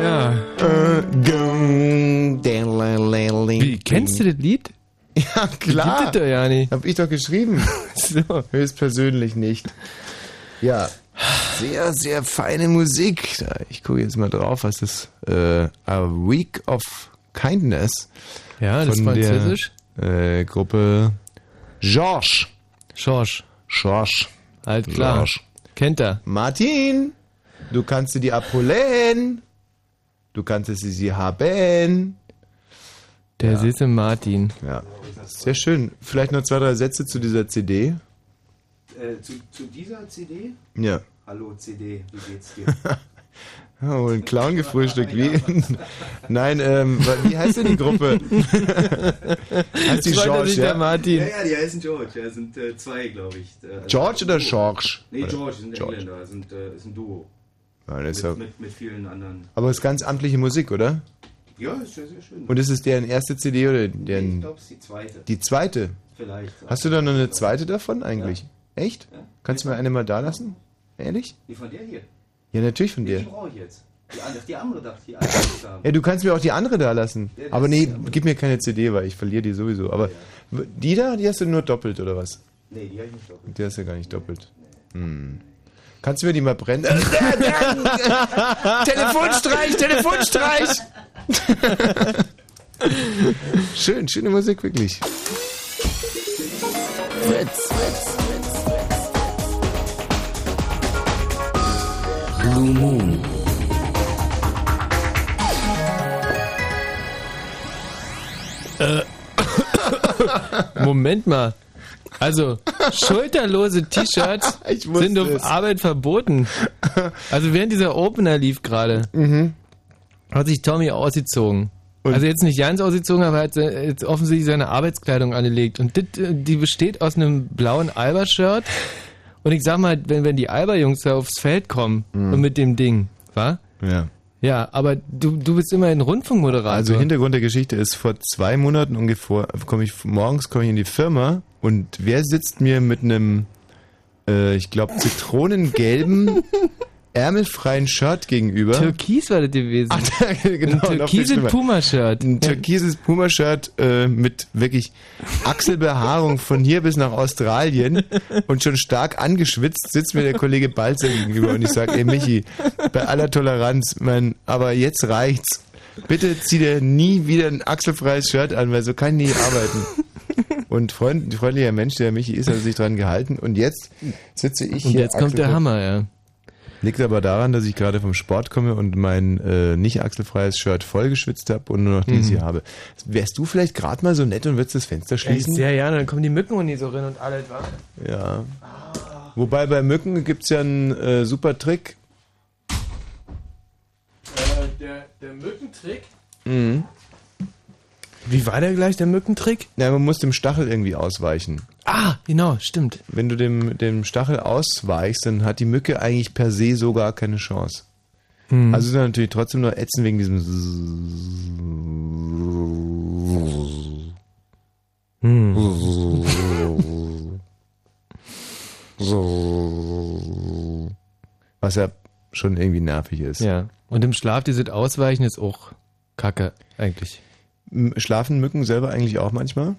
Ja. Äh, Wie, kennst du das Lied? Ja, klar. Gibt es ja nicht. Hab ich doch geschrieben. So. Höchstpersönlich nicht. Ja. Sehr, sehr feine Musik. Ich gucke jetzt mal drauf, was ist. Äh, A Week of Kindness. Ja, das ist französisch. Der, äh, Gruppe Georges. Schorsch. Georges. Halt klar. Georges. Kennt er. Martin, du kannst dir die abholen. Du kannst sie sie haben. Der süße Martin. Ja. Sehr schön. Vielleicht noch zwei, drei Sätze zu dieser CD. Äh, zu, zu dieser CD? Ja. Hallo CD, wie geht's dir? Oh, ein Clown gefrühstückt. Wie? Nein, ähm, wie heißt denn die Gruppe? heißt die George, nicht ja? der Martin. ja, ja, die heißen George. Ja, sind äh, zwei, glaube ich. Äh, also- George oder George? Nee, George sind George. Engländer, sind, äh, ist ein Duo. Ja, Mit, ja, mit, mit vielen anderen. aber es ist ganz amtliche Musik, oder? Ja, ist sehr, sehr schön. Und ist es deren erste CD oder nee, ich deren, glaube, es ist die zweite. die zweite? Vielleicht. Hast du da noch eine zweite davon eigentlich? Echt? Ja. Kannst du mir eine mal da lassen? Ehrlich? Die von der hier. Ja, natürlich von Die, die dir. brauche ich jetzt. Die, andere- die andere dachte ich, die andere. Ja, du kannst mir auch die andere da lassen. Ja, Aber nee, ja- gib mir keine CD, weil ich verliere die sowieso. Aber die da, die hast du nur doppelt, oder was? Nee, die habe ich nicht doppelt. Die hast du ja gar nicht doppelt. Hm. Kannst du mir die mal brennen? Telefonstreich, Telefonstreich! Schön, schöne Musik, wirklich. Fritz. Blue Moon. Moment mal. Also, schulterlose T-Shirts sind auf es. Arbeit verboten. Also während dieser Opener lief gerade, Mhm. hat sich Tommy ausgezogen. also jetzt nicht ganz ausgezogen, aber er hat äh, jetzt offensichtlich seine Arbeitskleidung angelegt. Und dit, äh, die besteht aus einem blauen Alba-Shirt. Und ich sag mal, wenn, wenn die Alba-Jungs da aufs Feld kommen Mhm. und mit dem Ding, wa? Ja. Ja, aber du, du bist immer ein Rundfunkmoderator. Also Hintergrund der Geschichte ist, vor zwei Monaten ungefähr, komme ich morgens komme ich in die Firma und wer sitzt mir mit einem, äh, ich glaube, zitronengelben, ärmelfreien Shirt gegenüber? Türkis war das gewesen. genau, ein türkises. Puma-Shirt. Ein türkises Puma-Shirt äh, mit wirklich Achselbehaarung von hier bis nach Australien und schon stark angeschwitzt sitzt mir der Kollege Balzer gegenüber und ich sage, ey Michi, bei aller Toleranz, mein, aber jetzt reicht's. Bitte zieh dir nie wieder ein achselfreies Shirt an, weil so kann ich nicht arbeiten. Und freund, freundlicher Mensch, der Michi ist, hat sich dran gehalten und jetzt sitze ich Und hier. jetzt kommt der Hammer, ja. Liegt aber daran, dass ich gerade vom Sport komme und mein äh, nicht achselfreies Shirt vollgeschwitzt habe und nur noch dies Mhm. hier habe. Wärst du vielleicht gerade mal so nett und würdest das Fenster schließen? Sehr gerne, dann kommen die Mücken und die so rein und alles, wa? Ja. Wobei bei Mücken gibt's ja einen äh, super Trick. Äh, der, der Mückentrick? Mhm. Wie war der gleich, der Mückentrick? Ja, man muss dem Stachel irgendwie ausweichen. Ah, genau, stimmt. Wenn du dem, dem Stachel ausweichst, dann hat die Mücke eigentlich per se so gar keine Chance. Hm. Also ist er natürlich trotzdem nur ätzend wegen diesem Was ja schon irgendwie nervig ist. Ja. Und im Schlaf dieses Ausweichen ist auch Kacke, eigentlich. Schlafen Mücken selber eigentlich auch manchmal?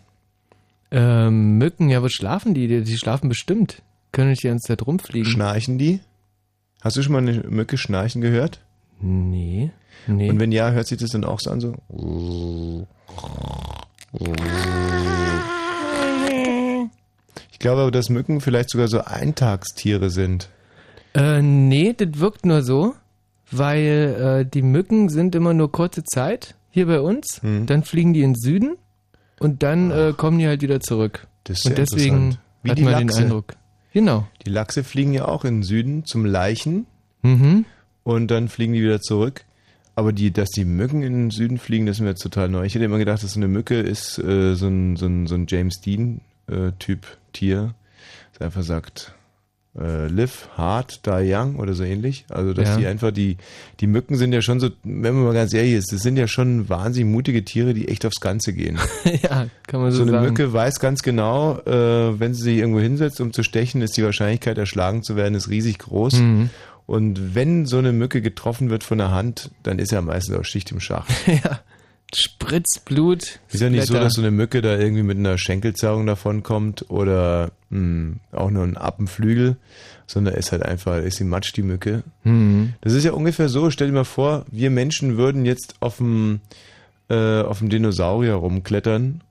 Ähm, Mücken, ja, wo schlafen die? Die, die schlafen bestimmt. Können nicht die ganze Zeit rumfliegen. Schnarchen die? Hast du schon mal eine Mücke schnarchen gehört? Nee. Nee. Und wenn ja, hört sich das dann auch so an so? Ich glaube aber, dass Mücken vielleicht sogar so Eintagstiere sind. Äh, nee, das wirkt nur so, weil äh, die Mücken sind immer nur kurze Zeit hier bei uns. Hm. Dann fliegen die in den Süden und dann äh, kommen die halt wieder zurück. Das ist und ja deswegen. Wie hat die man den Lachse. Eindruck. Genau. Die Lachse fliegen ja auch in den Süden zum Leichen Mhm. und dann fliegen die wieder zurück. Aber die, dass die Mücken in den Süden fliegen, das ist mir jetzt total neu. Ich hätte immer gedacht, dass so eine Mücke ist äh, so, ein, so, ein, so ein James Dean-Typ Tier, das einfach sagt, äh, live hard, die young oder so ähnlich. Also dass Ja. die einfach, die, die Mücken sind ja schon so, wenn man mal ganz ehrlich ist, das sind ja schon wahnsinnig mutige Tiere, die echt aufs Ganze gehen. ja, kann man so, So eine sagen. Mücke weiß ganz genau, äh, wenn sie sich irgendwo hinsetzt, um zu stechen, ist die Wahrscheinlichkeit, erschlagen zu werden, ist riesig groß. Mhm. Und wenn so eine Mücke getroffen wird von der Hand, dann ist ja meistens auch Schicht im Schacht. ja. Spritzblut. Ist ja nicht so, dass so eine Mücke da irgendwie mit einer Schenkelzerrung davonkommt oder mh, auch nur ein Appenflügel, sondern ist halt einfach, ist sie matsch, die Mücke. Mhm. Das ist ja ungefähr so, stell dir mal vor, wir Menschen würden jetzt auf dem, äh, auf dem Dinosaurier rumklettern.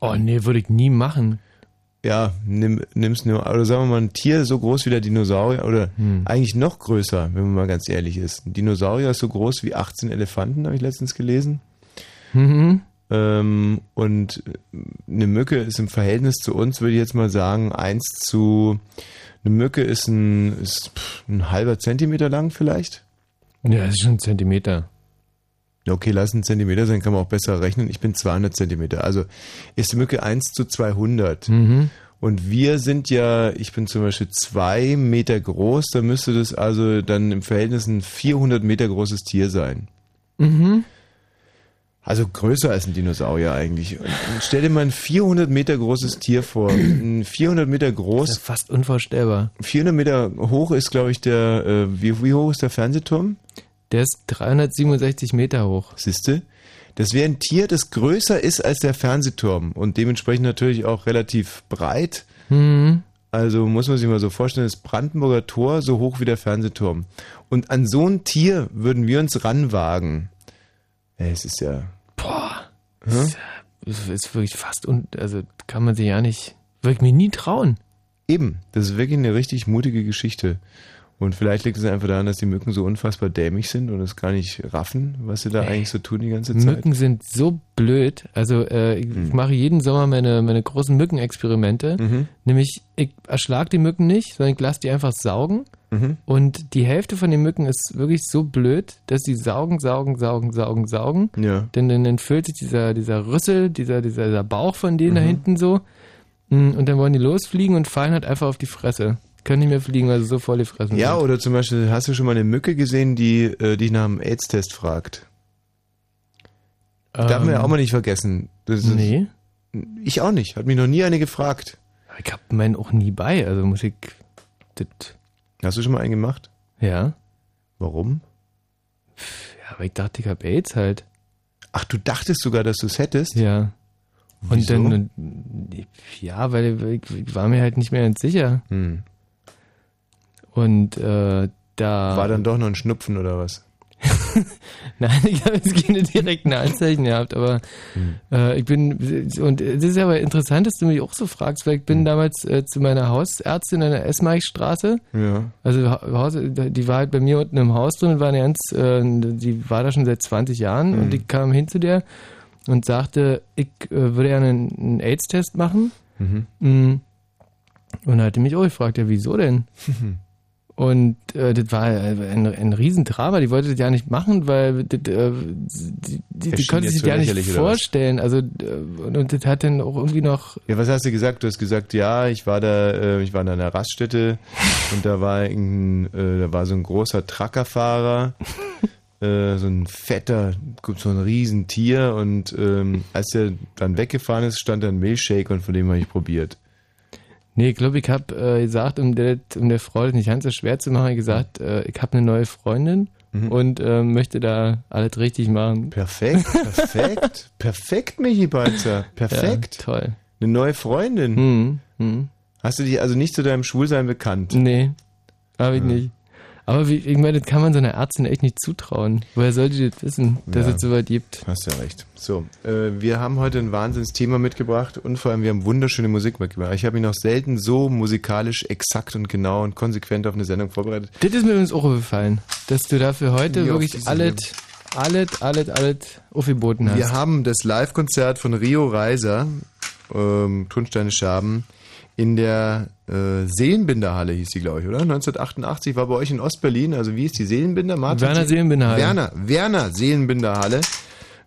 Oh nee, würde ich nie machen. Ja, nimm, nimm's nur, oder sagen wir mal ein Tier so groß wie der Dinosaurier oder Hm. eigentlich noch größer, wenn man mal ganz ehrlich ist. Ein Dinosaurier ist so groß wie 18 Elefanten, habe ich letztens gelesen. Mhm. Ähm, und eine Mücke ist im Verhältnis zu uns, würde ich jetzt mal sagen, 1 zu. Eine Mücke ist ein, ist ein halber Zentimeter lang vielleicht. Ja, das ist schon ein Zentimeter. Okay, lass einen Zentimeter sein, kann man auch besser rechnen. Ich bin 200 Zentimeter. Also ist die Mücke 1 zu 200. Mhm. Und wir sind ja, ich bin zum Beispiel zwei Meter groß, da müsste das also dann im Verhältnis ein 400 Meter großes Tier sein. Mhm. Also größer als ein Dinosaurier eigentlich. Und stell dir mal ein 400 Meter großes Tier vor. Ein 400 Meter groß, ist fast unvorstellbar. 400 Meter hoch ist, glaube ich, der, äh, wie, wie hoch ist der Fernsehturm? Der ist 367 Meter hoch. Siehste? Das wäre ein Tier, das größer ist als der Fernsehturm und dementsprechend natürlich auch relativ breit. Mhm. Also muss man sich mal so vorstellen, das Brandenburger Tor so hoch wie der Fernsehturm. Und an so ein Tier würden wir uns ranwagen. Ey, Es ist ja. Boah. Das ist, ja- ist, wirklich fast un, also kann man sich ja nicht, würde ich mir nie trauen. Eben, das ist wirklich eine richtig mutige Geschichte. Und vielleicht liegt es einfach daran, dass die Mücken so unfassbar dämlich sind und es gar nicht raffen, was sie da eigentlich so tun die ganze Zeit. Mücken sind so blöd. Also äh, ich, ich mache jeden Sommer meine, meine großen Mückenexperimente. Mhm. Nämlich, ich erschlag die Mücken nicht, sondern ich lasse die einfach saugen. Mhm. Und die Hälfte von den Mücken ist wirklich so blöd, dass sie saugen, saugen, saugen, saugen, saugen. Ja. Denn dann entfüllt sich dieser, dieser Rüssel, dieser, dieser, dieser Bauch von denen da Mhm. hinten so. Mm, Und dann wollen die losfliegen und fallen halt einfach auf die Fresse. Können nicht mehr fliegen, weil sie so voll die Fressen Ja, sind. oder zum Beispiel, hast du schon mal eine Mücke gesehen, die äh, dich nach einem AIDS-Test fragt? Darf man ja auch mal nicht vergessen. Das ist, Ähm, Nee, Ich auch nicht. Hat mich noch nie eine gefragt. ich hab meinen auch nie bei. Also muss ich. Das, Hast du schon mal einen gemacht? ja. Warum? Ja, aber ich dachte, ich hab AIDS halt. Ach, du dachtest sogar, dass du es hättest? Ja. Und Wieso? dann, und, ja, weil ich, ich war mir halt nicht mehr ganz sicher. Hm. Und äh, da. War dann doch noch ein Schnupfen oder was? Nein, ich habe jetzt keine direkten Anzeichen gehabt, aber Hm. äh, ich bin, und es ist aber interessant, dass du mich auch so fragst, weil ich Hm. bin damals äh, zu meiner Hausärztin in der Esmeichstraße, Ja. also die war halt bei mir unten im Haus drin und war eine ganz, äh, die war da schon seit 20 Jahren Mhm. und ich kam hin zu der und sagte, ich äh, würde gerne einen, einen AIDS-Test machen. Mhm. Mm. Und er hatte mich auch gefragt, ja, wieso denn? Und äh, das war ein, ein Riesendrama. Die wollte das ja nicht machen, weil das, äh, die, die, die konnte sich so ja nicht vorstellen. Also äh, und, und das hat dann auch irgendwie noch Ja, was hast du gesagt? Du hast gesagt, ja, ich war da, äh, ich war in einer Raststätte und da war ein, äh, da war so ein großer Truckerfahrer, äh, so ein fetter, so ein Riesentier und ähm, als er dann weggefahren ist, stand da ein Milchshake und von dem habe ich probiert. Nee, ich glaube, ich habe äh, gesagt, um der, um der Frau das nicht ganz so schwer zu machen, gesagt, äh, ich habe eine neue Freundin Mhm. und äh, möchte da alles richtig machen. Perfekt, perfekt, perfekt, Michi Balzer, perfekt. Ja, toll. Eine neue Freundin. Hm, hm. Hast du dich also nicht zu deinem Schwulsein bekannt? Nee, habe ich nicht. Aber wie, ich meine, das kann man so einer Ärztin echt nicht zutrauen. Woher soll die das wissen, dass Ja. es sowas gibt? Hast ja recht. So, äh, wir haben heute ein Wahnsinnsthema mitgebracht und vor allem wir haben wunderschöne Musik mitgebracht. Ich habe mich noch selten so musikalisch exakt und genau und konsequent auf eine Sendung vorbereitet. Das ist mir übrigens auch aufgefallen, dass du dafür heute Wie wirklich alles, alles, alles, alles aufgeboten hast. Wir haben das Live-Konzert von Rio Reiser, ähm, Tonsteine Schaben, in der äh, Seelenbinderhalle hieß die, glaube ich, oder? 1988 war bei euch in Ostberlin. Also wie ist die Seelenbinder? Martin? Werner Seelenbinderhalle. Werner, Werner Seelenbinderhalle.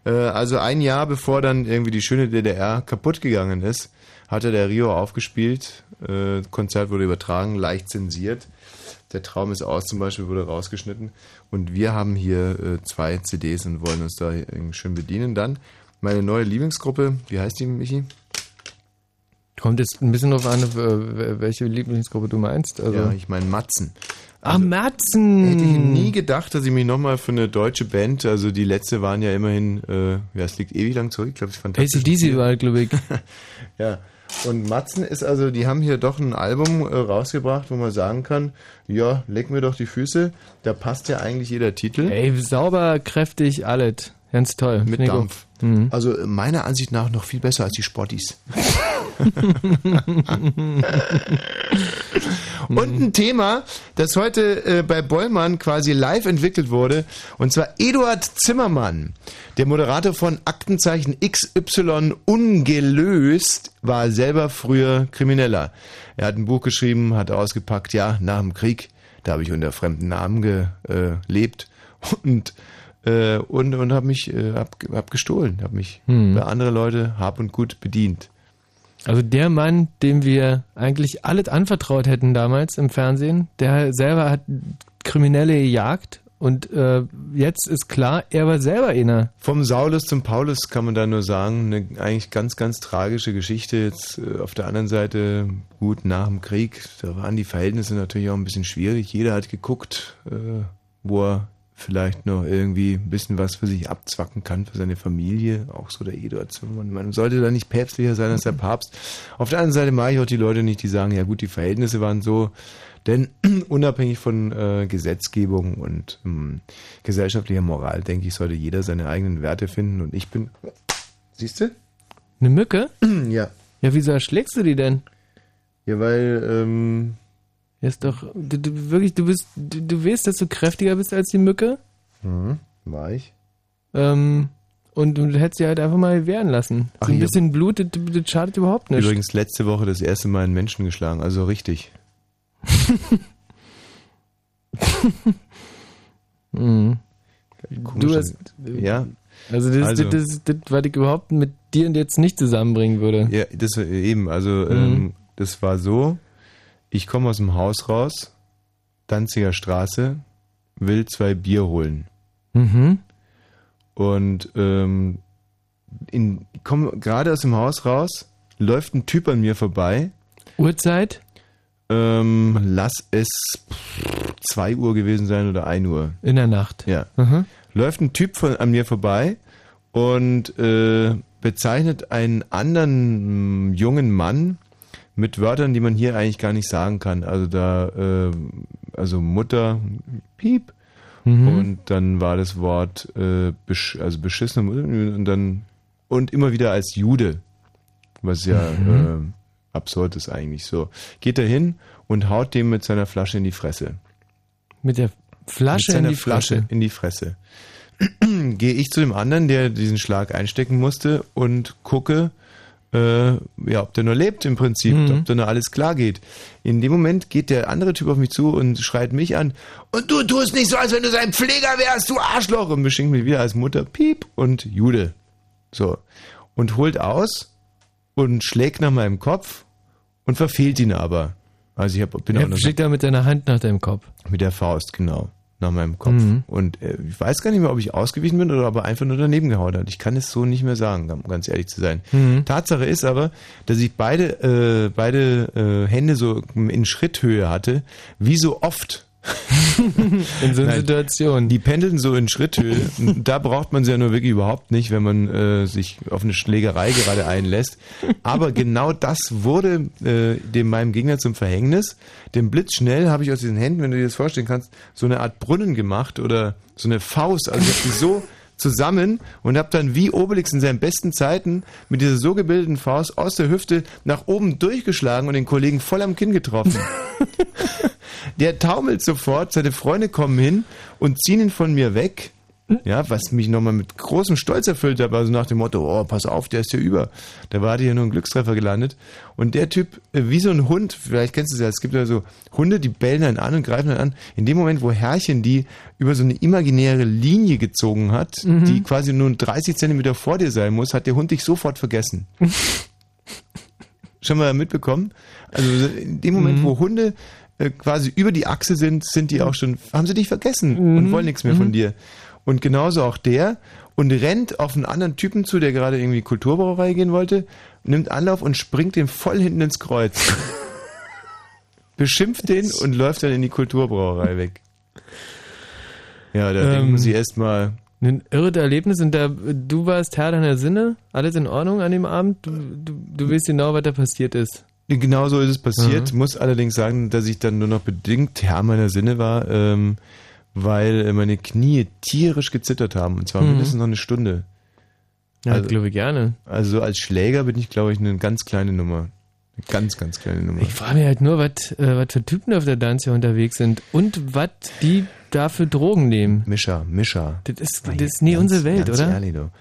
Äh, also ein Jahr bevor dann irgendwie die schöne DDR kaputt gegangen ist, hatte der Rio aufgespielt. Äh, Konzert wurde übertragen, leicht zensiert. Der Traum ist aus zum Beispiel wurde rausgeschnitten. Und wir haben hier äh, zwei CDs und wollen uns da irgendwie schön bedienen. Dann meine neue Lieblingsgruppe, wie heißt die, Michi? Kommt jetzt ein bisschen drauf an, äh, welche Lieblingsgruppe du meinst. Also, Ja, ich meine Matzen. Ah, Matzen. Hätte ich nie gedacht, dass ich mich nochmal für eine deutsche Band, also die letzte waren ja immerhin, äh, ja, es liegt ewig lang zurück, ich glaube, ist fantastisch. ACDC war, glaube ich. Ja. Und Matzen ist also, die haben hier doch ein Album äh, rausgebracht, wo man sagen kann, ja, leck mir doch die Füße, da passt ja eigentlich jeder Titel. Ey, sauber, kräftig, alles. Ganz toll. Mit Nico. Dampf. Mhm. Also meiner Ansicht nach noch viel besser als die Sportis. Und ein Thema, das heute äh, bei Bollmann quasi live entwickelt wurde, und zwar Eduard Zimmermann, der Moderator von Aktenzeichen XY Ungelöst, war selber früher Krimineller. Er hat ein Buch geschrieben, hat ausgepackt, ja, nach dem Krieg, da habe ich unter fremden Namen gelebt und äh, und und habe mich äh, hab, hab gestohlen, habe mich Hm. bei andere Leute hab und gut bedient. Also der Mann, dem wir eigentlich alles anvertraut hätten damals im Fernsehen, der selber hat Kriminelle gejagt und äh, jetzt ist klar, er war selber einer. Vom Saulus zum Paulus kann man da nur sagen, eine eigentlich ganz, ganz tragische Geschichte. Jetzt äh, auf der anderen Seite, gut, nach dem Krieg, da waren die Verhältnisse natürlich auch ein bisschen schwierig. Jeder hat geguckt, äh, wo er vielleicht noch irgendwie ein bisschen was für sich abzwacken kann, für seine Familie. Auch so der Eduard Zimmermann. Man sollte da nicht päpstlicher sein als der Papst. Auf der anderen Seite mag ich auch die Leute nicht, die sagen, ja gut, die Verhältnisse waren so. Denn unabhängig von äh, Gesetzgebung und ähm, gesellschaftlicher Moral, denke ich, sollte jeder seine eigenen Werte finden. Und ich bin. Siehst du? Eine Mücke? Ja. Ja, wieso erschlägst du die denn? Ja, weil, ähm, Ja, ist doch, du, du, wirklich, du bist, du, du weißt, dass du kräftiger bist als die Mücke? mhm, war ich. Ähm, und du hättest sie halt einfach mal wehren lassen. Ach, so ein bisschen Blut, das, das schadet überhaupt nicht. Übrigens letzte Woche das erste Mal einen Menschen geschlagen, also richtig. Mhm. Komisch, Du hast, Ja. Also das, Also- das, das, das, was ich überhaupt mit dir jetzt nicht zusammenbringen würde. Ja, das eben, also Mhm. ähm, das war so, ich komme aus dem Haus raus, Danziger Straße, will zwei Bier holen. Mhm. Und ähm, in, komme gerade aus dem Haus raus, läuft ein Typ an mir vorbei. Uhrzeit? Ähm, lass es 2 Uhr gewesen sein oder 1 Uhr. In der Nacht. Ja. Mhm. Läuft ein Typ von, an mir vorbei und äh, bezeichnet einen anderen mh, jungen Mann mit Wörtern, die man hier eigentlich gar nicht sagen kann. Also da, äh, also Mutter, Piep. Mhm. Und dann war das Wort äh, besch also beschissen und dann und immer wieder als Jude, was ja Mhm. äh, absurd ist eigentlich so. Geht er hin und haut dem mit seiner Flasche in die Fresse. Mit der Flasche mit in die Flasche Flasche. in die Fresse. Gehe ich zu dem anderen, der diesen Schlag einstecken musste und gucke, äh, ja, ob der nur lebt im Prinzip, Mhm. ob da nur alles klar geht. In dem Moment geht der andere Typ auf mich zu und schreit mich an. Und du tust nicht so, als wenn du sein Pfleger wärst, du Arschloch! Und beschinkt mich wieder als Mutter, Piep und Jude. So. Und holt aus und schlägt nach meinem Kopf und verfehlt ihn aber. Also ich hab, bin auch Er noch schlägt da mit deiner Hand nach deinem Kopf. mit der Faust, genau. Nach meinem Kopf. Mhm. Und äh, ich weiß gar nicht mehr, ob ich ausgewichen bin oder ob er einfach nur daneben gehauen hat. Ich kann es so nicht mehr sagen, um ganz ehrlich zu sein. Mhm. Tatsache ist aber, dass ich beide, äh, beide äh, Hände so in Schritthöhe hatte, wie so oft. In so einer. Situation. Die pendeln so in Schritthöhe. da braucht man sie ja nur wirklich überhaupt nicht, wenn man äh, sich auf eine Schlägerei gerade einlässt. Aber genau das wurde äh, dem meinem Gegner zum Verhängnis. Dem Blitzschnell habe ich aus diesen Händen, wenn du dir das vorstellen kannst, so eine Art Brunnen gemacht oder so eine Faust. Also ich habe die so zusammen und habe dann wie Obelix in seinen besten Zeiten mit dieser so gebildeten Faust aus der Hüfte nach oben durchgeschlagen und den Kollegen voll am Kinn getroffen. Der taumelt sofort, seine Freunde kommen hin und ziehen ihn von mir weg. Ja, was mich nochmal mit großem Stolz erfüllt hat, also nach dem Motto, oh, pass auf, der ist hier über. Da war hier nur ein Glückstreffer gelandet. Und der Typ, äh, wie so ein Hund, vielleicht kennst du es ja, es gibt ja so Hunde, die bellen einen an und greifen einen an. In dem Moment, wo Herrchen die über so eine imaginäre Linie gezogen hat, die quasi nur 30 Zentimeter vor dir sein muss, hat der Hund dich sofort vergessen. Schon mal mitbekommen? Also in dem Moment, wo Hunde äh, quasi über die Achse sind, sind die auch schon, haben sie dich vergessen und wollen nichts mehr von dir. Und genauso auch der und rennt auf einen anderen Typen zu, der gerade irgendwie Kulturbrauerei gehen wollte, nimmt Anlauf und springt dem voll hinten ins Kreuz. beschimpft den und läuft dann in die Kulturbrauerei weg. Ja, da Ähm. muss ich erstmal. Ein irres Erlebnis und da, du warst Herr deiner Sinne, alles in Ordnung an dem Abend, du, du, du weißt genau, was da passiert ist. Genau so ist es passiert. Mhm. Muss allerdings sagen, dass ich dann nur noch bedingt Herr meiner Sinne war, ähm, weil meine Knie tierisch gezittert haben. Und zwar Mhm. mindestens noch eine Stunde. Ja, Also- glaube ich gerne. Also als Schläger bin ich, glaube ich, eine ganz kleine Nummer. Eine ganz, ganz kleine Nummer. Ich frage mich halt nur, was äh, für Typen auf der Dance hier unterwegs sind und was die da für Drogen nehmen. Mischer, Mischer. Das ist, das ist nie unsere Welt, ganz oder? Ehrlich, du.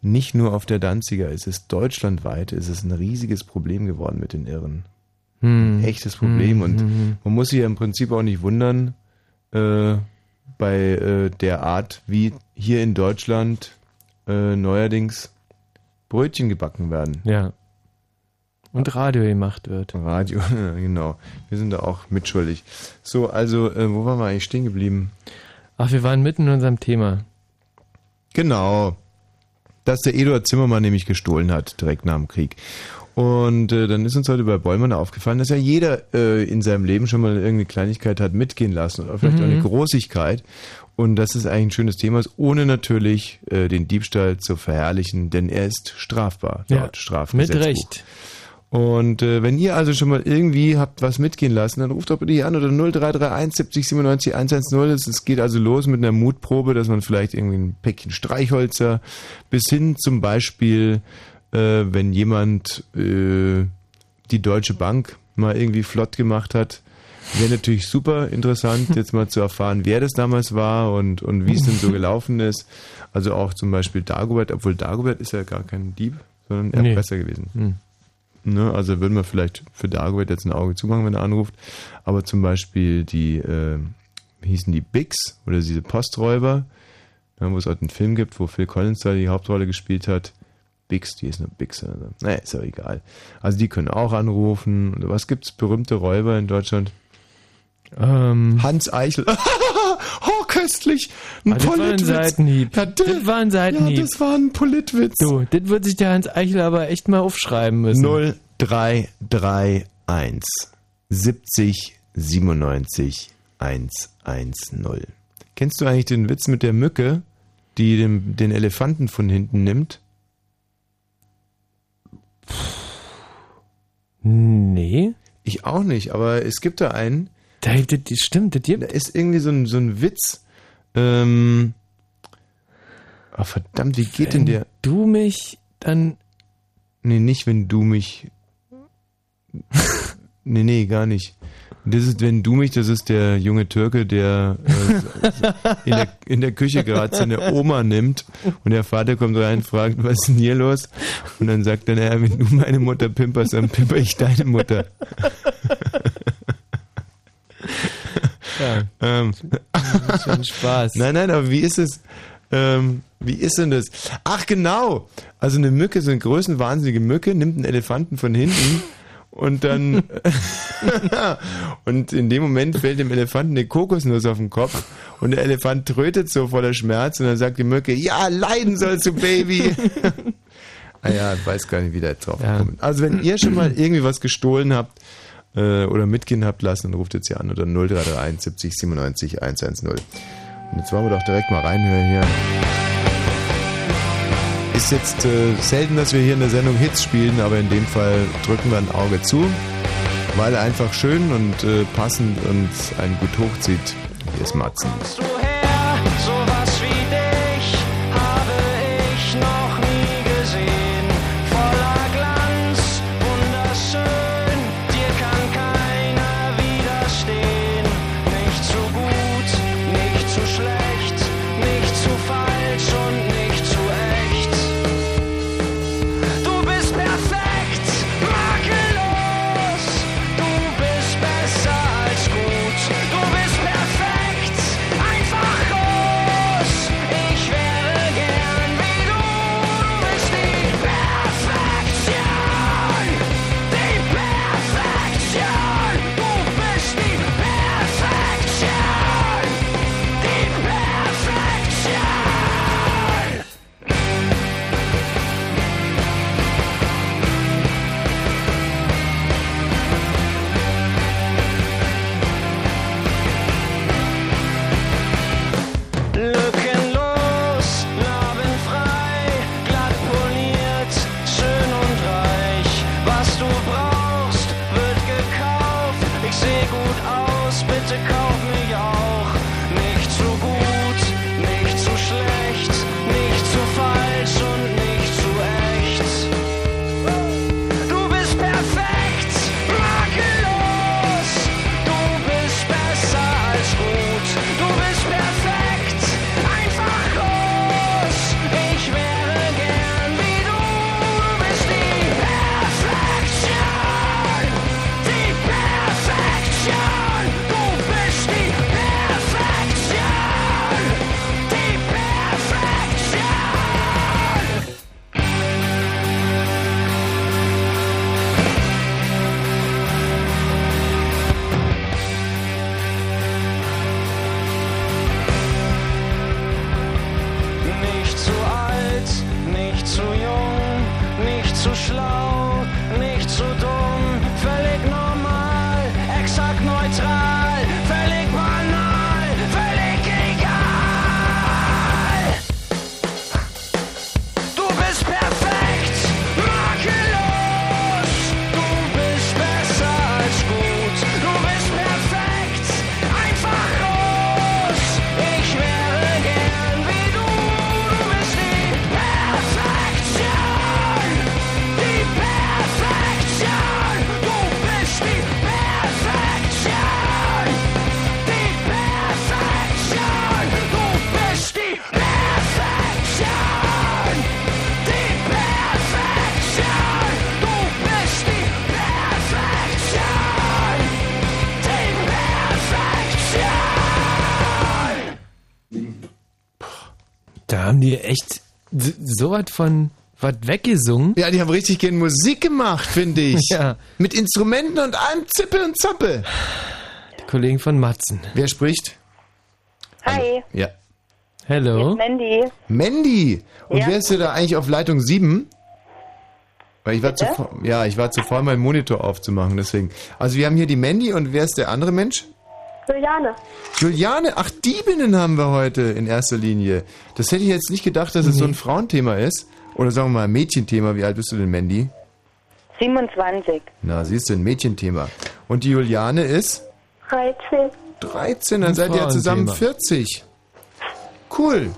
Nicht nur auf der Danziger, es ist deutschlandweit, es ist ein riesiges Problem geworden mit den Irren. Hm. Echtes Problem. Hm, Und hm, hm. man muss sich ja im Prinzip auch nicht wundern, äh, bei äh, der Art, wie hier in Deutschland äh, neuerdings Brötchen gebacken werden. Ja. Und Radio gemacht wird. Radio, genau. Wir sind da auch mitschuldig. So, also, äh, wo waren wir eigentlich stehen geblieben? Ach, wir waren mitten in unserem Thema. Genau. Dass der Eduard Zimmermann nämlich gestohlen hat, direkt nach dem Krieg. Und äh, dann ist uns heute bei Bollmann aufgefallen, dass ja jeder äh, in seinem Leben schon mal irgendeine Kleinigkeit hat mitgehen lassen oder vielleicht Mhm. auch eine Großigkeit. Und dass es eigentlich ein schönes Thema ist, ohne natürlich äh, den Diebstahl zu verherrlichen, denn er ist strafbar Ja, laut Strafgesetzbuch. Mit Recht. Und äh, wenn ihr also schon mal irgendwie habt was mitgehen lassen, dann ruft doch bitte hier an oder 0331 70 97 110. Es geht also los mit einer Mutprobe, dass man vielleicht irgendwie ein Päckchen Streichholzer bis hin zum Beispiel, wenn jemand äh, die Deutsche Bank mal irgendwie flott gemacht hat, wäre natürlich super interessant, jetzt mal zu erfahren, wer das damals war und, und wie es denn so gelaufen ist. Also auch zum Beispiel Dagobert, obwohl Dagobert ist ja gar kein Dieb, sondern Nee. Erpresser gewesen. Hm. Ne, also würden wir vielleicht für Dagobert jetzt ein Auge zumachen, wenn er anruft. Aber zum Beispiel die, äh, wie hießen die Bigs oder diese Posträuber, ne, wo es halt einen Film gibt, wo Phil Collins da die Hauptrolle gespielt hat. Bigs, die ist nur Bigs. Also. Naja, ist ja egal. Also die können auch anrufen. Was gibt's berühmte Räuber in Deutschland? Ähm, Hans Eichel. oh, köstlich. Ein Ah, das war ein. Seitenhieb. Ja, das, Das war ein ja, Seitenhieb. das war ein Politwitz. Du, das wird sich der Hans Eichel aber echt mal aufschreiben müssen. 0331 70 97 110. Kennst du eigentlich den Witz mit der Mücke, die den, den Elefanten von hinten nimmt? Nee. Ich auch nicht, aber es gibt da einen, Da, das, das stimmt, das da gibt. ist irgendwie so ein, so ein Witz. Ähm, ah, verdammt, wie geht denn der? Du mich dann. Nee, nicht, wenn du mich. nee, nee, gar nicht. Das ist, wenn du mich, das ist der junge Türke, der äh, in, der, in der Küche gerade seine Oma nimmt und der Vater kommt rein und fragt, was ist denn hier los? Und dann sagt er, naja, wenn du meine Mutter pimperst, dann pimper ich deine Mutter. Ja, Ähm, schon Spaß. Nein, nein, aber wie ist es? Ähm, wie ist denn das? Ach genau. Also eine Mücke, so eine größenwahnsinnige Mücke, nimmt einen Elefanten von hinten und dann und in dem Moment fällt dem Elefanten eine Kokosnuss auf den Kopf und der Elefant trötet so voller Schmerz und dann sagt die Mücke, ja, leiden sollst du, Baby. ah ja, ich weiß gar nicht, wie der jetzt drauf Ja. kommt. Also wenn ihr schon mal irgendwie was gestohlen habt äh, oder mitgehen habt lassen, dann ruft jetzt hier an oder 0331 70 97 110. Und jetzt wollen wir doch direkt mal reinhören hier. Ist jetzt äh, selten, dass wir hier in der Sendung Hits spielen, aber in dem Fall drücken wir ein Auge zu, weil er einfach schön und äh, passend und einen gut hochzieht. Hier ist Matzen. du her? Sowas haben die echt so was von was weggesungen. Ja, die haben richtig gern Musik gemacht, finde ich. Ja. Mit Instrumenten und allem Zippe und Zappe. Die Kollegen von Matzen. Wer spricht? Hi, Ja. Hello. Mandy. Mandy. Und Ja. wer ist denn da eigentlich auf Leitung 7? Weil ich war zu, Bitte? fa- ja, ich war zu faul, meinen Monitor aufzumachen, deswegen. Also wir haben hier die Mandy und wer ist der andere Mensch? Juliane. Juliane, ach, Diebinnen haben wir heute in erster Linie. Das hätte ich jetzt nicht gedacht, dass es so ein Frauenthema ist. Oder sagen wir mal ein Mädchenthema. Wie alt bist du denn, Mandy? 27. Na, siehst du, ein Mädchenthema. Und die Juliane ist 13. 13, dann seid ihr ja zusammen Frauenthema. 40. Cool.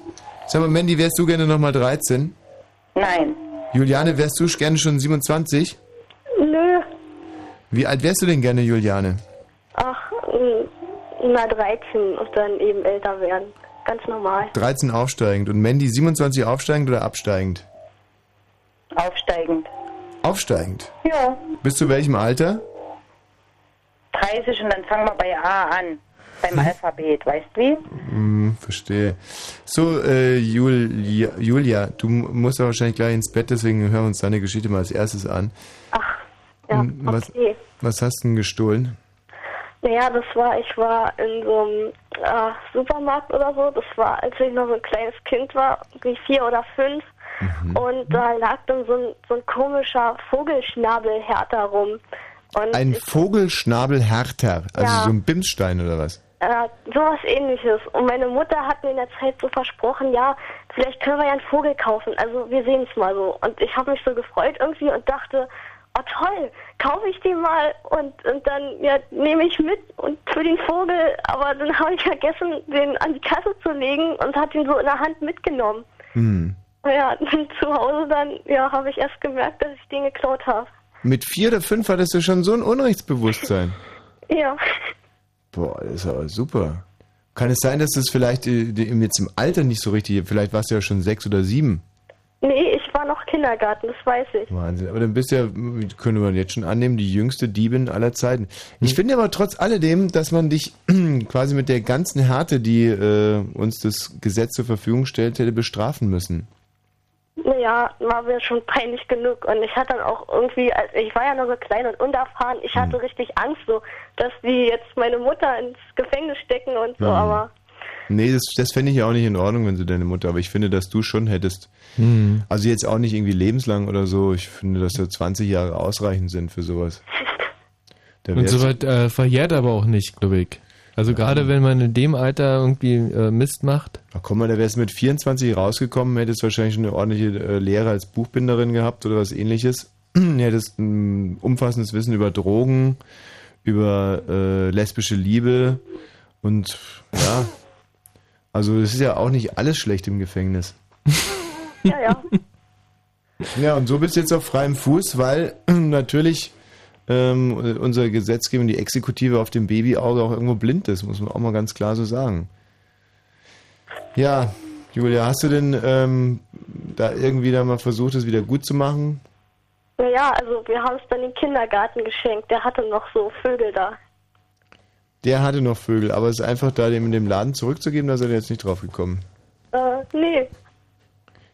Sag mal, Mandy, wärst du gerne nochmal 13? Nein. Juliane, wärst du gerne schon 27? Nö. Wie alt wärst du denn gerne, Juliane? Na 13 und dann eben älter werden. Ganz normal. 13 aufsteigend. Und Mandy 27 aufsteigend oder absteigend? Aufsteigend. Aufsteigend. Ja. Bis zu welchem Alter? 30 und dann fangen wir bei A an. Beim Alphabet, weißt du wie? Hm, verstehe. So, äh, Julia, Julia, du musst ja wahrscheinlich gleich ins Bett, deswegen hören wir uns deine Geschichte mal als erstes an. Ach, ja, Hm, was, okay. was hast du denn gestohlen? Naja, das war, ich war in so einem äh, Supermarkt oder so. Das war, als ich noch so ein kleines Kind war, wie vier oder fünf. Und da lag dann so ein, so ein komischer Vogelschnabelhärter rum. Und Ein Vogelschnabelhärter, also Ja. so ein Bimsstein oder was? äh, sowas ähnliches. Und meine Mutter hat mir in der Zeit so versprochen, ja, vielleicht können wir ja einen Vogel kaufen. Also wir sehen es mal so. Und ich habe mich so gefreut irgendwie und dachte, oh toll, kaufe ich den mal und, und dann ja, nehme ich mit und für den Vogel. Aber dann habe ich vergessen, den an die Kasse zu legen und hat ihn so in der Hand mitgenommen. Hm. Ja, zu Hause dann ja, habe ich erst gemerkt, dass ich den geklaut habe. Mit vier oder fünf hattest du schon so ein Unrechtsbewusstsein. Ja. Boah, das ist aber super. Kann es sein, dass das vielleicht äh, jetzt im Alter nicht so richtig, vielleicht warst du ja schon sechs oder sieben. Nee, ich war noch Kindergarten, das weiß ich. Wahnsinn. Aber dann bist du ja, können wir jetzt schon annehmen, die jüngste Diebin aller Zeiten. Ich finde aber trotz alledem, dass man dich quasi mit der ganzen Härte, die äh, uns das Gesetz zur Verfügung stellt, hätte bestrafen müssen. Naja, war mir schon peinlich genug. Und ich hatte dann auch irgendwie, als ich war ja noch so klein und unerfahren, ich hatte Hm. richtig Angst, so, dass die jetzt meine Mutter ins Gefängnis stecken und so, Mhm. aber Nee, das, das fände ich ja auch nicht in Ordnung, wenn sie deine Mutter, aber ich finde, dass du schon hättest. Hm. Also jetzt auch nicht irgendwie lebenslang oder so. Ich finde, dass ja 20 Jahre ausreichend sind für sowas. Da Und soweit äh, verjährt aber auch nicht, glaube ich. Also gerade wenn man in dem Alter irgendwie äh, Mist macht. Ach komm mal, da wärst du mit 24 rausgekommen, hättest wahrscheinlich eine ordentliche äh, Lehre als Buchbinderin gehabt oder was ähnliches. hättest ein umfassendes Wissen über Drogen, über äh, lesbische Liebe und ja. Also es ist ja auch nicht alles schlecht im Gefängnis. ja, ja. Ja, und so bist du jetzt auf freiem Fuß, weil natürlich ähm, unsere Gesetzgebung, die Exekutive auf dem Babyauge auch irgendwo blind ist, muss man auch mal ganz klar so sagen. Ja, Julia, hast du denn ähm, da irgendwie da mal versucht, es wieder gut zu machen? Naja, also wir haben es dann den Kindergarten geschenkt, der hatte noch so Vögel da. Der hatte noch Vögel, aber es ist einfach da dem in dem Laden zurückzugeben, da ist er jetzt nicht drauf gekommen. Äh, nee.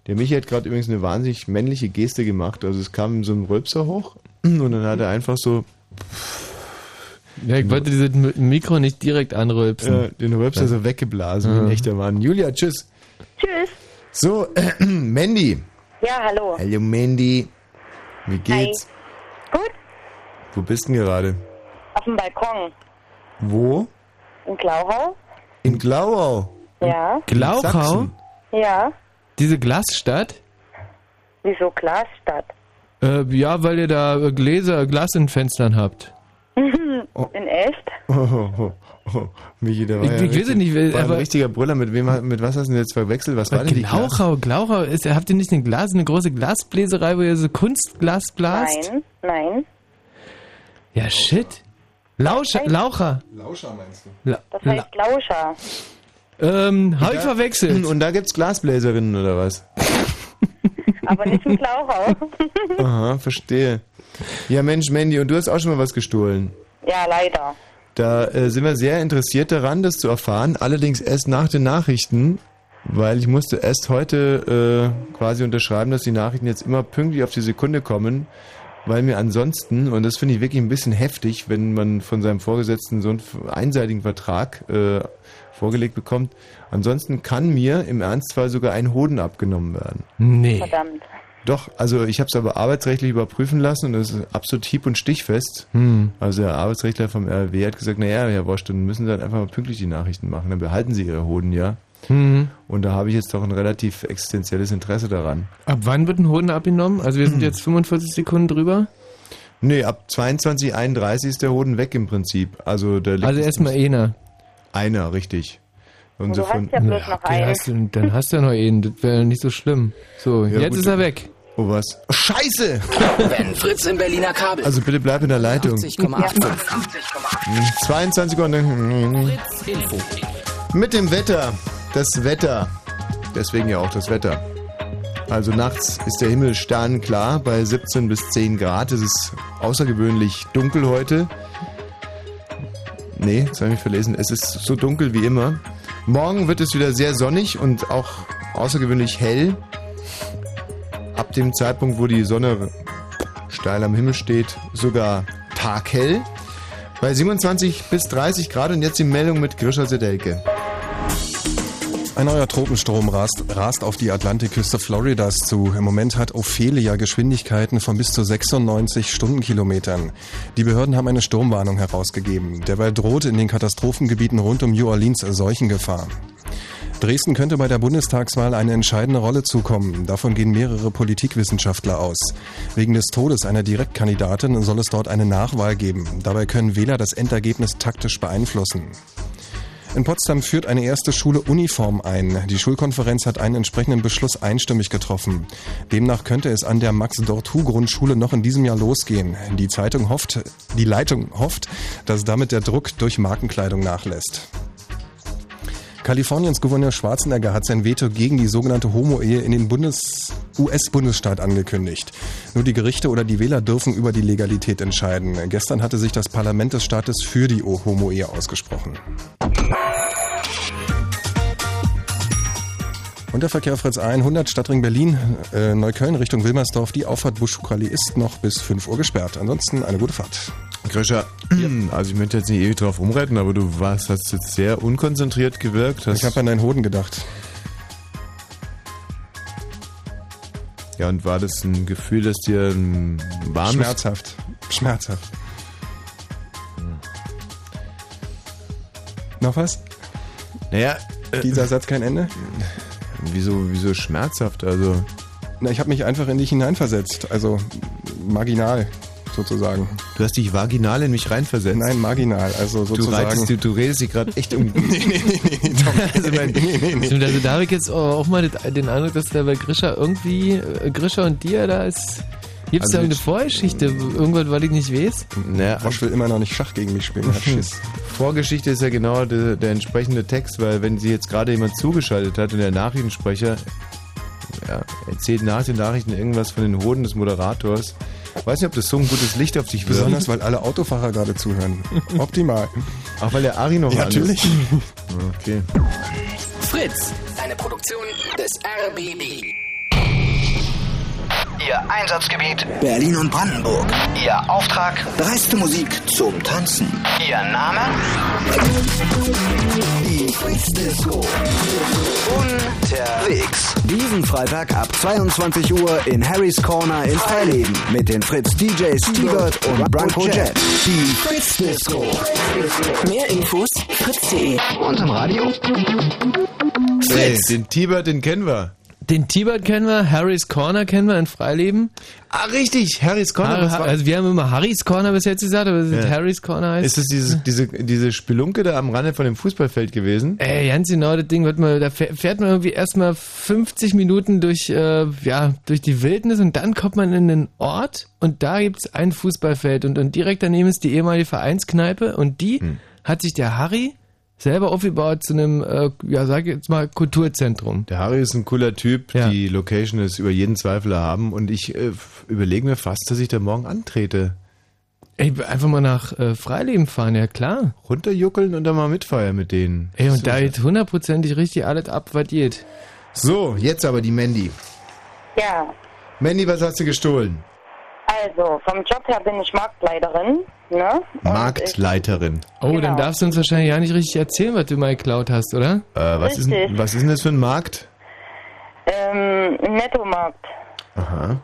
Der Michi hat gerade übrigens eine wahnsinnig männliche Geste gemacht. Also es kam so ein Rülpser hoch und dann hat er einfach so Ja, ich wollte dieses Mi- Mikro nicht direkt anrülpsen. äh, den Rülpser so weggeblasen, wie ein Ja. echter Mann. Julia, tschüss. Tschüss. So, äh, Mandy. Ja, hallo. Hallo Mandy. Wie geht's? Gut, Wo bist du denn gerade? auf dem Balkon. Wo? In Glauhau? In Glauau. Ja. Glauchau? Ja. Diese Glasstadt? Wieso Glasstadt? Äh, ja, weil ihr da Gläser, Glas in Fenstern habt. In echt? Oh, oh, oh. Michi, der war Ich- ja ich weiß richtig, es nicht, war ein richtiger Brüller. Mit wem, mit was hast du denn jetzt verwechselt? Was war denn die? Glauchau, Glauchau, ist, habt ihr nicht eine Glas, eine große Glasbläserei, wo ihr so Kunstglas blast? Nein, nein. Ja, shit. Lauscher, Laucher. Lauscher meinst du? La, Das la, heißt Lauscher. ähm, hab ich verwechselt. Und da gibt's Glasbläserinnen oder was? Aber nicht in Glauchau. Aha, verstehe. Ja, Mensch, Mandy, und du hast auch schon mal was gestohlen. ja, leider. Da äh, sind wir sehr interessiert daran, das zu erfahren. Allerdings erst nach den Nachrichten. Weil ich musste erst heute äh, quasi unterschreiben, dass die Nachrichten jetzt immer pünktlich auf die Sekunde kommen, weil mir ansonsten, und das finde ich wirklich ein bisschen heftig, wenn man von seinem Vorgesetzten so einen einseitigen Vertrag äh, vorgelegt bekommt, ansonsten kann mir im Ernstfall sogar ein Hoden abgenommen werden. Nee. Verdammt. Doch, also ich habe es aber arbeitsrechtlich überprüfen lassen und das ist absolut hieb- und stichfest. Hm. Also der Arbeitsrechtler vom RW hat gesagt, naja, Herr Wosch, dann müssen Sie halt einfach mal pünktlich die Nachrichten machen, dann behalten Sie Ihre Hoden, ja. Mhm. Und da habe ich jetzt doch ein relativ existenzielles Interesse daran. Ab wann wird ein Hoden abgenommen? Also wir sind jetzt 45 Sekunden drüber. Nee, ab 22.31 ist der Hoden weg im Prinzip. Also, der Also erstmal einer. Einer, richtig. Und Du so hast von, ja bloß noch einen. hast du, dann hast du ja noch einen, das wäre nicht so schlimm. So, Ja, jetzt gut. ist er weg. oh was? Scheiße! Wenn Fritz im Berliner Kabel. Also bitte bleib in der Leitung. 80,85. 22 und dann Fritz Info. mit dem Wetter. Das Wetter. Deswegen ja auch das Wetter. Also nachts ist der Himmel sternklar bei 17 bis 10 Grad. Es ist außergewöhnlich dunkel heute. Nee, das habe ich mich verlesen. Es ist so dunkel wie immer. Morgen wird es wieder sehr sonnig und auch außergewöhnlich hell. Ab dem Zeitpunkt, wo die Sonne steil am Himmel steht, sogar taghell. Bei 27 bis 30 Grad und jetzt die Meldung mit Grisha Sedelke. Ein neuer Tropenstrom rast, rast auf die Atlantikküste Floridas zu. Im Moment hat Ophelia Geschwindigkeiten von bis zu 96 Stundenkilometern. Die Behörden haben eine Sturmwarnung herausgegeben. Derweil droht in den Katastrophengebieten rund um New Orleans Seuchengefahr. Dresden könnte bei der Bundestagswahl eine entscheidende Rolle zukommen. Davon gehen mehrere Politikwissenschaftler aus. Wegen des Todes einer Direktkandidatin soll es dort eine Nachwahl geben. Dabei können Wähler das Endergebnis taktisch beeinflussen. In Potsdam führt eine erste Schule Uniform ein. Die Schulkonferenz hat einen entsprechenden Beschluss einstimmig getroffen. Demnach könnte es an der Max-Dortu-Grundschule noch in diesem Jahr losgehen. Die Zeitung hofft, die Leitung hofft, dass damit der Druck durch Markenkleidung nachlässt. Kaliforniens Gouverneur Schwarzenegger hat sein Veto gegen die sogenannte Homo-Ehe in den Bundes US-Bundesstaat angekündigt. Nur die Gerichte oder die Wähler dürfen über die Legalität entscheiden. Gestern hatte sich das Parlament des Staates für die Homo-Ehe ausgesprochen. Und der Verkehr Fritz 100 Stadtring Berlin, äh, Neukölln Richtung Wilmersdorf. Die Auffahrt Buschukali ist noch bis 5 Uhr gesperrt. Ansonsten eine gute Fahrt. Grisha, also ich möchte jetzt nicht ewig drauf rumreiten, aber du warst, hast jetzt sehr unkonzentriert gewirkt. Ich habe an deinen Hoden gedacht. ja, und war das ein Gefühl, dass dir warmes... Schmerzhaft. Schmerzhaft. Noch was? Naja, äh, Dieser Satz kein Ende? wieso, wieso schmerzhaft? Also, Na, ich habe mich einfach in dich hineinversetzt. Also marginal, sozusagen. du hast dich vaginal in mich reinversetzt. Nein, marginal. Also du, sozusagen. reitest, du, du redest dich gerade echt um... nee, nee, nee, nee, Tom. Also mein- nee, nee, nee. Stimmt, also da habe ich jetzt auch mal den Eindruck, dass da bei Grisha irgendwie, äh, Grisha und dir, da ist, gibt's Also da eine ich- Vorgeschichte, irgendwas, was ich nicht weiß? naja, Bosch will immer noch nicht Schach gegen mich spielen, hat Schiss. Vorgeschichte ist ja genau der, der entsprechende Text, weil wenn sie jetzt gerade jemand zugeschaltet hat und der Nachrichtensprecher ja, erzählt nach den Nachrichten irgendwas von den Hoden des Moderators, weiß nicht, ob das so ein gutes Licht auf dich wirft. Besonders, weil alle Autofahrer gerade zuhören. Optimal. Auch weil der Ari noch Ja, an natürlich. ist. Okay. Fritz. Eine Produktion des RBB. Ihr Einsatzgebiet, Berlin und Brandenburg. Ihr Auftrag, Dreiste Musik zum Tanzen. Ihr Name, Die Fritz Disco. unterwegs. Diesen Freitag ab 22 Uhr in Harry's Corner in Freileben mit den Fritz DJs T-Bird und Branko Jet. Die Fritz Disco. Mehr Infos fritz.de. Und im Radio? Hey, den T-Bird, den kennen wir. Den T-Bird kennen wir, Harry's Corner kennen wir in Freileben. Ah, richtig, Harry's Corner. Har also wir haben immer Harry's Corner bis jetzt gesagt, aber es ist Ja. Harry's Corner heißt. ist es dieses, diese, diese Spelunke da am Rande von dem Fußballfeld gewesen? Ey, ganz genau, das Ding wird mal, da fährt man irgendwie erstmal 50 Minuten durch, äh, ja, durch die Wildnis und dann kommt man in einen Ort und da gibt's ein Fußballfeld und, und direkt daneben ist die ehemalige Vereinskneipe und die hat sich der Harry selber aufgebaut zu einem, äh, ja, sag ich jetzt mal, Kulturzentrum. Der Harry ist ein cooler Typ, Ja. die Location ist über jeden Zweifel erhaben und ich äh, überlege mir fast, dass ich da morgen antrete. Ey, einfach mal nach äh, Freileben fahren, ja klar. Runterjuckeln und dann mal mitfeiern mit denen. Ey, und da geht hundertprozentig richtig alles ab, was geht. So, jetzt aber die Mandy. Ja, Mandy, was hast du gestohlen? Also vom Job her bin ich Marktleiterin, ne? Marktleiterin. Oh, Genau. dann darfst du uns wahrscheinlich ja nicht richtig erzählen, was du mal geklaut hast, oder? Äh, was, ist, Richtig. was ist denn das für ein Markt? Ähm, Nettomarkt. Aha.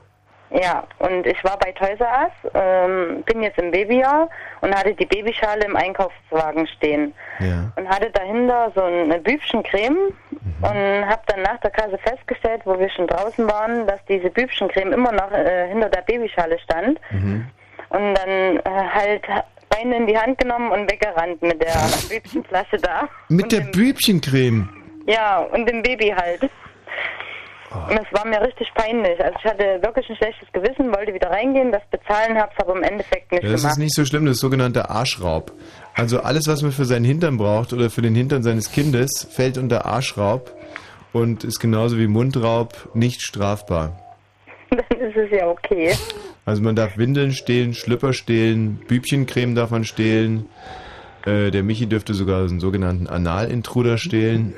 Ja, und ich war bei Toys R Us, ähm, bin jetzt im Babyjahr und hatte die Babyschale im Einkaufswagen stehen. Ja. Und hatte dahinter so eine Bübchencreme und habe dann nach der Kasse festgestellt, wo wir schon draußen waren, dass diese Bübchencreme immer noch äh, hinter der Babyschale stand. Mhm. Und dann äh, halt Beine in die Hand genommen und weggerannt mit der Bübchenflasche da. Mit der Bübchencreme. Ja, und dem Baby halt. Und es war mir richtig peinlich. Also ich hatte wirklich ein schlechtes Gewissen, wollte wieder reingehen, das bezahlen, hab's aber im Endeffekt nicht Ja, das gemacht. ist nicht so schlimm, das ist sogenannter Arschraub. Also alles, was man für seinen Hintern braucht oder für den Hintern seines Kindes, fällt unter Arschraub und ist genauso wie Mundraub nicht strafbar. Dann ist es ja okay. Also man darf Windeln stehlen, Schlüpper stehlen, Bübchencreme darf man stehlen. Äh, der Michi dürfte sogar einen sogenannten Analintruder stehlen.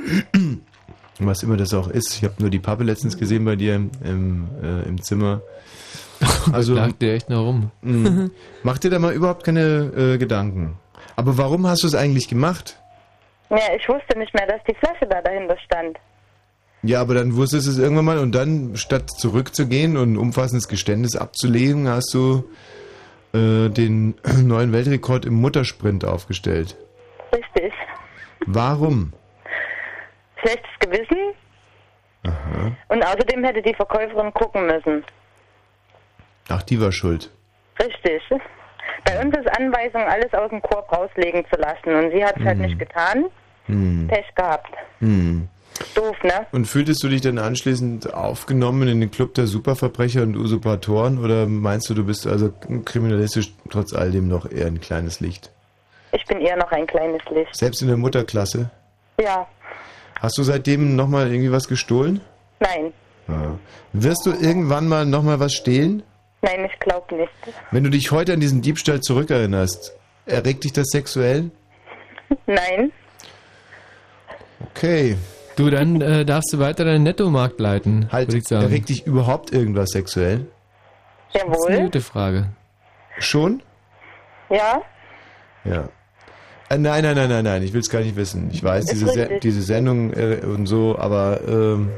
Was immer das auch ist. Ich habe nur die Pappe letztens gesehen bei dir im, äh, im Zimmer. Also lag der echt noch rum. mh, mach dir da mal überhaupt keine äh, Gedanken. Aber warum hast du es eigentlich gemacht? Ja, ich wusste nicht mehr, dass die Flasche da dahinter stand. Ja, aber dann wusstest du es irgendwann mal und dann, statt zurückzugehen und ein umfassendes Geständnis abzulegen, hast du äh, den neuen Weltrekord im Muttersprint aufgestellt. Richtig. Warum? Schlechtes Gewissen Aha. und außerdem hätte die Verkäuferin gucken müssen. Ach, die war schuld. Richtig. Bei uns ist Anweisung, alles aus dem Korb rauslegen zu lassen und sie hat es halt Mhm. nicht getan. Hm. Pech gehabt. Hm. Doof, ne? Und fühltest du dich dann anschließend aufgenommen in den Club der Superverbrecher und Usurpatoren oder meinst du, du bist also kriminalistisch trotz all dem noch eher ein kleines Licht? Ich bin eher noch ein kleines Licht. Selbst in der Mutterklasse? Ja, Hast du seitdem nochmal irgendwie was gestohlen? nein. Ja. Wirst du irgendwann mal nochmal was stehlen? Nein, ich glaube nicht. Wenn du dich heute an diesen Diebstahl zurückerinnerst, erregt dich das sexuell? Nein. Okay. Du, dann äh, darfst du weiter deinen Nettomarkt leiten, Halt, würde ich sagen. erregt dich überhaupt irgendwas sexuell? Das ist eine Jawohl. gute Frage. Schon? Ja? Ja. Äh, nein, nein, nein, nein, nein, ich will es gar nicht wissen. Ich weiß, diese, Se diese Sendung äh, und so, aber ähm,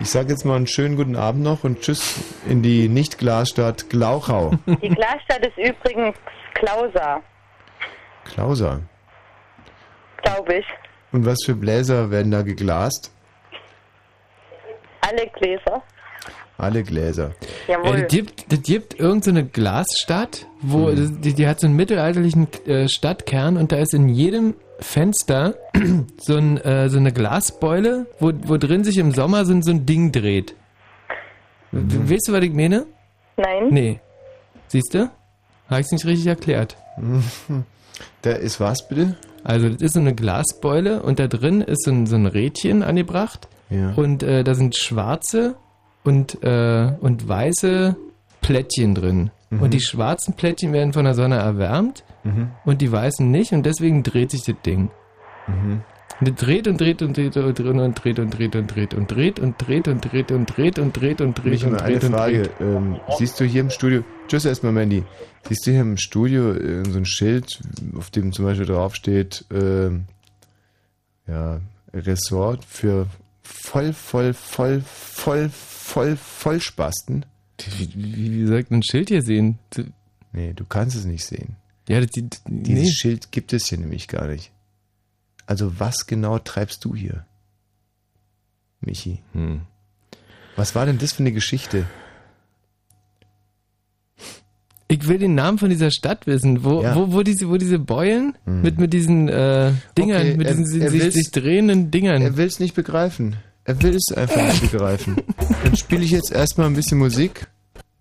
ich sage jetzt mal einen schönen guten Abend noch und tschüss in die Nicht-Glasstadt Glauchau. Die Glasstadt ist übrigens Klausa, Klauser. glaube ich. Und was für Bläser werden da geglast? Alle Gläser. Alle Gläser. Jawohl. Äh, das gibt, das gibt irgendeine Glasstadt, wo die, die hat so einen mittelalterlichen äh, Stadtkern und da ist in jedem Fenster so, ein, äh, so eine Glasbeule, wo, wo drin sich im Sommer so, ein- so ein Ding dreht. W- Weißt du, was ich meine? Nein. Nee. Siehst du? Habe ich es nicht richtig erklärt. Da ist was bitte? Also das ist so eine Glasbeule und da drin ist so ein, so ein Rädchen angebracht Ja. und äh, da sind schwarze und, äh, und weiße Plättchen drin. Mhm. Und die schwarzen Plättchen werden von der Sonne erwärmt Mhm. und die weißen nicht und deswegen dreht sich das Ding. Mhm. Und dreht und dreht und dreht und dreht und dreht und dreht und dreht und dreht und dreht und dreht und dreht und dreht und dreht und eine dreht und Frage. dreht. Ähm, siehst du hier im Studio, tschüss erstmal Mandy, siehst du hier im Studio äh, so ein Schild, auf dem zum Beispiel draufsteht, ähm, ja, Ressort für voll, voll, voll, voll, voll, Vollspasten? Wie, wie, wie soll ich ein Schild hier sehen? Nee, du kannst es nicht sehen. Ja, das, die, Dieses nee. Schild gibt es hier nämlich gar nicht. Also was genau treibst du hier? Michi. Hm. Was war denn das für eine Geschichte? Ich will den Namen von dieser Stadt wissen, wo, Ja. wo, wo, diese, wo diese Beulen Hm. mit, mit diesen äh, Dingern, Okay, mit diesen er sich, sich drehenden Dingern. Er will es nicht begreifen. Er will es einfach nicht begreifen. Dann spiele ich jetzt erstmal ein bisschen Musik.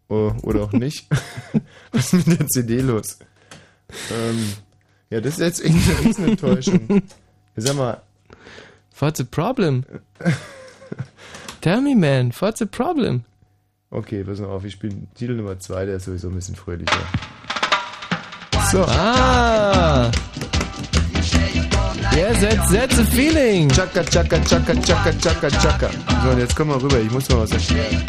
Oh, oder auch nicht. Was ist mit der CD los? Ähm, ja, das ist jetzt irgendwie eine Riesenenttäuschung. Sag mal. What's the problem? Tell me, man, what's the problem? Okay, pass mal auf, ich spiele Titel Nummer 2, der ist sowieso ein bisschen fröhlicher. so. Ah. Yes, that's, that's a feeling. Chaka, chaka, chaka, chaka, chaka, chaka. So, und jetzt komm mal rüber, ich muss mal was erklären.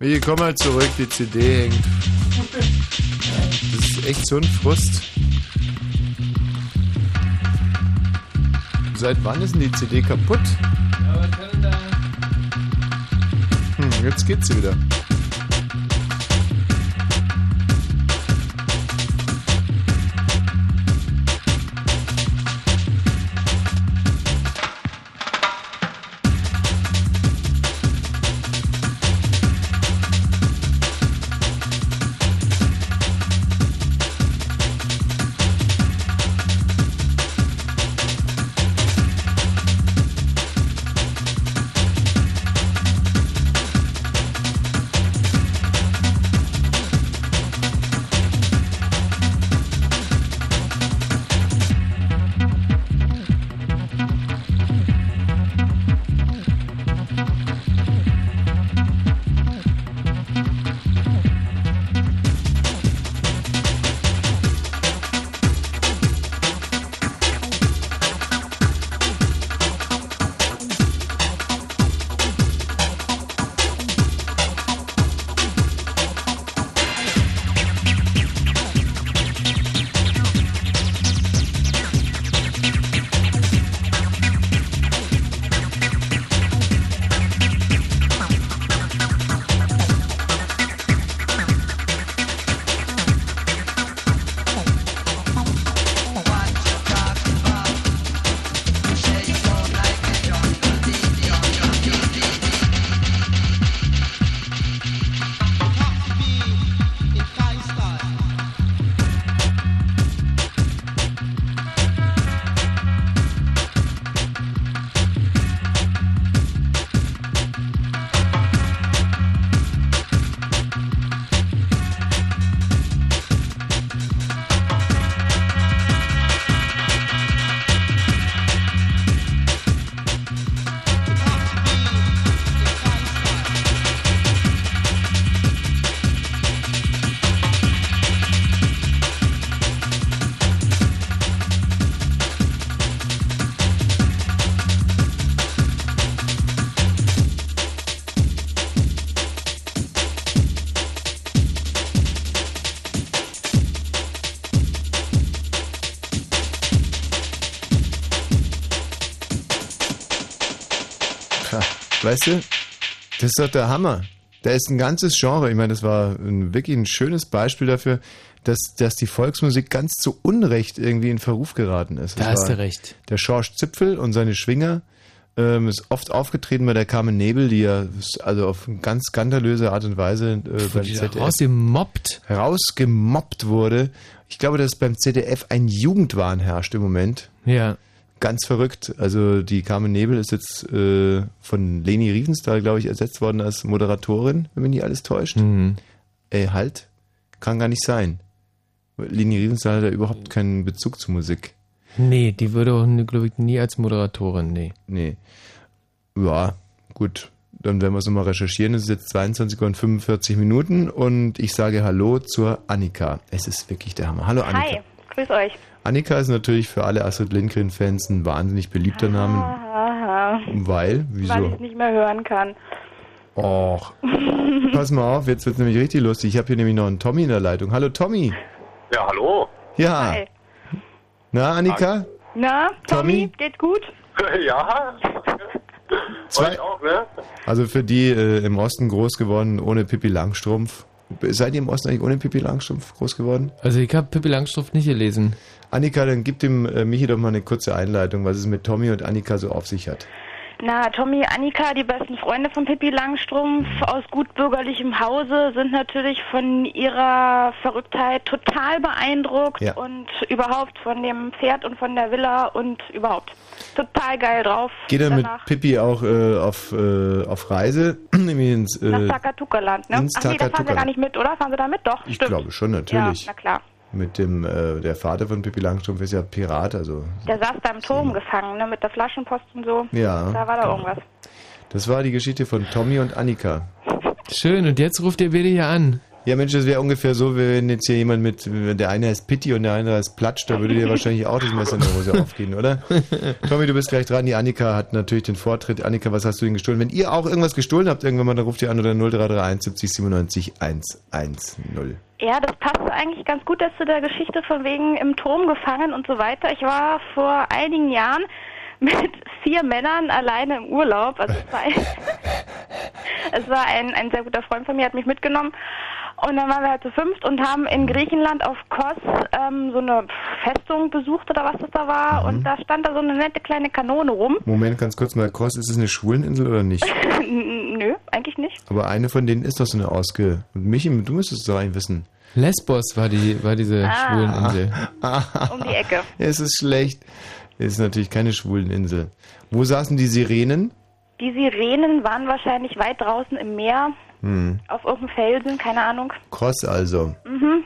Michi, komm mal zurück, die CD hängt. Das ist echt so ein Frust. Seit wann ist denn die CD kaputt? Hm, jetzt geht sie wieder. Weißt du, das ist doch der Hammer. Da ist ein ganzes Genre. Ich meine, das war ein, wirklich ein schönes Beispiel dafür, dass, dass die Volksmusik ganz zu Unrecht irgendwie in Verruf geraten ist. Da Das hast du recht. Der Schorsch Zipfel und seine Schwinger ähm, ist oft aufgetreten bei der Carmen Nebel, die ja also auf eine ganz skandalöse Art und Weise äh, beim da ZDF rausgemobbt. rausgemobbt wurde. Ich glaube, dass beim ZDF ein Jugendwahn herrscht im Moment. Ja. Ganz verrückt. Also die Carmen Nebel ist jetzt äh, von Leni Riefenstahl, glaube ich, ersetzt worden als Moderatorin, wenn mich nicht alles täuscht. Mhm. Ey, halt. Kann gar nicht sein. Leni Riefenstahl hat ja überhaupt keinen Bezug zu Musik. Nee, die würde auch, glaube ich, nie als Moderatorin, nee. Nee. Ja, gut. Dann werden wir es nochmal recherchieren. Es ist jetzt 22 Uhr und 45 Minuten und ich sage Hallo zur Annika. Es ist wirklich der Hammer. Hallo Annika. Hi, grüß euch. Annika ist natürlich für alle Astrid Lindgren-Fans ein wahnsinnig beliebter Name. Weil? weil ich Wieso? es nicht mehr hören kann. Och. Pass mal auf, jetzt wird es nämlich richtig lustig. Ich habe hier nämlich noch einen Tommy in der Leitung. Hallo Tommy. Ja, hallo. Ja. Hi. Na, Annika? Na, Tommy, Tommy? geht gut? ja. Zwei- Euch auch, ne? Also für die äh, im Osten groß geworden ohne Pippi Langstrumpf. Seid ihr im Osten eigentlich ohne Pippi Langstrumpf groß geworden? Also ich habe Pippi Langstrumpf nicht gelesen. Annika, dann gib dem äh, Michi doch mal eine kurze Einleitung, was es mit Tommy und Annika so auf sich hat. Na, Tommy, Annika, die besten Freunde von Pippi Langstrumpf aus gutbürgerlichem Hause, sind natürlich von ihrer Verrücktheit total beeindruckt Ja. und überhaupt von dem Pferd und von der Villa und überhaupt total geil drauf. Geht er mit Pippi auch äh, auf, äh, auf Reise? Nämlich ins, nach äh, Takatuka-Land, ne? Ach nee, da fahren sie gar nicht mit, oder? Fahren sie da mit? Doch, ich stimmt. glaube schon, natürlich. Ja, na klar. Mit dem, äh, der Vater von Pippi Langstrumpf ist ja Pirat, also Der saß da im Turm gefangen, ne? Mit der Flaschenpost und so. Ja. Da war da irgendwas. das war die Geschichte von Tommy und Annika. Schön, und jetzt ruft ihr beide hier an. Ja Mensch, das wäre ungefähr so, wenn jetzt hier jemand mit, der eine heißt Pitti und der andere heißt Platsch, da würde dir wahrscheinlich auch das Messer in der Hose aufgehen, oder? Tommy, du bist gleich dran. Die Annika hat natürlich den Vortritt. Annika, was hast du denn gestohlen? Wenn ihr auch irgendwas gestohlen habt, irgendwann mal, dann ruft ihr an oder 0331 70 97 110. Ja, das passt eigentlich ganz gut, dass zu der Geschichte von wegen im Turm gefangen und so weiter. Ich war vor einigen Jahren mit vier Männern alleine im Urlaub. Also es war ein, es war ein, ein sehr guter Freund von mir, hat mich mitgenommen. Und dann waren wir halt zu fünft und haben in Griechenland auf Kos ähm, so eine Festung besucht oder was das da war. Und da stand da so eine nette kleine Kanone rum. Moment, ganz kurz mal, Cross, ist es eine Schwuleninsel oder nicht? Nö, eigentlich nicht. Aber eine von denen ist doch so eine Ausge... Und Michi, du müsstest es doch eigentlich wissen. Lesbos war, die, war diese Ah. Schwuleninsel. Um die Ecke. Es ist schlecht. Es ist natürlich keine Schwuleninsel. Wo saßen die Sirenen? Die Sirenen waren wahrscheinlich weit draußen im Meer, Hm. auf irgendeinem Felsen, keine Ahnung. Cross also. Mhm.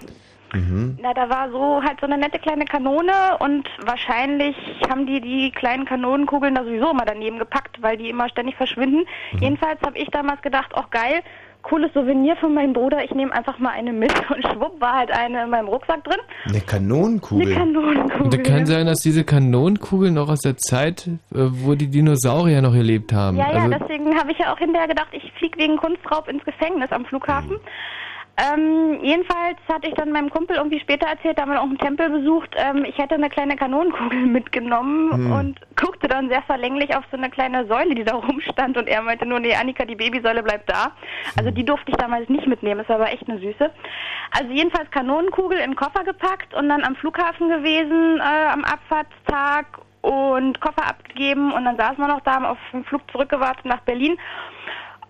Mhm. Na, da war so halt so eine nette kleine Kanone und wahrscheinlich haben die die kleinen Kanonenkugeln da sowieso immer daneben gepackt, weil die immer ständig verschwinden. Mhm. Jedenfalls habe ich damals gedacht, auch geil, cooles Souvenir von meinem Bruder, ich nehme einfach mal eine mit und schwupp war halt eine in meinem Rucksack drin. Eine Kanonenkugel. Eine Kanonenkugel. Und da kann sein, dass diese Kanonenkugeln noch aus der Zeit, äh, wo die Dinosaurier noch gelebt haben. Ja, ja, also, deswegen habe ich ja auch hinterher gedacht, ich fliege wegen Kunstraub ins Gefängnis am Flughafen. Ähm, jedenfalls hatte ich dann meinem Kumpel irgendwie später erzählt, da haben wir auch einen Tempel besucht, ähm, ich hätte eine kleine Kanonenkugel mitgenommen Hm. und guckte dann sehr verlänglich auf so eine kleine Säule, die da rumstand und er meinte nur, nee, Annika, die Babysäule bleibt da. Also die durfte ich damals nicht mitnehmen, es war aber echt eine süße. Also jedenfalls Kanonenkugel in den Koffer gepackt und dann am Flughafen gewesen äh, am Abfahrtstag und Koffer abgegeben und dann saßen wir noch da, haben auf den Flug zurückgewartet nach Berlin.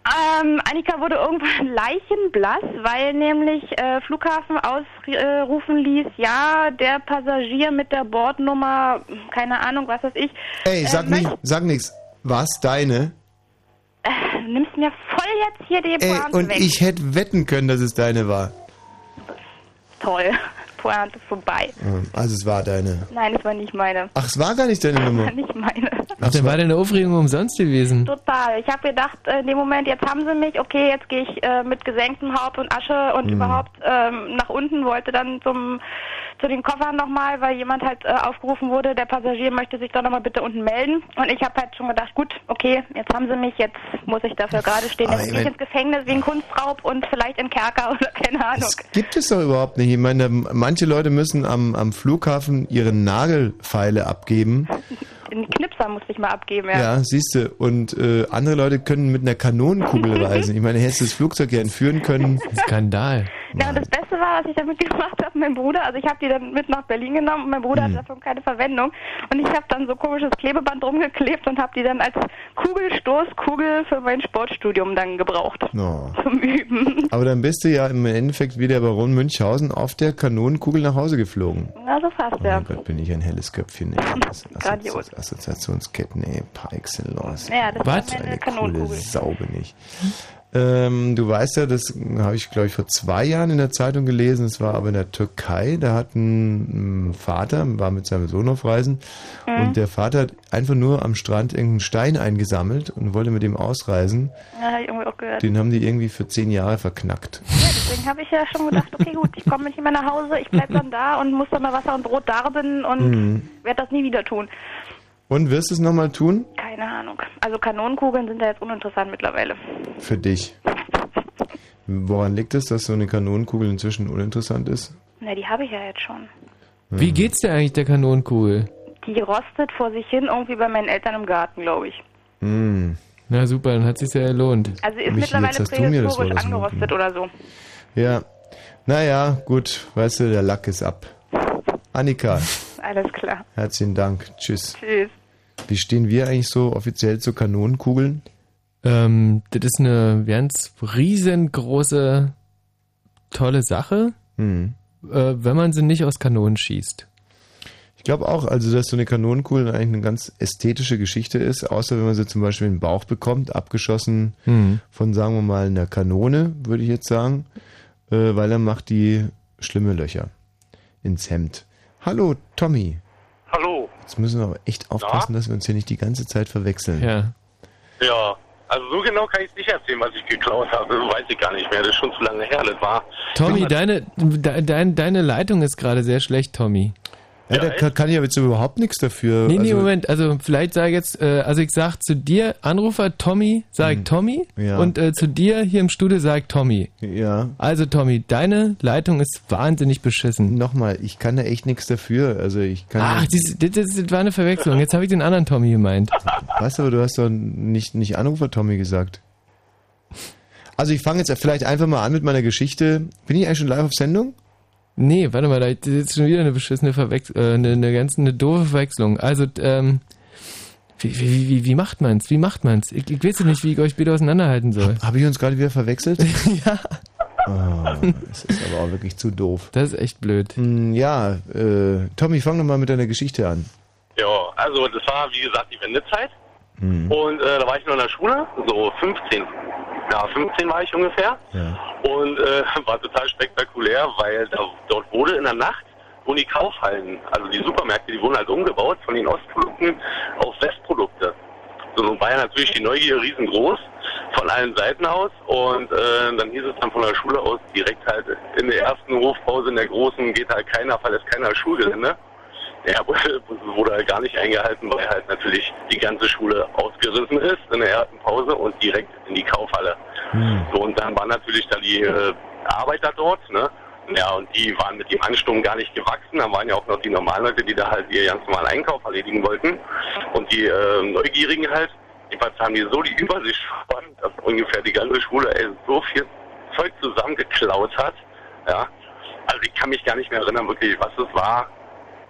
Ähm, Annika wurde irgendwann leichenblass, weil nämlich äh, Flughafen ausrufen ließ, ja, der Passagier mit der Bordnummer, keine Ahnung, was weiß ich. Ey, sag äh, nicht, sag nichts. Was, deine? Äh, nimmst mir voll jetzt hier die Ey, Pointe und weg. ich hätte wetten können, dass es deine war. Toll, Pointe vorbei. Hm, Also es war deine. Nein, es war nicht meine. Ach, es war gar nicht deine Das Nummer. war nicht meine. Ach, dann war deine Aufregung umsonst gewesen. Total. Ich habe gedacht, äh, in dem Moment, jetzt haben sie mich, okay, jetzt gehe ich äh, mit gesenktem Haupt und Asche und Mhm. überhaupt ähm, nach unten, wollte dann zum zu den Koffern nochmal, weil jemand halt äh, aufgerufen wurde, der Passagier möchte sich doch nochmal bitte unten melden. Und ich habe halt schon gedacht, gut, okay, jetzt haben sie mich, jetzt muss ich dafür gerade stehen. Jetzt gehe ich ins Gefängnis wegen Kunstraub und vielleicht in Kerker oder keine Ahnung. Gibt es doch überhaupt nicht. Ich meine, manche Leute müssen am, am Flughafen ihre Nagelfeile abgeben. Den Knipser musste ich mal abgeben, ja. Ja, siehst du. Und äh, andere Leute können mit einer Kanonenkugel reisen. Ich meine, hättest du das Flugzeug ja entführen können. Skandal. Ja, und das Beste war, was ich damit gemacht habe, mein Bruder, also ich habe die dann mit nach Berlin genommen und mein Bruder Mhm. hatte davon keine Verwendung und ich habe dann so komisches Klebeband rumgeklebt und habe die dann als Kugelstoßkugel für mein Sportstudium dann gebraucht No. zum Üben. Aber dann bist du ja im Endeffekt wie der Baron Münchhausen auf der Kanonenkugel nach Hause geflogen. Na, so fast, Oh ja. mein Gott, bin ich ein helles Köpfchen. Ey. Das. Assozi Assoziationsketten, ey, par excellence. Ja, das Was war meine eine Kanonenkugel. coole Sau bin ich. Ähm, du weißt ja, das habe ich, glaube ich, vor zwei Jahren in der Zeitung gelesen. Es war aber in der Türkei. Da hat ein, ein Vater, war mit seinem Sohn auf Reisen, Mhm. und der Vater hat einfach nur am Strand irgendeinen Stein eingesammelt und wollte mit dem ausreisen. Ja, hab ich irgendwie auch gehört. Den haben die irgendwie für zehn Jahre verknackt. Ja, deswegen habe ich ja schon gedacht, okay, gut, ich komme nicht mehr nach Hause, ich bleib dann da und muss dann mal Wasser und Brot darbinden und Mhm. werde das nie wieder tun. Und wirst du es nochmal tun? Keine Ahnung. Also Kanonenkugeln sind ja jetzt uninteressant mittlerweile. Für dich. Woran liegt es, dass so eine Kanonenkugel inzwischen uninteressant ist? Na, die habe ich ja jetzt schon. Wie geht's dir eigentlich der Kanonenkugel? Die rostet vor sich hin irgendwie bei meinen Eltern im Garten, glaube ich. Hm. Na super, dann hat sich's ja gelohnt. Also ist Michi, mittlerweile prähistorisch angerostet oder so. Ja. Naja, gut, weißt du, der Lack ist ab. Annika, Alles klar. herzlichen Dank. Tschüss. Tschüss. Wie stehen wir eigentlich so offiziell zu Kanonenkugeln? Ähm, das ist eine ganz riesengroße, tolle Sache, Hm. äh, wenn man sie nicht aus Kanonen schießt. Ich glaube auch, also dass so eine Kanonenkugel eigentlich eine ganz ästhetische Geschichte ist, außer wenn man sie zum Beispiel in den Bauch bekommt, abgeschossen Mhm. von, sagen wir mal, einer Kanone, würde ich jetzt sagen, äh, weil dann macht die schlimme Löcher ins Hemd. Hallo, Tommy. Jetzt müssen wir aber echt aufpassen, dass wir uns hier nicht die ganze Zeit verwechseln. Ja. Ja, also so genau kann ich es nicht erzählen, was ich geklaut habe. Das weiß ich gar nicht mehr. Das ist schon zu lange her. Das war. Tommy, deine, de, dein, deine Leitung ist gerade sehr schlecht, Tommy. Ja, da kann, kann ich aber jetzt überhaupt nichts dafür. Nee, nee, also, Moment, also vielleicht sage ich jetzt, äh, also ich sag zu dir, Anrufer Tommy, sag ich Tommy Hm. Ja. und äh, zu dir hier im Studio sag ich Tommy. Ja. Also Tommy, deine Leitung ist wahnsinnig beschissen. Nochmal, ich kann da echt nichts dafür. Also ich kann. Ach, das, das, das, das war eine Verwechslung. Jetzt habe ich den anderen Tommy gemeint. Weißt du, aber du hast doch nicht, nicht Anrufer Tommy gesagt. Also ich fange jetzt vielleicht einfach mal an mit meiner Geschichte. Bin ich eigentlich schon live auf Sendung? Nee, warte mal, da das ist schon wieder eine beschissene Verwechslung, äh, eine, eine ganz eine doofe Verwechslung. Also, ähm, wie, wie, wie, wie macht man's? Wie macht man's? Ich, ich weiß ja nicht, wie ich euch bitte auseinanderhalten soll. Habe ich uns gerade wieder verwechselt? ja. Oh, das ist aber auch wirklich zu doof. Das ist echt blöd. Hm, Ja, äh, Tommy, fang doch mal mit deiner Geschichte an. Ja, also das war wie gesagt die Wendezeit. Hm. Und äh, da war ich noch in der Schule, so 15. Ja, 15 war ich ungefähr. Ja. Und äh, war total spektakulär, weil da, dort wurde in der Nacht, wurden die Kaufhallen, also die Supermärkte, die wurden halt umgebaut von den Ostprodukten auf Westprodukte. So, nun war ja natürlich die Neugier riesengroß von allen Seiten aus und äh, dann hieß es dann von der Schule aus direkt halt in der ersten Hofpause in der großen geht halt keiner, verlässt keiner Schulgelände. Ja, wurde, wurde halt gar nicht eingehalten, weil halt natürlich die ganze Schule ausgerissen ist in der ersten Pause und direkt in die Kaufhalle. So, und dann waren natürlich da die äh, Arbeiter dort, ne? Ja, und die waren mit dem Ansturm gar nicht gewachsen. Da waren ja auch noch die normalen Leute, die da halt ihr ganz normalen Einkauf erledigen wollten. Und die äh, Neugierigen halt, jedenfalls haben die so die Übersicht verloren, dass ungefähr die ganze Schule ey, so viel Zeug zusammengeklaut hat. Ja. Also ich kann mich gar nicht mehr erinnern, wirklich, was es war.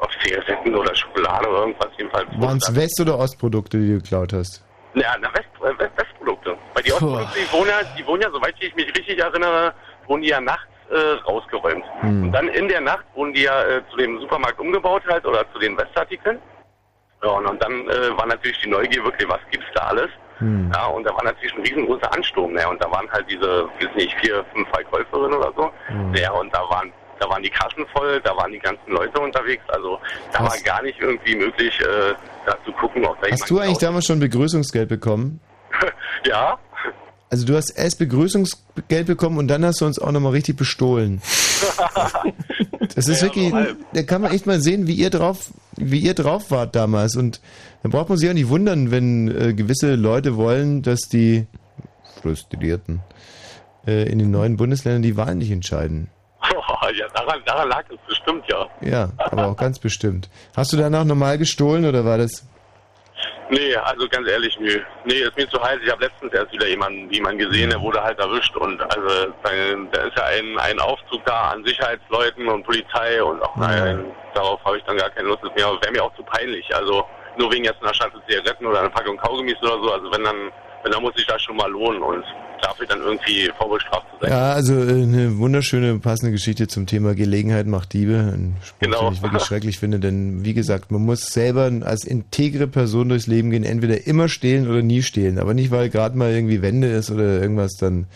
Ob Zigaretten oder Schokolade oder irgendwas jedenfalls. Waren es West- oder Ostprodukte, die du geklaut hast? Ja, na, West, äh, West, Westprodukte. Weil die Ostprodukte, die wohnen, ja, die wohnen ja, soweit ich mich richtig erinnere, wurden die ja nachts äh, rausgeräumt. Hm. Und dann in der Nacht wurden die ja äh, zu dem Supermarkt umgebaut halt oder zu den Westartikeln. Ja, und, und dann äh, war natürlich die Neugier wirklich, was gibt's da alles? Hm. Ja, und da war natürlich ein riesengroßer Ansturm, ne? Und da waren halt diese, weiß nicht, vier, fünf Verkäuferinnen oder so. Hm. Ja, und da waren da waren die Kassen voll, da waren die ganzen Leute unterwegs. Also da war gar nicht irgendwie möglich, äh, da zu gucken, ob da Hast du eigentlich damals schon Begrüßungsgeld bekommen? Ja, Also du hast erst Begrüßungsgeld bekommen und dann hast du uns auch nochmal richtig bestohlen. Das ist Ja, wirklich, da kann man echt mal sehen, wie ihr drauf, wie ihr drauf wart damals. Und da braucht man sich auch nicht wundern, wenn äh, gewisse Leute wollen, dass die Frustrierten äh, in den neuen Bundesländern die Wahlen nicht entscheiden. ja, daran, daran lag es bestimmt, ja. Ja, aber auch ganz bestimmt. Hast du danach normal gestohlen oder war das? Nee, also ganz ehrlich, nö. Nee, ist mir zu heiß. Ich habe letztens erst wieder jemanden, jemanden gesehen, der wurde halt erwischt und also da, ist ja ein, ein Aufzug da an Sicherheitsleuten und Polizei und auch nein, darauf habe ich dann gar keine Lust. Das wäre wär mir auch zu peinlich. Also nur wegen jetzt einer Schachtel Zigaretten oder einer Packung Kaugummis oder so. Also wenn dann, wenn dann muss sich das schon mal lohnen und dafür dann irgendwie vorbestraft zu sein. Ja, also äh, eine wunderschöne, passende Geschichte zum Thema Gelegenheit macht Diebe. Ein Spruch, Genau. den ich wirklich schrecklich finde, denn wie gesagt, man muss selber als integre Person durchs Leben gehen, entweder immer stehlen oder nie stehlen. Aber nicht, weil gerade mal irgendwie Wende ist oder irgendwas, dann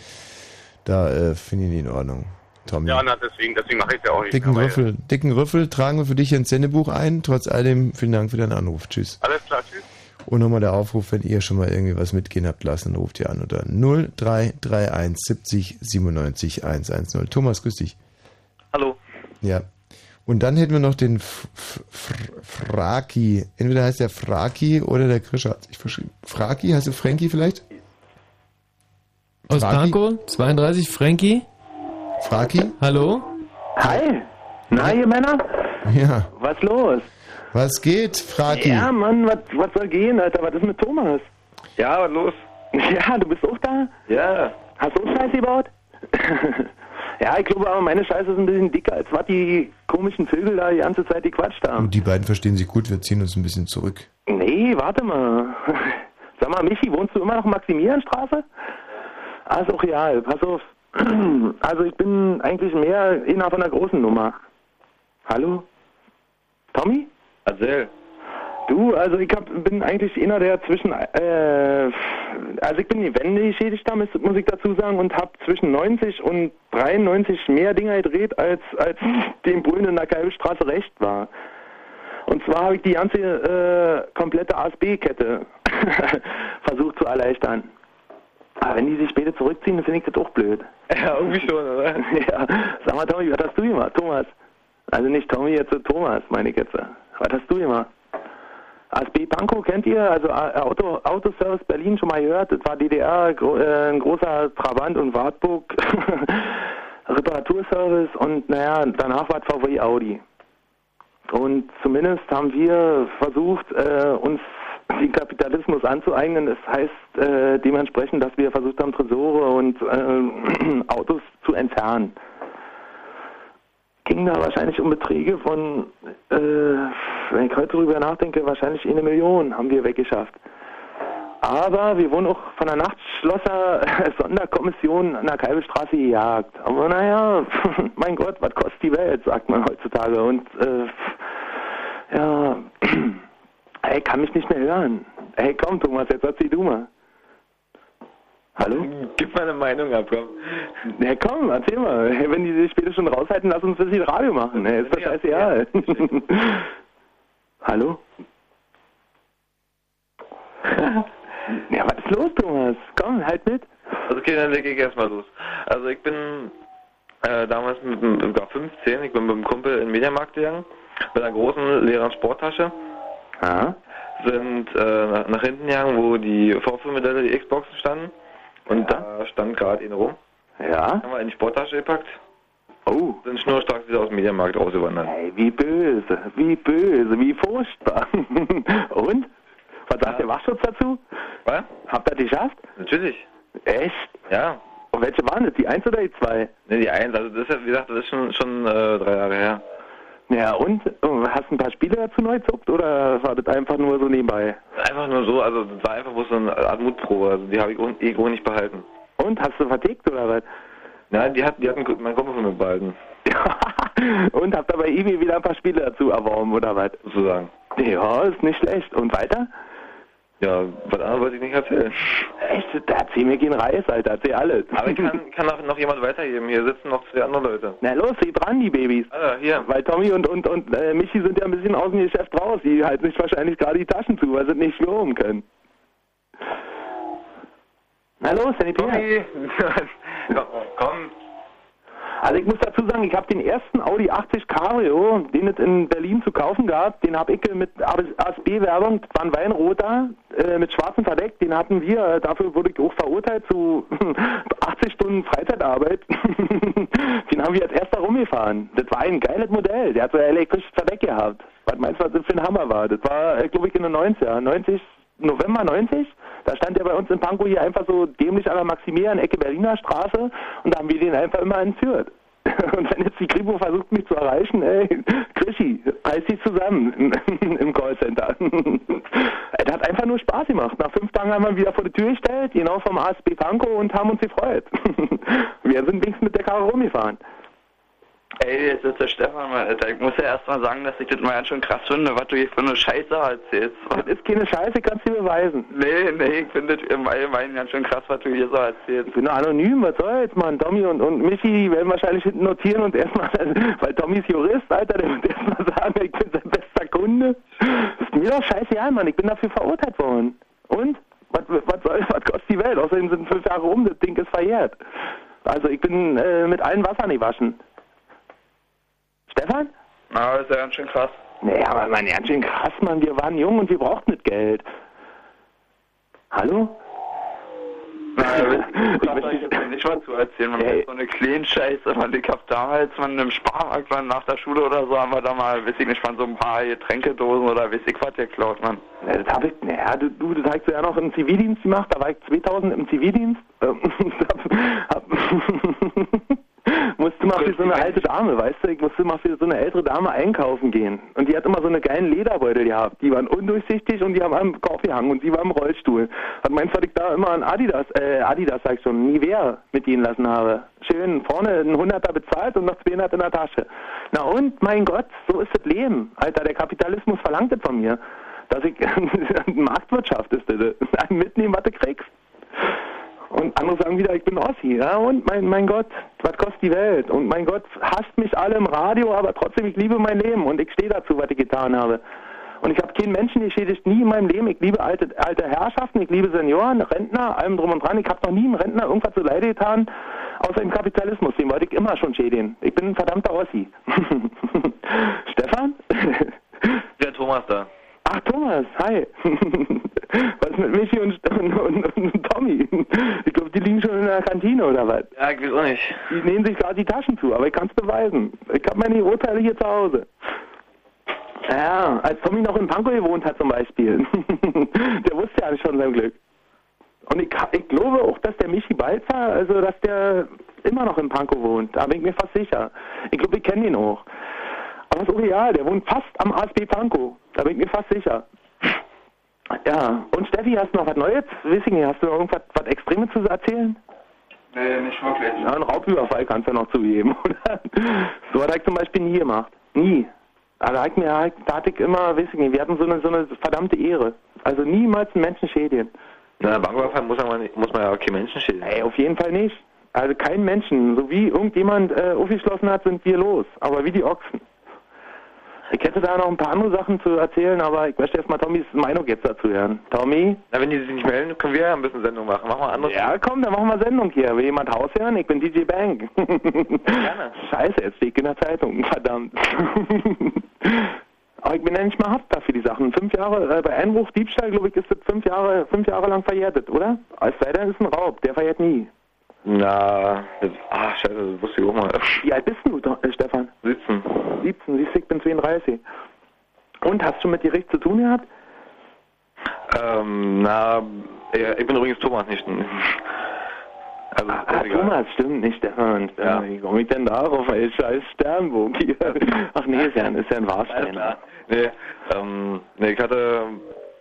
da äh, finde ich nicht in Ordnung. Tommy. Ja, na, deswegen, deswegen mache ich es ja auch nicht. Dicken Rüffel, dicken Rüffel tragen wir für dich ins Sendebuch ein. Trotz alledem, vielen Dank für deinen Anruf. Tschüss. Alles klar, tschüss. Und nochmal der Aufruf, wenn ihr schon mal irgendwie was mitgehen habt lassen, dann ruft ihr an unter 0331 70 97 110. Thomas, grüß dich. Hallo. Ja. Und dann hätten wir noch den F F F Fraki. Entweder heißt der Fraki oder der Krischer hat sich verschrieben. Fraki, heißt du Frankie vielleicht? Aus Fraki? Pankow, 32, Frankie. Fraki? Hallo? Hi. Na, ihr Männer? Ja. Was los? Was geht, Fraki? Ja, Mann, was, was soll gehen, Alter? Was ist mit Thomas? Ja, was los? Ja, du bist auch da? Ja. Hast du auch Scheiße gebaut? ja, ich glaube aber, meine Scheiße ist ein bisschen dicker, als was die komischen Vögel da die ganze Zeit gequatscht haben. Und die beiden verstehen sich gut, wir ziehen uns ein bisschen zurück. Nee, warte mal. Sag mal, Michi, wohnst du immer noch Maximilianstraße? Ah, ist auch real, pass auf. Also ich bin eigentlich mehr einer von der großen Nummer. Hallo? Tommy? Erzähl. Du, also ich hab, bin eigentlich einer der zwischen, äh, also ich bin die Wende geschädigter, muss ich dazu sagen, und habe zwischen 90 und 93 mehr Dinger gedreht, als, als dem Brünen in der Kalbstraße recht war. Und zwar habe ich die ganze äh, komplette ASB-Kette versucht zu erleichtern. Aber wenn die sich später zurückziehen, dann finde ich das auch blöd. Ja, irgendwie schon, oder? ja. Sag mal, Tommy, was hast du gemacht? Thomas. Also nicht Tommy, jetzt Thomas, meine ich jetzt. Was hast du gemacht? ASB Pankow kennt ihr? Also äh, Auto, Autoservice Berlin schon mal gehört? Das war DDR, gro äh, ein großer Trabant und Wartburg. Reparaturservice und naja, danach war es VW Audi. Und zumindest haben wir versucht, äh, uns den Kapitalismus anzueignen. Das heißt äh, dementsprechend, dass wir versucht haben, Tresore und äh, Autos zu entfernen. Ging da wahrscheinlich um Beträge von, äh, wenn ich heute drüber nachdenke, wahrscheinlich eine Million haben wir weggeschafft. Aber wir wurden auch von der Nachtschlosser Sonderkommission an der Kalbestraße gejagt. Aber naja, mein Gott, was kostet die Welt, sagt man heutzutage. Und äh, ja, ey, kann mich nicht mehr hören. Ey, komm Thomas, jetzt erzähl du mal. Hallo? Gib mal eine Meinung ab, komm. Ja, komm, erzähl mal. Wenn die sich später schon raushalten, lass uns ein bisschen Radio machen. Hey, ist doch scheißegal. Hallo? ja, was ist los, Thomas? Komm, halt mit. Also okay, dann lege ich erstmal los. Also ich bin äh, damals mit, mit sogar 15, ich bin mit einem Kumpel in den Mediamarkt gegangen, mit einer großen leeren Sporttasche. Ja. Sind äh, nach, nach hinten gegangen, wo die Vorführmodelle, die Xboxen standen. Und da stand gerade eine rum. Ja. Haben wir in die Sporttasche gepackt. Oh. Sind schnurstracks wieder aus dem Mediamarkt rausgewandert. Hey, wie böse, wie böse, wie furchtbar. Und? Was sagt der Wachschutz dazu? Was? Habt ihr das geschafft? Natürlich. Echt? Ja. Und welche waren das? Die eins oder die zwei? Ne, die eins, also das ist ja, wie gesagt, das ist schon, schon äh, drei Jahre her. Ja, und? Hast du ein paar Spiele dazu neu gezockt oder war das einfach nur so nebenbei? Einfach nur so, also das war einfach bloß so eine Art Mutprobe, also die habe ich eh nicht behalten. Und? Hast du vertickt oder was? Nein, die hat, die hat ein- mein Kumpel von mir behalten. Und habt ihr bei eBay wieder ein paar Spiele dazu erworben oder was? Sozusagen. Ja, ist nicht schlecht. Und weiter? Ja, was anderes wollte ich nicht erzählen. Echt? Erzähl mir keinen Reis, Alter. Erzähl alles. Aber ich kann, kann noch, noch jemand weitergeben. Hier sitzen noch zwei andere Leute. Na los, geh dran, die Babys. Ah, hier. Weil Tommy und, und, und äh, Michi sind ja ein bisschen aus dem Geschäft raus. Die halten sich wahrscheinlich gerade die Taschen zu, weil sie nicht schlurren können. Na los, Sanitär. Tommy! komm. Also ich muss dazu sagen, ich habe den ersten Audi 80 Cabrio, den es in Berlin zu kaufen gab, den habe ich mit ASB-Werbung, war ein Weinroter, äh, mit schwarzem Verdeck, den hatten wir, äh, dafür wurde ich auch verurteilt zu 80 Stunden Freizeitarbeit. den haben wir als erster rumgefahren. Das war ein geiles Modell, der hat so elektrisches Verdeck gehabt. Was meinst du, was das für ein Hammer war? Das war, äh, glaube ich, in den 90er, 90, November 90. Da stand er bei uns in Pankow hier einfach so dämlich an der Maximilian-Ecke Berliner Straße und da haben wir den einfach immer entführt. Und wenn jetzt die Kripo versucht, mich zu erreichen, ey, Krischi, reiß dich zusammen im Callcenter. Es hat einfach nur Spaß gemacht. Nach fünf Tagen haben wir ihn wieder vor die Tür gestellt, genau vom ASB Pankow und haben uns gefreut. Wir sind wenigstens mit der Karre rumgefahren. Ey, jetzt ist der Stefan mal, Alter. Ich muss ja erstmal sagen, dass ich das mal ganz schön krass finde, was du hier für eine Scheiße erzählst. Das ist keine Scheiße, kannst du dir beweisen. Nee, nee, ich finde das im Allgemeinen ganz schön krass, was du hier so erzählst. Ich bin nur anonym, was soll's, Mann. Tommy und, und Michi werden wahrscheinlich hinten notieren und erstmal, weil Tommy ist Jurist, Alter, der wird erstmal sagen, ich bin sein bester Kunde. Das ist mir doch scheißegal, Mann. Ich bin dafür verurteilt worden. Und? Was, was, soll, was kostet die Welt? Außerdem sind fünf Jahre um, das Ding ist verjährt. Also ich bin äh, mit allen Wasser nicht waschen. Stefan? Na, ist ja ganz schön krass. Nee, aber mein ganz schön krass, Mann. Wir waren jung und wir brauchten nicht Geld. Hallo? Ich möchte jetzt nicht mal zu erzählen, man hat so eine kleine Scheiße, man, ich hab damals, man im Sparmarkt, man nach der Schule oder so, haben wir da mal, weiß ich nicht, man so ein paar Getränkedosen oder weiß ich was geklaut, man. Ja, das hab ich, naja, du, du, das hast du ja noch im Zivildienst gemacht, da war ich 2000 im Zivildienst. Ähm, hab, hab, musste mal für so eine alte Dame, weißt du, ich musste mal für so eine ältere Dame einkaufen gehen. Und die hat immer so eine geilen Lederbeutel gehabt. Die waren undurchsichtig und die haben am Korb gehangen und sie war im Rollstuhl. Hat meinst dass ich da immer an Adidas, äh, Adidas sag ich schon, Nivea mitgehen lassen habe. Schön vorne ein Hunderter bezahlt und noch 200 in der Tasche. Na und, mein Gott, so ist das Leben. Alter, der Kapitalismus verlangt das von mir. Dass ich, Marktwirtschaft ist das. Mitnehmen, was du kriegst. Und andere sagen wieder, ich bin Ossi. Ja, und mein, mein Gott, was kostet die Welt? Und mein Gott, hasst mich alle im Radio, aber trotzdem, ich liebe mein Leben und ich stehe dazu, was ich getan habe. Und ich habe keinen Menschen geschädigt, nie in meinem Leben. Ich liebe alte, alte Herrschaften, ich liebe Senioren, Rentner, allem drum und dran. Ich habe noch nie einem Rentner irgendwas zu Leide getan, außer im Kapitalismus. Den wollte ich immer schon schädigen. Ich bin ein verdammter Ossi. Stefan? Der Thomas da. Ach, Thomas, hi. was ist mit Michi und, und, und, Tommy? Ich glaube, die liegen schon in der Kantine oder was? Ja, ich weiß auch nicht. Die nehmen sich gerade die Taschen zu, aber ich kann es beweisen. Ich habe meine Urteile hier zu Hause. Ja, als Tommy noch in Pankow gewohnt hat zum Beispiel. der wusste ja nicht von seinem Glück. Und ich, ich glaube auch, dass der Michi Balzer, also dass der immer noch in Pankow wohnt. Da bin ich mir fast sicher. Ich glaube, ich kenne ihn auch. Aber ist auch real, der wohnt fast am ASB Pankow. Da bin ich mir fast sicher. Ja, und Steffi, hast du noch was Neues? Wissing, hast du noch irgendwas was Extremes zu erzählen? Nee, nicht wirklich. Ja, einen Raubüberfall kannst du noch zugeben, oder? So hat ich zum Beispiel nie gemacht. Nie. Also da, hat mir, da hatte ich immer, weiß ich nicht, wir hatten so eine, so eine verdammte Ehre. Also niemals einen Menschen schädigen. Na, Banküberfall muss man, nicht- muss man ja auch kein Menschen schädigen. Ey, auf jeden Fall nicht. Also kein Menschen. So wie irgendjemand äh, aufgeschlossen hat, sind wir los. Aber wie die Ochsen. Ich hätte da noch ein paar andere Sachen zu erzählen, aber ich möchte erstmal Tommys Meinung jetzt dazu hören. Tommy? Na, wenn die sich nicht melden, können wir ja ein bisschen Sendung machen. Machen wir anderes. Ja, komm, dann machen wir Sendung hier. Will jemand Haus hören? Ich bin DJ Bank. Gerne. Scheiße, jetzt steht in der Zeitung. Verdammt. Aber ich bin ja nicht mal haftbar für die Sachen. Fünf Jahre, äh, bei Einbruch, Diebstahl, glaube ich, ist das fünf Jahre, fünf Jahre lang verjährt, oder? Als sei denn, ist ein Raub. Der verjährt nie. Na, das, ah, scheiße, das wusste ich auch mal. Wie alt bist du, äh, Stefan? 17. 17, siehst du, ich bin 32. Und, hast du mit Gericht zu tun gehabt? Ähm, na, ja, ich bin übrigens Thomas, nicht. Also, Ah, egal. Thomas, stimmt nicht, Stefan. Ja. Wie komme ich denn darauf, ey? Scheiß Sternburg hier. Ach nee, ist ja, ein- ist ja ein Warstein. Nee, ähm, nee, ich hatte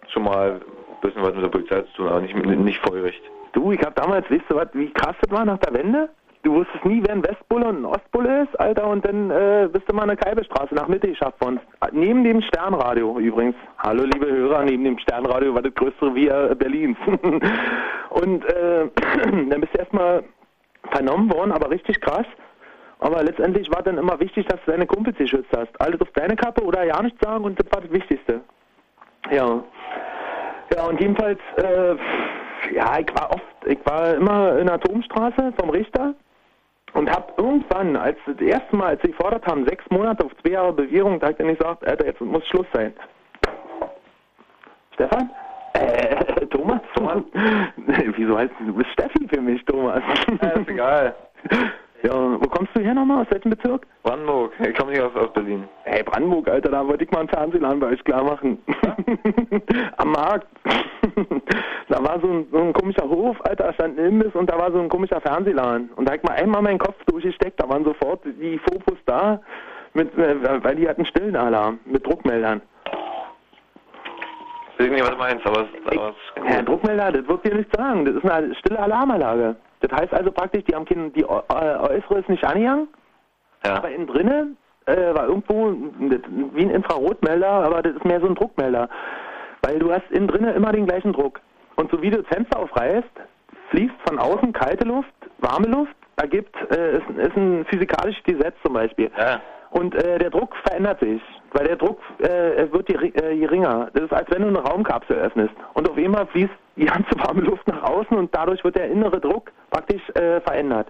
schon mal ein bisschen was mit der Polizei zu tun, aber nicht, nicht feurig. Du, ich hab damals, weißt du was, wie krass das war nach der Wende? Du wusstest nie, wer ein Westbulle und ein Ostbulle ist, Alter, und dann äh, bist du mal eine Kaibestraße nach Mitte geschafft worden. Neben dem Sternradio übrigens. Hallo, liebe Hörer, neben dem Sternradio war das größte Revier Berlins. und äh, dann bist du erstmal vernommen worden, aber richtig krass. Aber letztendlich war dann immer wichtig, dass du deine Kumpels geschützt hast. Alles auf deine Kappe oder ja nichts sagen und das war das Wichtigste. Ja. Ja, und jedenfalls, äh, ja, ich war oft, ich war immer in der Atomstraße vom Richter und hab irgendwann, als das erste Mal, als sie gefordert haben, sechs Monate auf zwei Jahre Bewährung, da hat er nicht gesagt, Alter, jetzt muss Schluss sein. Stefan? Äh, Thomas? Thomas? Wieso heißt du, du bist Steffi für mich, Thomas? Ja, ist egal. Ja, wo kommst du her nochmal? Aus welchem Bezirk? Brandenburg. Ich komme nicht aus, aus Berlin. Hey, Brandenburg, Alter, da wollte ich mal einen Fernsehladen bei euch klar machen. Am Markt. da war so ein, so ein komischer Hof, Alter, da stand ein Imbiss und da war so ein komischer Fernsehladen. Und da hab ich mal einmal meinen Kopf durchgesteckt, da waren sofort die Fopus da, mit, äh, weil die hatten stillen Alarm mit Druckmeldern. Ich weiß nicht, was du meinst, aber es es- Ja, Druckmelder, das wird dir nichts sagen. Das ist eine stille Alarmanlage. Das heißt also praktisch, die haben kein, die Äu- äußere ist nicht angegangen, aber innen drinnen äh, war irgendwo wie ein Infrarotmelder, aber das ist mehr so ein Druckmelder. Weil du hast innen drinnen immer den gleichen Druck. Und so wie du das Fenster aufreißt, fließt von außen kalte Luft, warme Luft, ergibt, äh, ist, ist ein physikalisches Gesetz zum Beispiel. Und äh, der Druck verändert sich, weil der Druck äh, wird geri- äh, geringer. Das ist, als wenn du eine Raumkapsel öffnest. Und auf einmal fließt die ganze warme Luft nach außen und dadurch wird der innere Druck praktisch äh, verändert.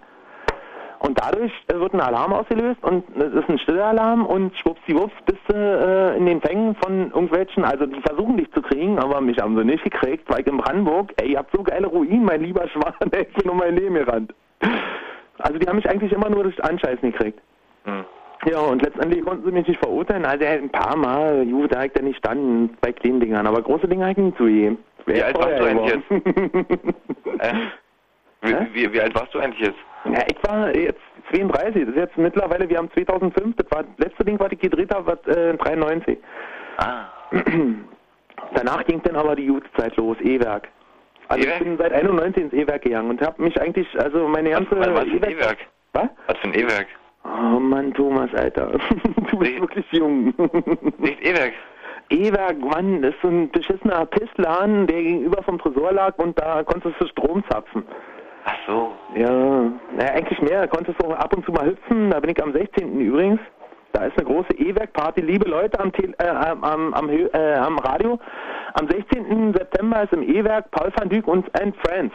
Und dadurch äh, wird ein Alarm ausgelöst und es ist ein stiller Alarm und schwuppsiwupps bist du äh, in den Fängen von irgendwelchen, also die versuchen dich zu kriegen, aber mich haben sie nicht gekriegt, weil ich in Brandenburg, ey, ihr habt so geile Ruinen, mein lieber Schwan, ey, ich bin um mein Leben gerannt. Also die haben mich eigentlich immer nur durch Anscheißen gekriegt. Ja, und letztendlich konnten sie mich nicht verurteilen. Also ein paar Mal, gut, da ich dann nicht standen bei kleinen Dingern, aber große Dinger hab ich nicht zugegeben. Wie alt warst du eigentlich jetzt? Äh? Wie, wie, wie alt warst du eigentlich jetzt? Ja, ich war jetzt 32, das ist jetzt mittlerweile, wir haben 2005, das war das letzte Ding, was ich gedreht habe, war äh, 93. Ah. Danach ging dann aber die Jutzeit los, E-Werk. Also ich bin seit 91 ins E-Werk gegangen und habe mich eigentlich, also meine ganze Was, was für ein E-Werk? Was? Was für ein E-Werk? Oh Mann, Thomas, Alter. du bist wirklich jung. Nicht E-Werk. E-Werk, Mann, das ist so ein beschissener Pissladen, der gegenüber vom Tresor lag und da konntest du Strom zapfen. Ach so. Ja, naja, eigentlich mehr. Da konntest du auch ab und zu mal hüpfen. Da bin ich am 16. übrigens. Da ist eine große E-Werk-Party. Liebe Leute am, Tele äh, am, am, äh, am Radio. Am 16. September ist im E-Werk Paul van Dyk und and Friends.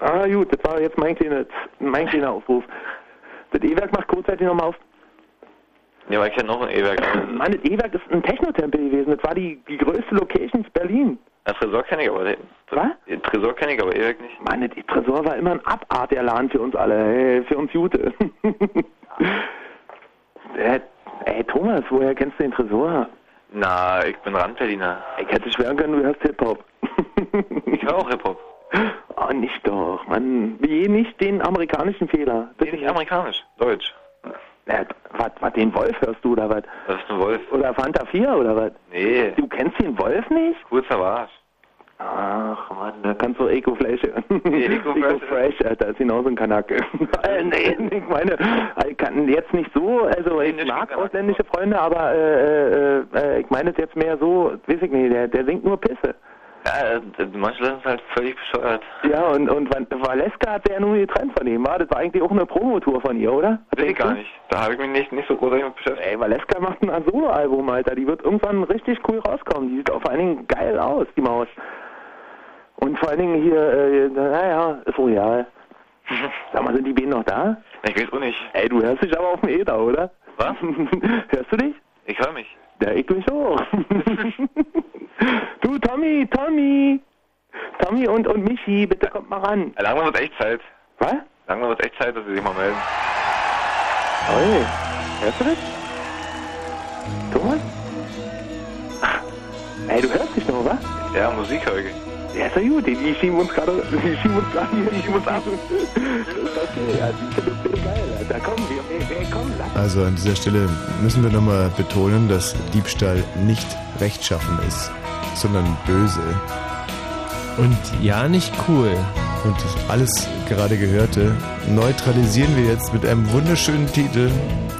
Ah gut, das war jetzt mein kleiner, mein kleiner Aufruf. Das E-Werk macht kurzzeitig nochmal auf. Ja, aber ich kenne noch ein E-Werk. Mann, das E-Werk ist ein Technotempel gewesen. Das war die, die größte Location in Berlin. Ein Tresor kenne ich aber. Den, Was? Den Tresor kenne ich aber E-Werk nicht. Mann, das Tresor war immer ein Abart der Laden für uns alle, hey, für uns Jute. äh, ey, Thomas, woher kennst du den Tresor? Na, ich bin Randberliner. Ich hätte schwören können, du hörst Hip-Hop. Ich höre auch Hip-Hop. Oh, nicht doch, Mann. Wie nicht den amerikanischen Fehler. Nee, nicht amerikanisch, deutsch. Was, was, den Wolf hörst du oder was? Das ist ein Wolf. Oder Fanta 4 oder was? Nee. Du kennst den Wolf nicht? Kurzer Arsch. Ach, Mann, da kannst du Eco Flash hören. Nee, Eco Eco Fresh. Alter, ist genauso ein Kanacke. äh, nee, ich meine, ich kann jetzt nicht so, also ich mag ausländische Freunde, aber äh, äh, äh, ich meine es jetzt mehr so, weiß ich nicht, der, der singt nur Pisse. Ja, äh, manche Leute sind halt völlig bescheuert. Ja, und, und Valeska hat ja nur getrennt von ihm, war? Das war eigentlich auch eine Promotour von ihr, oder? Weiß ich gar nicht. Da habe ich mich nicht, nicht so großartig mit beschäftigt. Ey, Valeska macht ein Solo-Album, Alter. Die wird irgendwann richtig cool rauskommen. Die sieht auch vor allen Dingen geil aus, die Maus. Und vor allen Dingen hier, äh, naja, ist royal. Sag mal, sind die beiden noch da? Ich weiß auch nicht. Ey, du hörst dich aber auf dem Äther, oder? Was? hörst du dich? Ich höre mich. Ja, ich mich auch. du, Tommy, Tommy. Tommy und, und Michi, bitte kommt mal ran. Langsam wird echt Zeit. Was? Langsam wird echt Zeit, dass sie sich mal melden. Oi, hörst du das? Thomas? Ey, du hörst dich noch, was? Ja, Musik höre ich. Ja, ist ja gut, die, die schieben uns gerade, die schieben uns gerade hier, die schieben uns ab. Okay, ja, sind uns geil, Alter. Komm, wir, ey, ey, komm, lass. Also an dieser Stelle müssen wir nochmal betonen, dass Diebstahl nicht rechtschaffen ist, sondern böse. Und ja, nicht cool. Und alles gerade Gehörte neutralisieren wir jetzt mit einem wunderschönen Titel.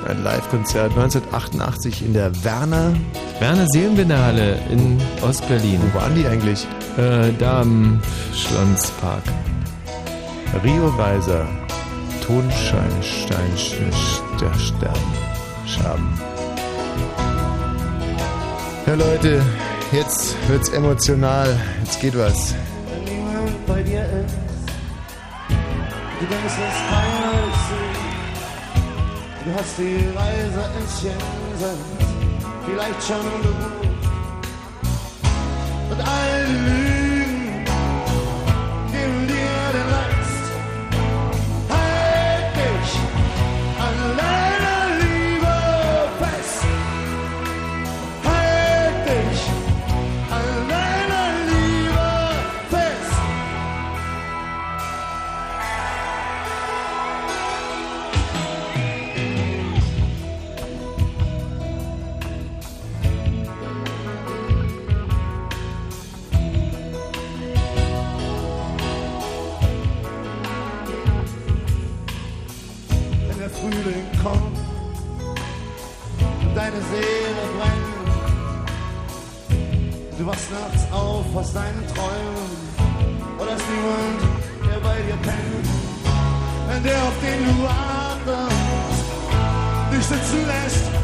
Ein Live-Konzert 1988 in der Werner. Werner Seelenbinderhalle in Ostberlin. Wo waren die eigentlich? Äh, da am Schlonspark. Rio Weiser. Tonschein, Stein, der Stern. Schaben. Ja Leute, jetzt wird's emotional. Jetzt geht was. Bei dir ist, du denkst, es keiner sieht. Du hast die Reise ins Jenseits vielleicht schon gebucht. Und all die Lügen sehnet, wenn du wachst nachts auf aus deinen Träumen. Oder ist niemand, der bei dir pennt, wenn der, auf den du atmest, dich sitzen lässt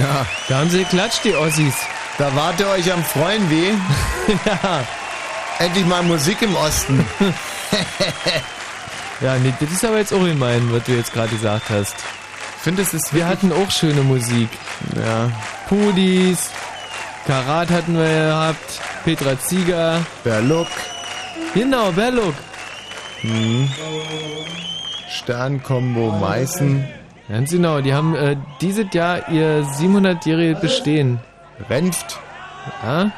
Ja. Da haben sie geklatscht, die Ossis. Da wart ihr euch am Freuen weh. ja. Endlich mal Musik im Osten. Ja, nee, das ist aber jetzt auch gemein, was du jetzt gerade gesagt hast. Findest es Wir hatten auch schöne Musik. Ja. Pudis, Karat hatten wir gehabt, Petra Zieger. Berluck. Genau, Berluck. Mhm. Sternkombo Meißen. Ganz genau, die haben äh, dieses Jahr ihr 700-jähriges Bestehen. Renft. Ja,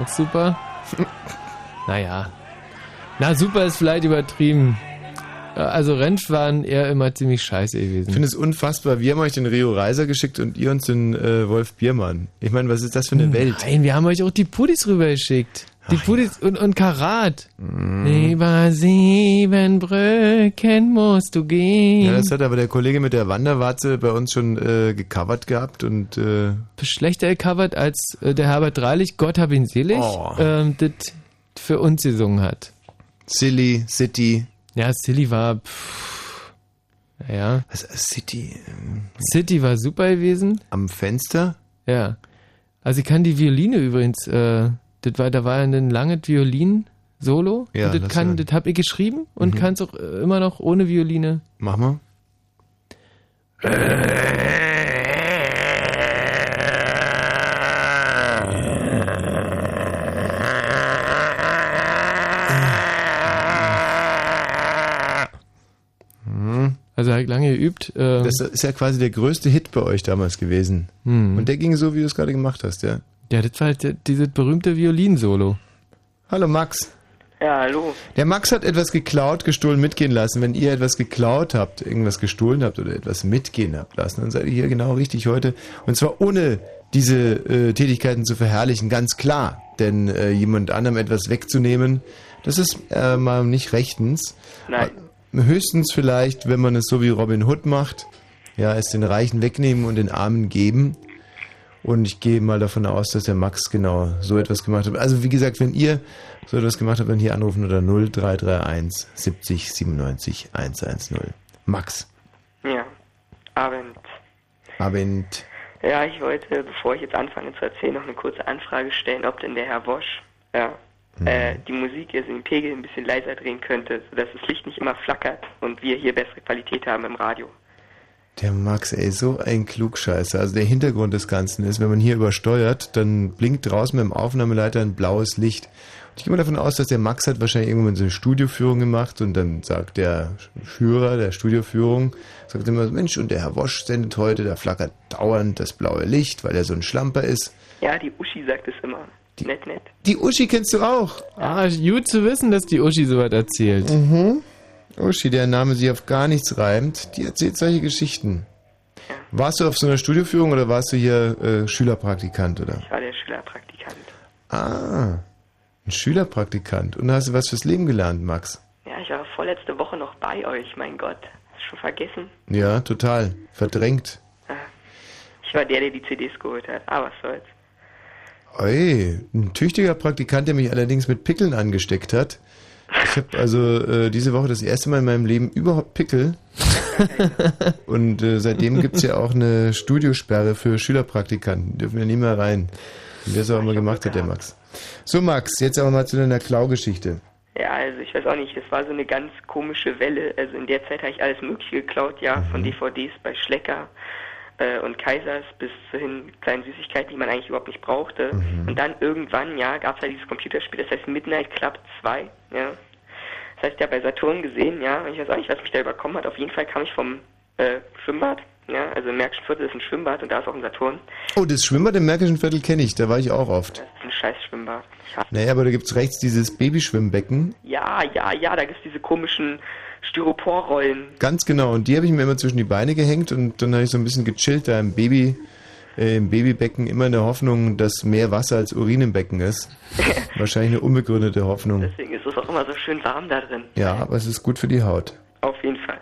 auch super. naja. Na, super ist vielleicht übertrieben. Äh, Also Renf waren eher immer ziemlich scheiße gewesen. Ich finde es unfassbar. Wir haben euch den Rio Reiser geschickt und ihr uns den äh, Wolf Biermann. Ich meine, was ist das für eine Welt? Nein, wir haben euch auch die Pudis rübergeschickt. Die Pudis und, und Karat. Über sieben Brücken musst du gehen. Ja, das hat aber der Kollege mit der Wanderwatze bei uns schon äh, gecovert gehabt und äh, schlechter gecovert als äh, der Herbert Dreilich, Gott hab ihn selig, Oh. ähm, das für uns gesungen hat. Silly, City. Ja, Silly war. Pff, naja. Was, City? ähm, City war super gewesen. Am Fenster? Ja. Also ich kann die Violine übrigens, äh, das war, da war ein langes Violin-Solo. Ja, das kann, das hab ich geschrieben und Mhm. kann es auch äh, immer noch ohne Violine. Mach mal. Also habe ich lange geübt. Äh, Das ist ja quasi der größte Hit bei euch damals gewesen. Hm. Und der ging so, wie du es gerade gemacht hast, ja? Ja, das war halt dieses berühmte Violin-Solo. Hallo Max. Ja, hallo. Der Max hat etwas geklaut, gestohlen, mitgehen lassen. Wenn ihr etwas geklaut habt, irgendwas gestohlen habt oder etwas mitgehen habt lassen, dann seid ihr hier genau richtig heute. Und zwar ohne diese äh, Tätigkeiten zu verherrlichen, ganz klar. Denn äh, jemand anderem etwas wegzunehmen, das ist äh, mal nicht rechtens. Nein. Höchstens vielleicht, wenn man es so wie Robin Hood macht, ja, es den Reichen wegnehmen und den Armen geben. Und ich gehe mal davon aus, dass der Max genau so etwas gemacht hat. Also wie gesagt, wenn ihr so etwas gemacht habt, dann hier anrufen unter 0331 70 97 110. Max, Ja. Abend. Abend. Ja, ich wollte, bevor ich jetzt anfange zu erzählen, noch eine kurze Anfrage stellen, ob denn der Herr Wosch ja, äh, die Musik jetzt den Pegel ein bisschen leiser drehen könnte, sodass das Licht nicht immer flackert und wir hier bessere Qualität haben im Radio. Der Max, ey, so ein Klugscheißer. Also der Hintergrund des Ganzen ist, wenn man hier übersteuert, dann blinkt draußen beim Aufnahmeleiter ein blaues Licht. Und ich gehe mal davon aus, dass der Max hat wahrscheinlich irgendwann so eine Studioführung gemacht und dann sagt der Führer der Studioführung, sagt immer, Mensch, und der Herr Wosch sendet heute, da flackert dauernd das blaue Licht, weil er so ein Schlamper ist. Ja, die Uschi sagt es immer. Nett, nett. Die Uschi kennst du auch. Ah, gut zu wissen, dass die Uschi sowas erzählt. Mhm. Uschi, der Name sich auf gar nichts reimt, die erzählt solche Geschichten. Warst du auf so einer Studioführung oder warst du hier äh, Schülerpraktikant, oder? Ich war der Schülerpraktikant. Ah, ein Schülerpraktikant. Und hast du was fürs Leben gelernt, Max? Ja, ich war vorletzte Woche noch bei euch, mein Gott. Hast du schon vergessen? Ja, total. Verdrängt. Ich war der, der die CDs geholt hat. Aber was soll's. Oi, ein tüchtiger Praktikant, der mich allerdings mit Pickeln angesteckt hat. Ich habe also äh, diese Woche das erste Mal in meinem Leben überhaupt Pickel. Und äh, seitdem gibt's ja auch eine Studiosperre für Schülerpraktikanten. Die dürfen ja nie mehr rein. Wer es auch immer gemacht hat, der Max. So, Max, jetzt aber mal zu deiner Klaugeschichte. Ja, also ich weiß auch nicht, das war so eine ganz komische Welle. Also in der Zeit habe ich alles Mögliche geklaut, ja, von DVDs bei Schlecker äh, und Kaisers bis hin kleinen Süßigkeiten, die man eigentlich überhaupt nicht brauchte. Und dann irgendwann, ja, gab es halt dieses Computerspiel, das heißt Midnight Club 2, ja. Das heißt, ja bei Saturn gesehen, ja, ich weiß auch nicht, was mich da überkommen hat. Auf jeden Fall kam ich vom äh, Schwimmbad, ja, also im Märkischen Viertel ist ein Schwimmbad und da ist auch ein Saturn. Oh, das Schwimmbad im Märkischen Viertel kenne ich, da war ich auch oft. Das ist ein scheiß Schwimmbad. Naja, aber da gibt's rechts dieses Babyschwimmbecken. Ja, ja, ja, da gibt's diese komischen Styroporrollen. Ganz genau, und die habe ich mir immer zwischen die Beine gehängt und dann habe ich so ein bisschen gechillt da im Baby, äh, im Babybecken, immer in der Hoffnung, dass mehr Wasser als Urin im Becken ist. Wahrscheinlich eine unbegründete Hoffnung. Deswegen ist es auch immer so schön warm da drin. Ja, aber es ist gut für die Haut. Auf jeden Fall.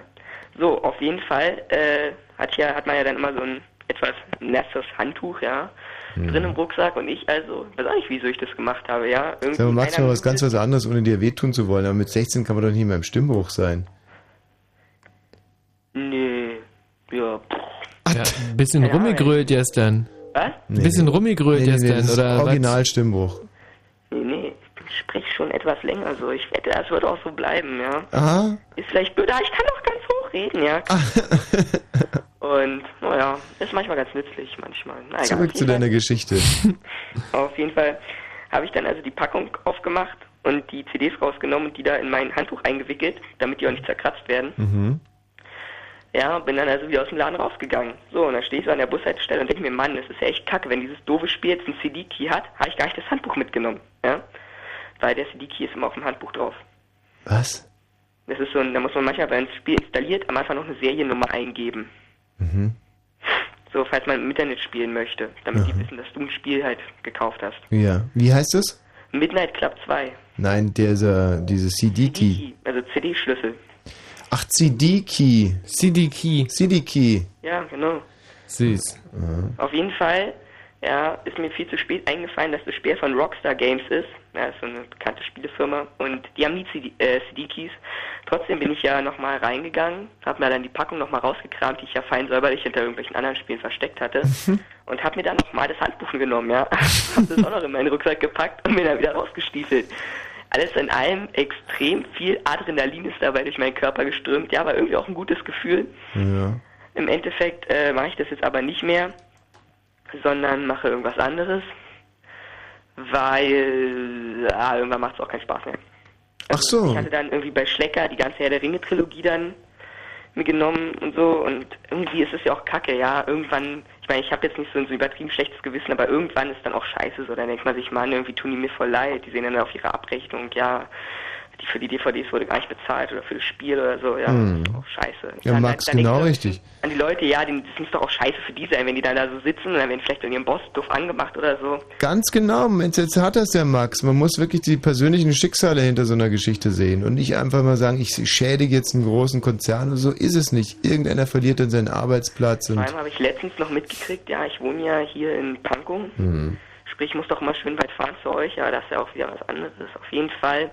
So, auf jeden Fall äh, hat, ja, hat man ja dann immer so ein etwas nasses Handtuch, ja, Mhm. drin im Rucksack und ich also, weiß auch nicht, wieso ich das gemacht habe, ja. Irgendwie Sag mal, Max, mal was ganz was anderes, ohne dir wehtun zu wollen, aber mit 16 kann man doch nicht mehr im Stimmbruch sein. Nee, ja. Ja, bisschen Keine Ahnung. rumgegrölt gestern. Was? Ein bisschen rumgegrölt Nee, nee, gestern, das ist oder was? Originalstimmbruch. Nee, nee, ich spreche schon etwas länger so. Ich wette, das wird auch so bleiben, ja. Aha. Ist vielleicht blöd, aber ich kann doch ganz hoch reden, ja. Und, naja, ist manchmal ganz nützlich, manchmal. Naja, Zurück zu deiner Geschichte. Auf jeden Fall habe ich dann also die Packung aufgemacht und die CDs rausgenommen und die da in mein Handtuch eingewickelt, damit die auch nicht zerkratzt werden. Mhm. Ja, bin dann also wieder aus dem Laden rausgegangen. So, und dann stehe ich so an der Bushaltestelle und denke mir, Mann, das ist ja echt kacke, wenn dieses doofe Spiel jetzt einen CD-Key hat, habe ich gar nicht das Handbuch mitgenommen. Ja? Weil der CD-Key ist immer auf dem Handbuch drauf. Was? Das ist so da muss man manchmal, wenn ein Spiel installiert, am Anfang noch eine Seriennummer eingeben. Mhm. So, falls man im Internet spielen möchte, damit die wissen, dass du ein Spiel halt gekauft hast. Ja. Wie heißt es? Midnight Club 2. Nein, dieser, diese CD-Key. Also CD-Schlüssel. Ach, CD-Key. CD-Key. CD-Key. Ja, genau. Süß. Auf jeden Fall, ja, ist mir viel zu spät eingefallen, dass das Spiel von Rockstar Games ist. Ja, ist so eine bekannte Spielefirma und die haben nie CD, äh, CD-Keys. Trotzdem bin ich ja nochmal reingegangen, habe mir dann die Packung nochmal rausgekramt, die ich ja fein säuberlich hinter irgendwelchen anderen Spielen versteckt hatte und habe mir dann nochmal das Handbuch genommen, ja. habe das auch noch in meinen Rucksack gepackt und mir dann wieder rausgestiefelt. Alles in allem extrem viel Adrenalin ist dabei durch meinen Körper geströmt, ja, aber irgendwie auch ein gutes Gefühl. Ja. Im Endeffekt äh, mache ich das jetzt aber nicht mehr, sondern mache irgendwas anderes, weil ah, irgendwann macht es auch keinen Spaß mehr. Ach so. Ich hatte dann irgendwie bei Schlecker die ganze Herr der Ringe Trilogie dann mir genommen und so und irgendwie ist es ja auch kacke, ja, irgendwann, ich meine, ich habe jetzt nicht so ein so übertrieben schlechtes Gewissen, aber irgendwann ist dann auch scheiße so, dann denkt man sich, Mann, irgendwie tun die mir voll leid, die sehen dann auf ihre Abrechnung, ja, für die DVDs wurde gar nicht bezahlt oder für das Spiel oder so, ja, Hm. das ist auch scheiße. Ja, Dann- Max, dann denkst genau richtig. An die Leute, ja, die, das muss doch auch scheiße für die sein, wenn die dann da so sitzen und dann werden vielleicht von ihrem Boss doof angemacht oder so. Ganz genau, Mensch, jetzt hat das der Max. Man muss wirklich die persönlichen Schicksale hinter so einer Geschichte sehen und nicht einfach mal sagen, ich schädige jetzt einen großen Konzern. So ist es nicht. Irgendeiner verliert dann seinen Arbeitsplatz. Vor allem habe ich letztens noch mitgekriegt, ja, ich wohne ja hier in Pankow. Hm. Sprich, ich muss doch immer schön weit fahren zu euch, ja, das ist ja auch wieder was anderes. Auf jeden Fall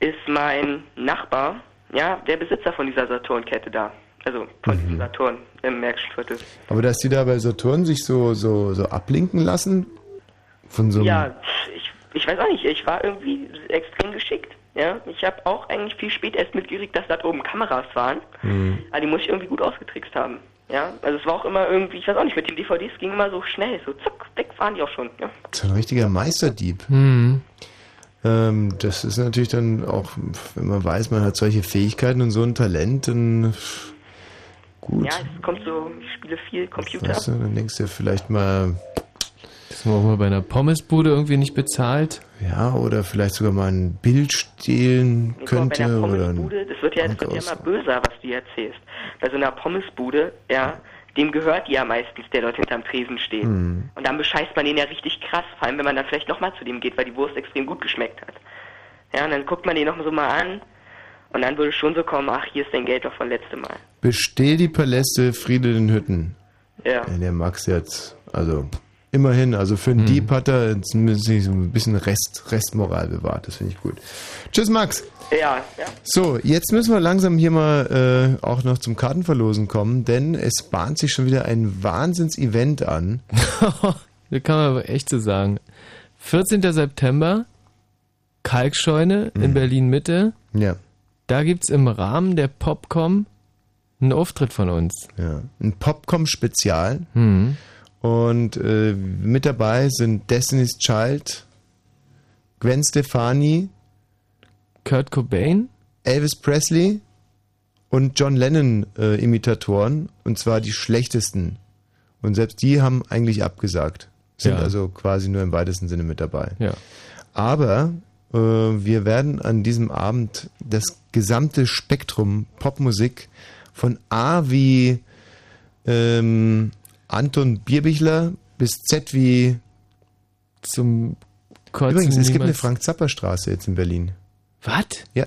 ist mein Nachbar, ja, der Besitzer von dieser Saturn-Kette da. Also von Mhm. diesem Saturn im Märkisviertel. Aber dass die da bei Saturn sich so, so, so ablinken lassen? Von so. Ja, ich, ich weiß auch nicht, ich war irgendwie extrem geschickt. Ja, ich habe auch eigentlich viel spät erst mitgekriegt, dass da oben Kameras waren. Hm. Aber die muss ich irgendwie gut ausgetrickst haben. Ja, also es war auch immer irgendwie, ich weiß auch nicht, mit den DVDs ging immer so schnell, so zack, weg waren die auch schon. Ja. So ein richtiger Meisterdieb. Hm. Ähm, das ist natürlich dann auch, wenn man weiß, man hat solche Fähigkeiten und so ein Talent, dann gut. Ja, es kommt so, ich spiele viel Computer. Weißt du, dann denkst du ja vielleicht mal, Das man auch mal bei einer Pommesbude irgendwie nicht bezahlt. ja, oder vielleicht sogar mal ein Bild stehlen guck mal, bei könnte einer oder ein Pommesbude, das wird ja, das wird ja immer böser, was du erzählst. Bei so einer Pommesbude, ja, dem gehört ja meistens, der dort hinterm Tresen steht. Hm. Und dann bescheißt man den ja richtig krass, vor allem wenn man dann vielleicht nochmal zu dem geht, weil die Wurst extrem gut geschmeckt hat. Ja, und dann guckt man den noch so mal an und dann würde schon so kommen, ach, hier ist dein Geld noch von letztem Mal. Bestell die Paläste, Friede den Hütten. Ja. Der Max jetzt, also immerhin, also für einen Dieb hat er jetzt ein bisschen so ein bisschen Rest, Restmoral bewahrt, das finde ich gut. Tschüss Max. Ja, ja. So, jetzt müssen wir langsam hier mal äh, auch noch zum Kartenverlosen kommen, denn es bahnt sich schon wieder ein Wahnsinns-Event an. das kann man aber echt so sagen. 14. September, Kalkscheune in Berlin-Mitte. Ja. Da gibt's im Rahmen der Popcom einen Auftritt von uns. Ja. Ein Popcom-Spezial. Mhm. Und äh, mit dabei sind Destiny's Child, Gwen Stefani, Kurt Cobain, Elvis Presley und John Lennon äh, Imitatoren und zwar die schlechtesten. Und selbst die haben eigentlich abgesagt. Sind Ja. also quasi nur im weitesten Sinne mit dabei. Ja. Aber äh, wir werden an diesem Abend das gesamte Spektrum Popmusik von A wie ähm, Anton Bierbichler bis Z wie zum Kotzen Übrigens, es gibt eine Frank-Zappa-Straße jetzt in Berlin. Was? Ja.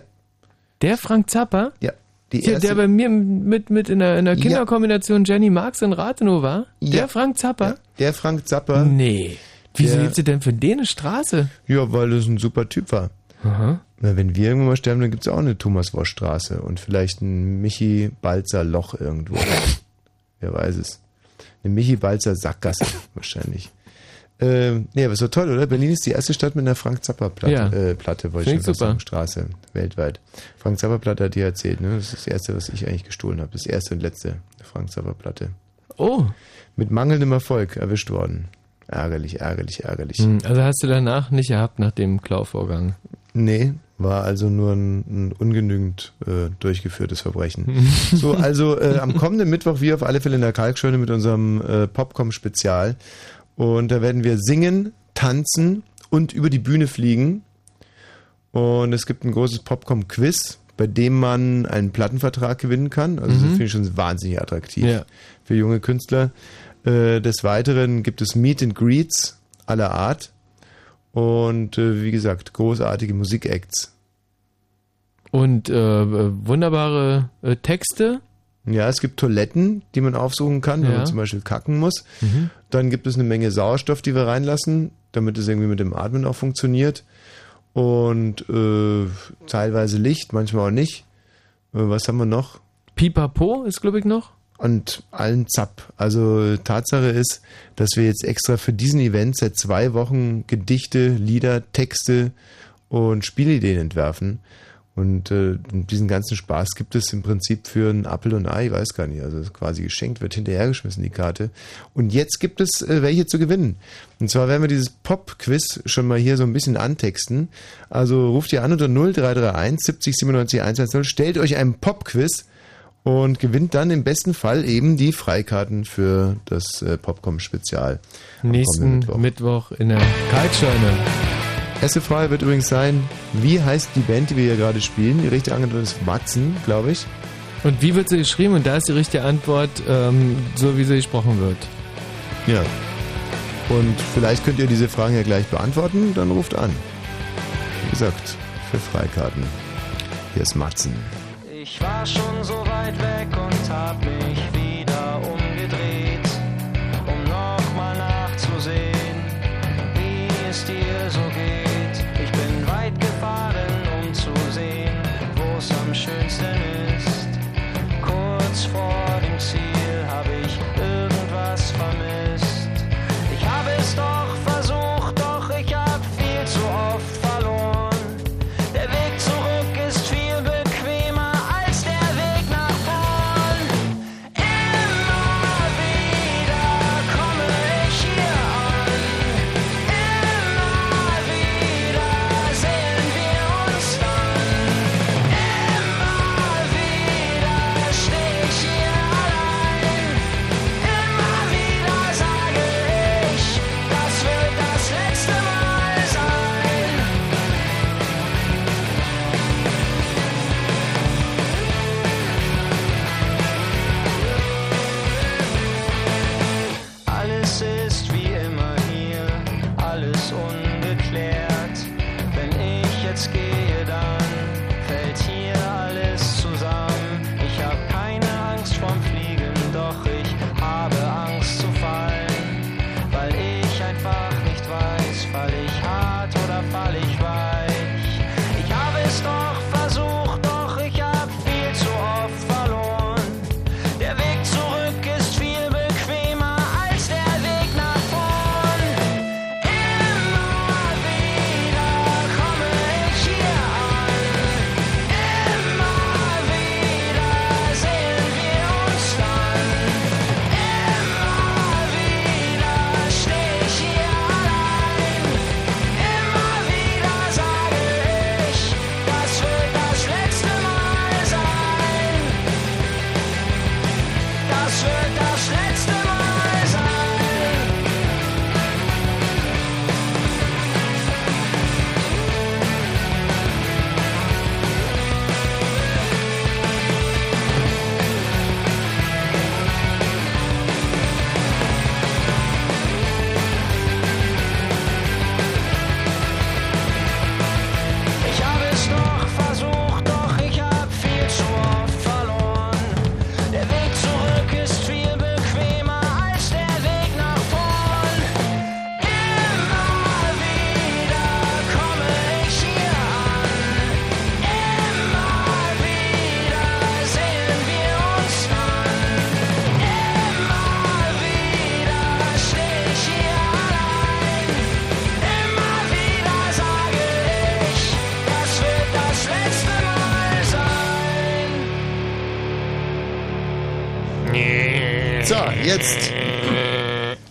Der Frank Zappa? Ja. Die erste- der bei mir mit, mit in der, in der Ja. Kinderkombination Jenny Marx in Rathenow war? Ja. Der Frank Zappa? Der Frank Zappa. Nee. Wieso Der- gibt's denn für den eine Straße? Ja, weil das ein super Typ war. Aha. Na, wenn wir irgendwann mal sterben, dann gibt's auch eine Thomas-Wosch-Straße und vielleicht ein Michi-Balzer-Loch irgendwo. Wer weiß es. Eine Michi Balzer Sackgasse wahrscheinlich. Ähm, nee, aber so toll, oder? Berlin ist die erste Stadt mit einer Frank Zappa Platte, Ja. äh, Platte wollte ich Find ich sagen. Straße, weltweit. Frank Zappa Platte hat dir erzählt, ne? Das ist das erste, was ich eigentlich gestohlen habe. Das erste und letzte Frank Zappa Platte. Oh. Mit mangelndem Erfolg erwischt worden. Ärgerlich, ärgerlich, ärgerlich. Hm, Also hast du danach nicht gehabt nach dem Klauvorgang? Nee, war also nur ein, ein ungenügend äh, durchgeführtes Verbrechen. so, also äh, am kommenden Mittwoch wir auf alle Fälle in der Kalkscheune mit unserem äh, Popcom-Spezial. Und da werden wir singen, tanzen und über die Bühne fliegen. Und es gibt ein großes Popcom-Quiz, bei dem man einen Plattenvertrag gewinnen kann. Also das Mhm. finde ich schon wahnsinnig attraktiv Ja. für junge Künstler. Äh, des Weiteren gibt es Meet and Greets aller Art. Und äh, wie gesagt, großartige Musikacts. Und äh, äh, wunderbare äh, Texte. Ja, es gibt Toiletten, die man aufsuchen kann, wenn Ja. man zum Beispiel kacken muss. Mhm. Dann gibt es eine Menge Sauerstoff, die wir reinlassen, damit es irgendwie mit dem Atmen auch funktioniert. Und äh, teilweise Licht, manchmal auch nicht. Äh, was haben wir noch? Pipapo ist, glaube ich, noch. Und allen Zapp. Also Tatsache ist, dass wir jetzt extra für diesen Event seit zwei Wochen Gedichte, Lieder, Texte und Spielideen entwerfen. Und äh, diesen ganzen Spaß gibt es im Prinzip für einen Apfel und ein Ei, ich weiß gar nicht. Also quasi geschenkt, wird hinterhergeschmissen, die Karte. Und jetzt gibt es äh, welche zu gewinnen. Und zwar werden wir dieses Pop-Quiz schon mal hier so ein bisschen antexten. Also ruft ihr an unter 0331 70 97 110, stellt euch einen Pop-Quiz und gewinnt dann im besten Fall eben die Freikarten für das äh, Popcom-Spezial. am Nächsten kommenden Mittwoch. in der Kalkscheune. Erste Frage wird übrigens sein, wie heißt die Band, die wir hier gerade spielen? Die richtige Antwort ist Matzen, glaube ich. Und wie wird sie geschrieben? Und da ist die richtige Antwort, ähm, so wie sie gesprochen wird. Ja. Und vielleicht könnt ihr diese Fragen ja gleich beantworten, dann ruft an. Wie gesagt, für Freikarten. Hier ist Matzen. Ich war schon so weit weg und hab mich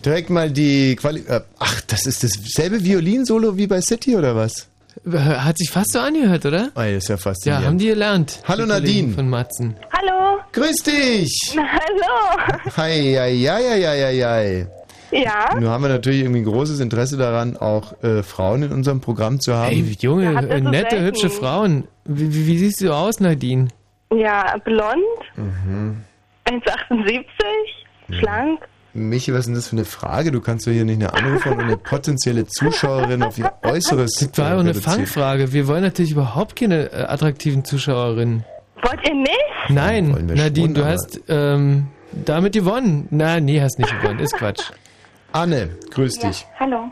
direkt mal die Quali... Äh, ach, das ist dasselbe Violinsolo wie bei City oder was? Hat sich fast so angehört, oder? Oh, das ist ja faszinierend. Ja, haben die gelernt. Hallo die Nadine. Von Matzen. Hallo. Grüß dich. Hallo. Hi, hi, hi, hi, hi, hi. Ja. Nun haben wir natürlich irgendwie großes Interesse daran, auch äh, Frauen in unserem Programm zu haben. Hey, junge, äh, nette, selten. hübsche Frauen. Wie, wie, wie siehst du aus, Nadine? Ja, blond, Mhm. 1,78, schlank. Michi, was ist denn das für eine Frage? Du kannst doch hier nicht eine Anrufer und eine potenzielle Zuschauerin auf ihr Äußeres Das war auch eine. Fangfrage. Wir wollen natürlich überhaupt keine äh, attraktiven Zuschauerinnen. Wollt ihr nicht? Nein, Nadine, schon, du aber- hast ähm, damit gewonnen. Nein, nee, hast nicht gewonnen. Ist Quatsch. Anne, grüß dich. Hallo.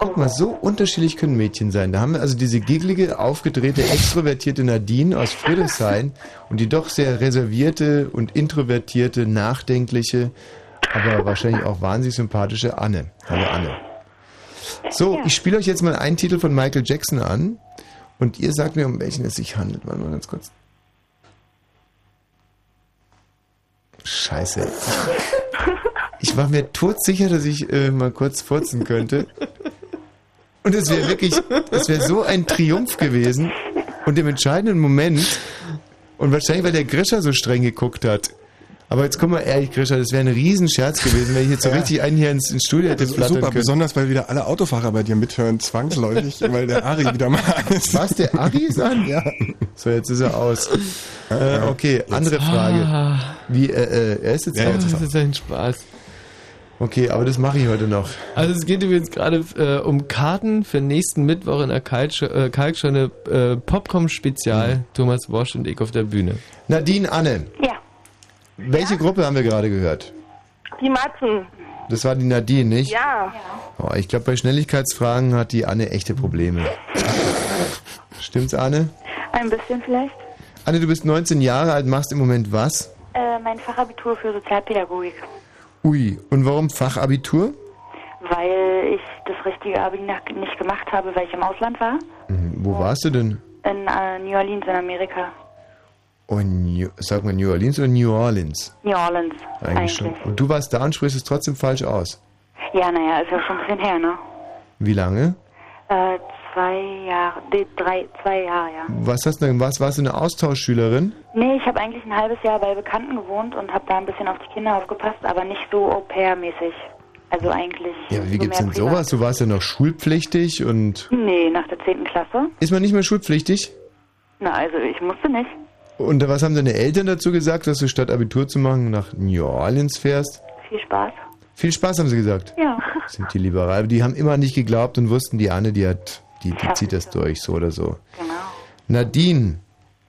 Guck mal, so unterschiedlich können Mädchen sein. Da haben wir also diese giggelige, aufgedrehte, extrovertierte Nadine aus Friedrichshain und die doch sehr reservierte und introvertierte, nachdenkliche, aber wahrscheinlich auch wahnsinnig sympathische Anne. Hallo Anne. So, ich spiele euch jetzt mal einen Titel von Michael Jackson an und ihr sagt mir, um welchen es sich handelt. Warte mal ganz kurz. Scheiße. Ich war mir todsicher, dass ich äh, mal kurz furzen könnte. Und es wäre wirklich, es wäre so ein Triumph gewesen. Und im entscheidenden Moment, und wahrscheinlich, weil der Grischer so streng geguckt hat. Aber jetzt komm mal ehrlich, Grischer, das wäre ein Riesenscherz gewesen, wenn ich jetzt so Ja. richtig einen hier ins, ins Studio hätte flattern Super, können. besonders weil wieder alle Autofahrer bei dir mithören, zwangsläufig, weil der Ari wieder mal ist. Was, der Ari ist an? Ja. So, jetzt ist er aus. Äh, okay, andere Frage. Ah. Wie, äh, äh, er ist jetzt Ja, aus. das ist ein Spaß. Okay, aber das mache ich heute noch. Also es geht übrigens gerade äh, um Karten für nächsten Mittwoch in der Kalk äh, Kalkschone äh, Popcom-Spezial. Thomas Wosch und ich auf der Bühne. Nadine, Anne. Ja. Welche Gruppe haben wir gerade gehört? Die Matzen. Das war die Nadine, nicht? Ja. Oh, ich glaube, bei Schnelligkeitsfragen hat die Anne echte Probleme. Stimmt's, Anne? Ein bisschen vielleicht. Anne, du bist 19 Jahre alt, machst im Moment was? Äh, mein Fachabitur für Sozialpädagogik. Ui, und warum Fachabitur? Weil ich das richtige Abi nicht gemacht habe, weil ich im Ausland war. Mhm, Wo warst du denn? In äh, New Orleans in Amerika. Oh, New, sag mal New Orleans oder New Orleans? New Orleans, Eigentlich eigentlich. schon. Und du warst da und sprichst es trotzdem falsch aus. Ja, naja, ist ja schon ein bisschen her, ne? Wie lange? Äh, zwei Jahre, drei, zwei Jahre, ja. Was hast du denn, was warst du eine Austauschschülerin? Nee, ich habe eigentlich ein halbes Jahr bei Bekannten gewohnt und habe da ein bisschen auf die Kinder aufgepasst, aber nicht so Au-pair-mäßig. Also eigentlich. Ja, aber wie so gibt's denn sowas? Du warst ja noch schulpflichtig und Nee, nach der 10. Klasse. ist man nicht mehr schulpflichtig? Na, also ich musste nicht. Und was haben deine Eltern dazu gesagt, dass du statt Abitur zu machen nach New Orleans fährst? Viel Spaß. Viel Spaß haben sie gesagt. Ja. Sind die liberal. Die haben immer nicht geglaubt und wussten, die Anne, die hat, die, die zieht das durch, so oder so. Genau. Nadine,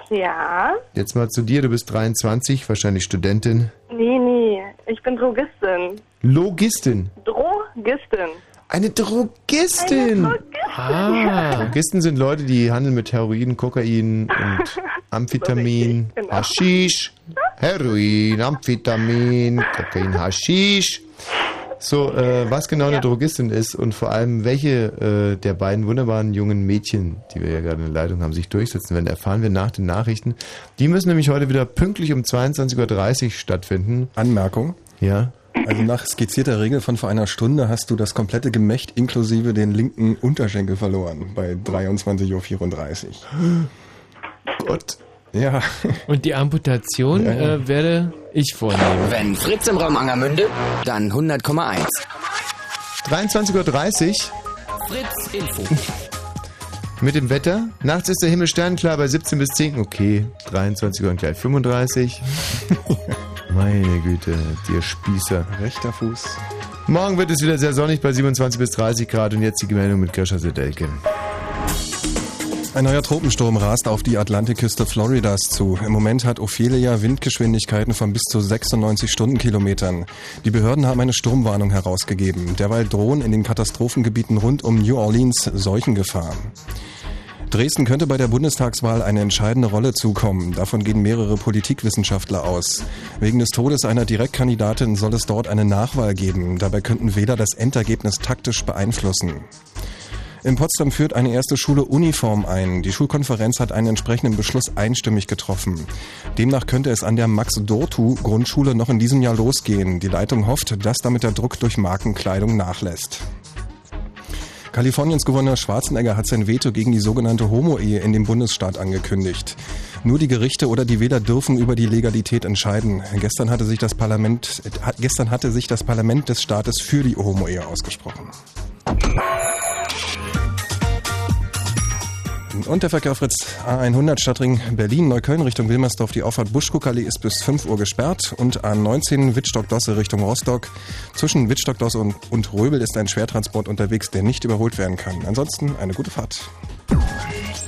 Ja. jetzt mal zu dir. Du bist 23, wahrscheinlich Studentin. Nee, nee. Ich bin Drogistin. Logistin. Drogistin. Eine Drogistin. Ah. Drogisten sind Leute, die handeln mit Heroin, Kokain und Amphetamin, genau. Haschisch, Heroin, Amphetamin, Kokain, Haschisch. So, äh, was genau eine Drogistin ist und vor allem welche äh, der beiden wunderbaren jungen Mädchen, die wir ja gerade in der Leitung haben, sich durchsetzen werden, erfahren wir nach den Nachrichten. Die müssen nämlich heute wieder pünktlich um 22.30 Uhr stattfinden. Anmerkung. Ja. Also nach skizzierter Regel von vor einer Stunde hast du das komplette Gemächt inklusive den linken Unterschenkel verloren bei 23.34 Uhr. Gott. Ja. Und die Amputation Ja, ja. Äh, werde ich vornehmen. Wenn Fritz im Raum Angermünde, dann 100,1. 23.30 Uhr. Fritz Info. Mit dem Wetter. Nachts ist der Himmel sternklar bei 17 bis 10. Okay, 23 Uhr und gleich 35. Meine Güte, dir Spießer. Rechter Fuß. Morgen wird es wieder sehr sonnig bei 27 bis 30 Grad und jetzt die Meldung mit Grisha Sedelke. Ein neuer Tropensturm rast auf die Atlantikküste Floridas zu. Im Moment hat Ophelia Windgeschwindigkeiten von bis zu 96 Stundenkilometern. Die Behörden haben eine Sturmwarnung herausgegeben. Derweil drohen in den Katastrophengebieten rund um New Orleans Seuchengefahr. Dresden könnte bei der Bundestagswahl eine entscheidende Rolle zukommen. Davon gehen mehrere Politikwissenschaftler aus. Wegen des Todes einer Direktkandidatin soll es dort eine Nachwahl geben. Dabei könnten Wähler das Endergebnis taktisch beeinflussen. In Potsdam führt eine erste Schule Uniform ein. Die Schulkonferenz hat einen entsprechenden Beschluss einstimmig getroffen. Demnach könnte es an der Max-Dortu-Grundschule noch in diesem Jahr losgehen. Die Leitung hofft, dass damit der Druck durch Markenkleidung nachlässt. Kaliforniens Gouverneur Schwarzenegger hat sein Veto gegen die sogenannte Homo-Ehe in dem Bundesstaat angekündigt. Nur die Gerichte oder die Wähler dürfen über die Legalität entscheiden. Gestern hatte sich das Parlament, äh, gestern hatte sich das Parlament des Staates für die Homo-Ehe ausgesprochen. Und der Verkehr Fritz A100 Stadtring Berlin Neukölln Richtung Wilmersdorf. Die Auffahrt Buschkuckallee ist bis 5 Uhr gesperrt und A19 Wittstock-Dosse Richtung Rostock. Zwischen Wittstock-Dosse und, und Röbel ist ein Schwertransport unterwegs, der nicht überholt werden kann. Ansonsten eine gute Fahrt.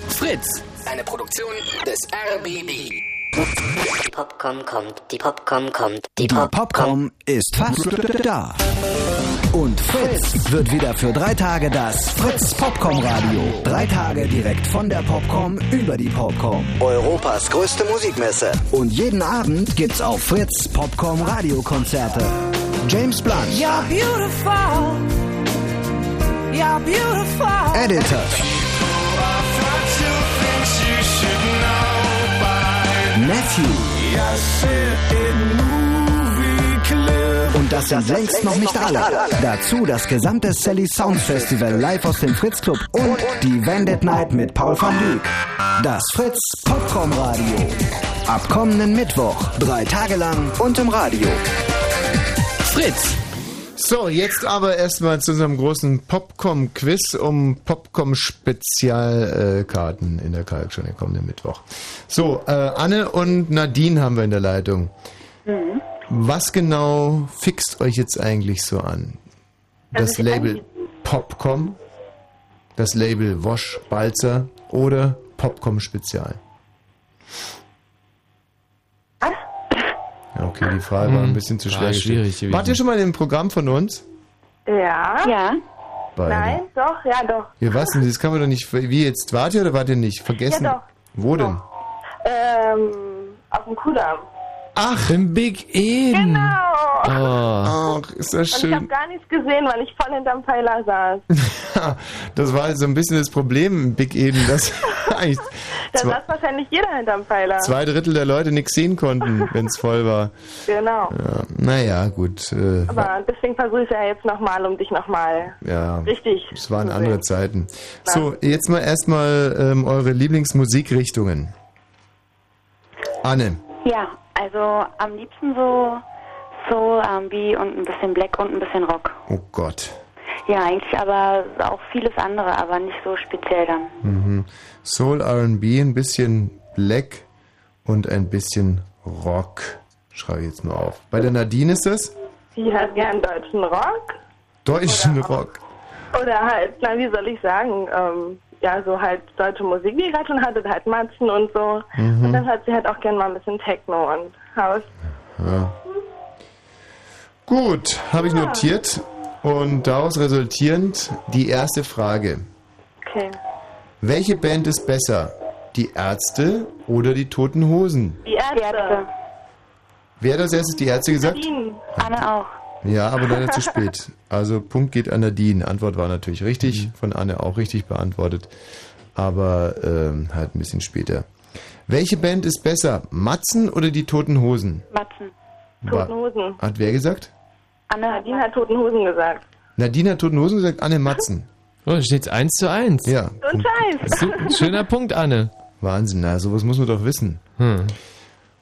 Fritz, eine Produktion des RBB. Die Popcorn kommt, die Popcorn kommt, Die Popcorn ist fast da. Und Fritz wird wieder für drei Tage das Fritz Popcorn Radio. Drei Tage direkt von der Popcorn über die Popcorn. Europas größte Musikmesse. Und jeden Abend gibt's auf Fritz Popcorn Radiokonzerte. James Blunt, You're beautiful. You're beautiful. Editor, Matthew. Und das sind längst noch nicht alle. Dazu das gesamte Sally Sounds Festival live aus dem Fritz Club und die Vandit Night mit Paul van Dyk. Das Fritz Popcorn Radio. Ab kommenden Mittwoch. Drei Tage lang und im Radio. Fritz. So, jetzt aber erstmal zu unserem großen Popcom-Quiz um Popcom-Spezialkarten in der Kalk schon den kommenden Mittwoch. So, äh, Anne und Nadine haben wir in der Leitung. Mhm. Was genau fixt euch jetzt eigentlich so an? Das Also Label Popcom, das Label Wosch Balzer oder Popcom Spezial? Ja, okay, die Frage war ein bisschen zu War schwer schwierig. Wart ihr schon mal im Programm von uns? Ja. Ja. Beide. Nein, doch, ja doch. Ja, was denn? Das kann man doch nicht. Wie jetzt? Wart ihr oder wart ihr nicht? Vergessen? Ja, doch. Wo denn? Ähm, auf dem Kudamm. Ach, im Big Eden. Genau. Oh. Ach, ist das Und ich habe schön. gar nichts gesehen, weil ich voll hinterm Pfeiler saß. Das war so ein bisschen das Problem im Big Eden, dass eigentlich Da zwei, saß wahrscheinlich jeder hinterm Pfeiler. zwei Drittel der Leute nichts sehen konnten, wenn es voll war. Genau. Ja, naja, gut. Äh, Aber deswegen versuche ich ja jetzt nochmal, um dich nochmal ja, richtig. es waren zu andere sehen. Zeiten. So, jetzt mal erstmal ähm, eure Lieblingsmusikrichtungen. Anne. Ja, also am liebsten so Soul, R&B und ein bisschen Black und ein bisschen Rock. Oh Gott. Ja, eigentlich aber auch vieles andere, aber nicht so speziell dann. Mhm. Soul RB, ein bisschen Black und ein bisschen Rock. Schreibe ich jetzt nur auf. Bei der Nadine ist das Die hat gern deutschen Rock. deutschen Rock. Oder halt, na, wie soll ich sagen, ähm, ja, so halt deutsche Musik, die gerade schon hattet, halt Matzen und so. Mhm. Und dann hat sie halt auch gern mal ein bisschen Techno und House. Ja. Gut, habe ich notiert. Und daraus resultierend die erste Frage. Okay. Welche Band ist besser? Die Ärzte oder die Toten Hosen? Die Ärzte. Wer hat als erstes die Ärzte gesagt? Nadine. Anne auch. Ja, aber leider zu spät. Also Punkt geht an Nadine. Antwort war natürlich richtig, von Anne auch richtig beantwortet, aber ähm, halt ein bisschen später. Welche Band ist besser, Matzen oder die Toten Hosen? Matzen. Toten Hosen. Hat wer gesagt? Anne Nadine hat Toten Hosen gesagt. Nadine hat Toten Hosen gesagt, Anne Matzen. Oh, da steht's 1 zu 1. Ja. Und Scheiß. Schöner Punkt, Anne. Wahnsinn, na, sowas muss man doch wissen. Hm.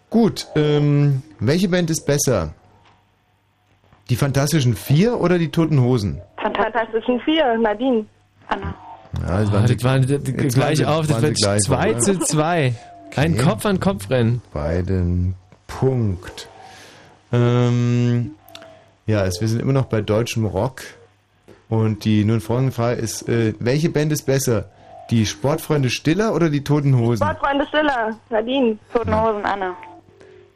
Gut, ähm, welche Band ist besser? Die Fantastischen Vier oder die Toten Hosen? Fantastischen Vier, Nadine. Anne. Ja, das Ah, das waren d- d- Jetzt gleich waren auf, das waren wird sie gleich, 2 oder? zu 2. Ein Okay. Kopf an Kopf rennen. Beiden Punkt. Ähm, ja, es, wir sind immer noch bei deutschem Rock. Und die nun folgende Frage ist, äh, welche Band ist besser? Die Sportfreunde Stiller oder die Toten Hosen? Sportfreunde Stiller, Nadine. Toten Hosen, Anne.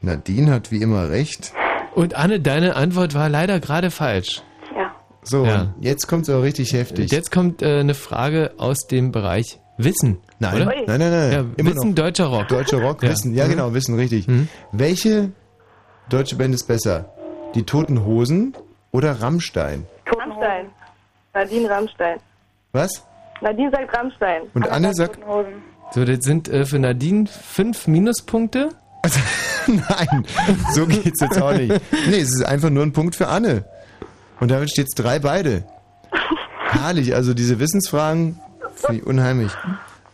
Nadine hat wie immer recht. Und Anne, deine Antwort war leider gerade falsch. Ja. So, Ja. jetzt kommt es aber richtig heftig. Jetzt kommt äh, eine Frage aus dem Bereich Wissen. Nein, oder? nein, nein, nein. Ja, Immer Wissen, noch. deutscher Rock. Deutscher Rock, Ja. Wissen. Ja, Mhm. genau, Wissen, richtig. Welche deutsche Band ist besser? Die Toten Hosen oder Rammstein? Rammstein. Nadine Rammstein. Was? Nadine sagt Rammstein. Und Anne sagt, So, das sind äh, für Nadine fünf Minuspunkte. nein, so geht's jetzt auch nicht. Nee, es ist einfach nur ein Punkt für Anne. Und damit steht es drei beide. Herrlich, also diese Wissensfragen finde ich unheimlich.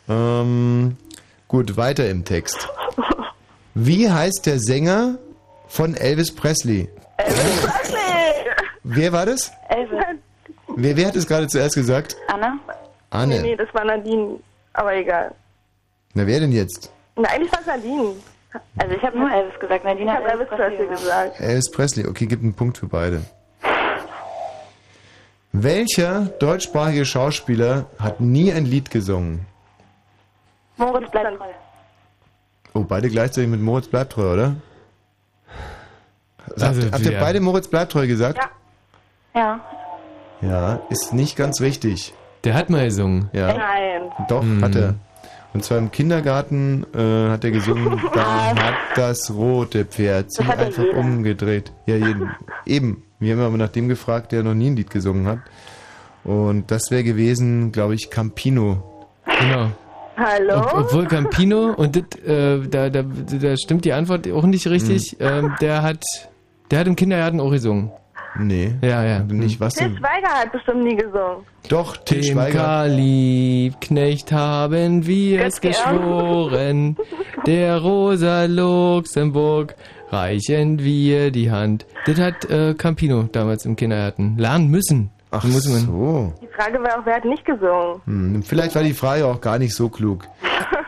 Ähm, gut, weiter im Text. Wie heißt der Sänger von Elvis Presley? Wer war das? Elvis. Wer, wer hat es gerade zuerst gesagt? Anna? Anne. Nee, nee, das war Nadine. Aber egal. Na, wer denn jetzt? Na, eigentlich war es Nadine. Also ich habe nur Elvis gesagt, Nadine Ich hat habe Elvis Presley gesagt. Elvis Presley. Okay, gibt einen Punkt für beide. Welcher deutschsprachige Schauspieler hat nie ein Lied gesungen? Moritz bleibt treu. Oh, beide gleichzeitig mit Moritz bleibt treu, oder? Also, habt, habt ihr ja. beide Moritz bleibt treu gesagt? Ja. Ja, ist nicht ganz richtig. Der hat mal gesungen. Ja. Nein. Doch, Mhm. hat er. Und zwar im Kindergarten äh, hat er gesungen, da hat das rote Pferd sich einfach jeder. umgedreht. Ja, jeden, eben. Wir haben aber nach dem gefragt, der noch nie ein Lied gesungen hat. Und das wäre gewesen, glaube ich, Campino. Genau. Hallo? Ob, obwohl Campino, und das, äh, da, da, da stimmt die Antwort auch nicht richtig, Mhm. ähm, der hat der hat im Kindergarten auch gesungen. Nee. Ja, ja. Nicht was Til? Schweiger hat bestimmt nie gesungen. Doch, Til Dem Schweiger. Liebknecht haben wir es geschworen, der Rosa Luxemburg reichen wir die Hand. Das hat äh, Campino damals im Kindergarten lernen müssen. Ach muss man. so. Die Frage war auch, wer hat nicht gesungen? Hm, vielleicht war die Frage auch gar nicht so klug.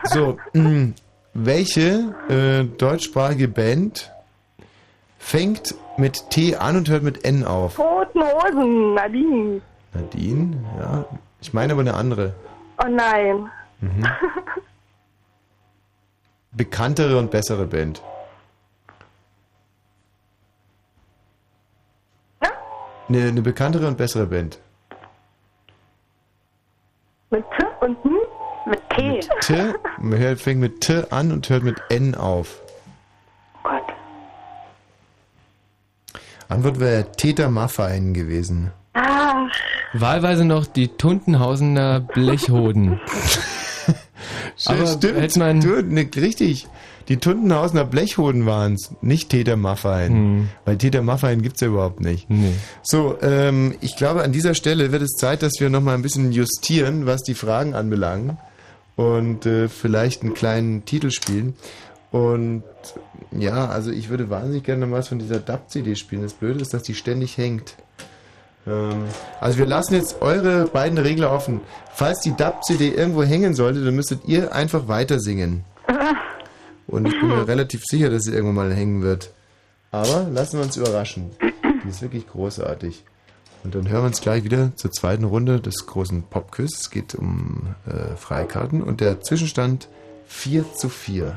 So, mh, welche äh, deutschsprachige Band fängt mit T an und hört mit N auf? Toten Hosen, Nadine. Nadine? Ja. Ich meine aber eine andere. Oh nein. Mhm. Bekanntere und bessere Band. Eine, eine bekanntere und bessere Band. Mit T und N? Mit T. T, man hört, fängt mit T an und hört mit N auf. Antwort wäre Täter Maffein gewesen. Ah, Wahlweise noch die Tuntenhausener Blechhoden. Aber Stimmt, hätte man- du, ne, richtig. Die Tuntenhausener Blechhoden waren es, nicht Täter Maffein. Hm. Weil Täter Maffein gibt's ja überhaupt nicht. Nee. So, ähm, ich glaube, an dieser Stelle wird es Zeit, dass wir nochmal ein bisschen justieren, was die Fragen anbelangt. Und äh, vielleicht einen kleinen Titel spielen. Und ja, also ich würde wahnsinnig gerne noch was von dieser DAP-CD spielen. Das Blöde ist, dass die ständig hängt. Ähm, also wir lassen jetzt eure beiden Regler offen. Falls die DAP-CD irgendwo hängen sollte, dann müsstet ihr einfach weiter singen. Und ich bin mir relativ sicher, dass sie irgendwann mal hängen wird. Aber lassen wir uns überraschen. Die ist wirklich großartig. Und dann hören wir uns gleich wieder zur zweiten Runde des großen Popquiz. Es geht um äh, Freikarten und der Zwischenstand 4 zu 4.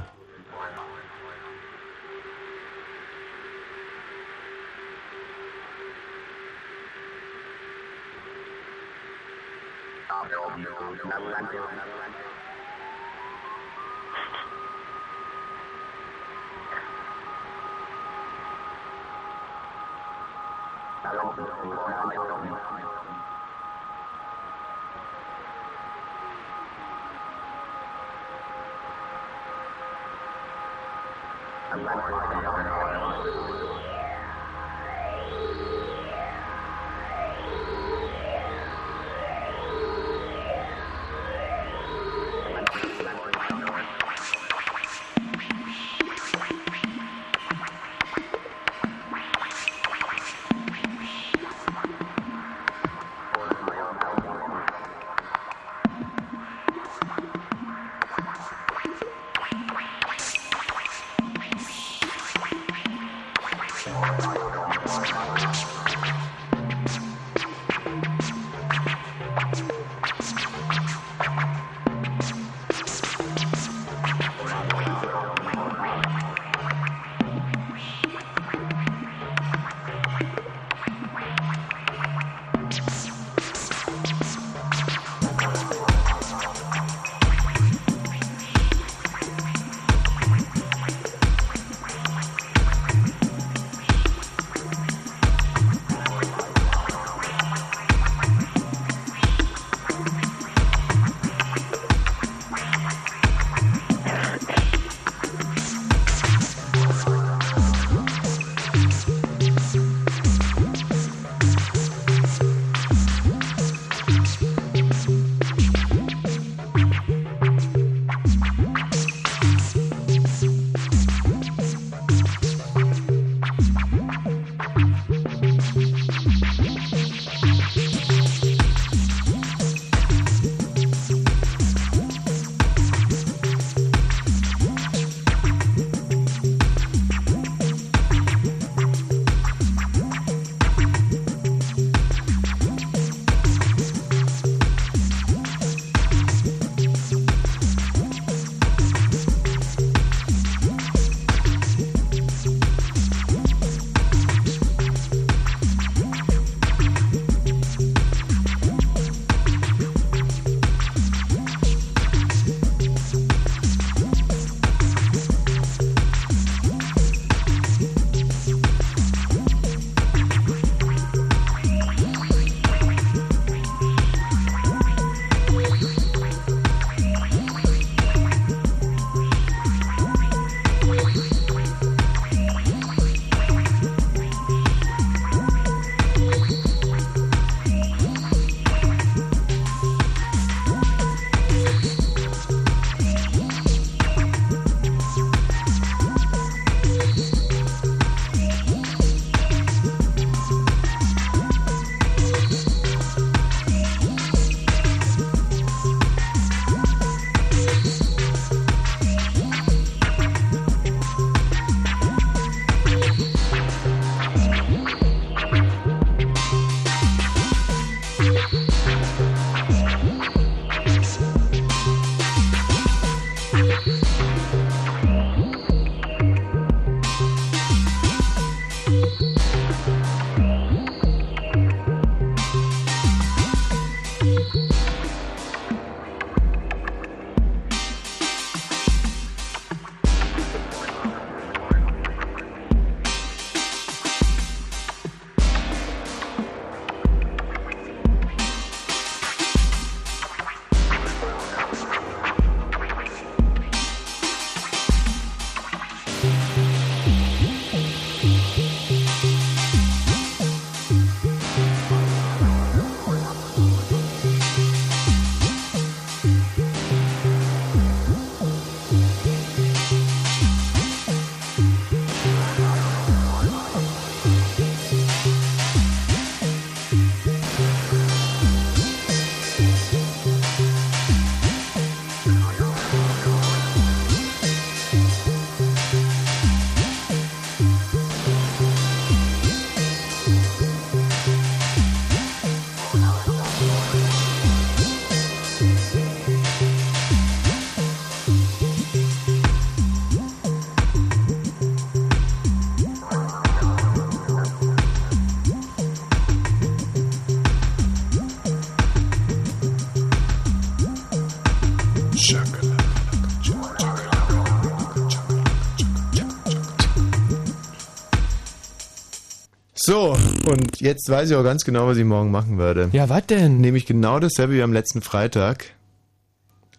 So, und jetzt weiß ich auch ganz genau, was ich morgen machen werde. Ja, was denn? Nämlich genau dasselbe wie am letzten Freitag.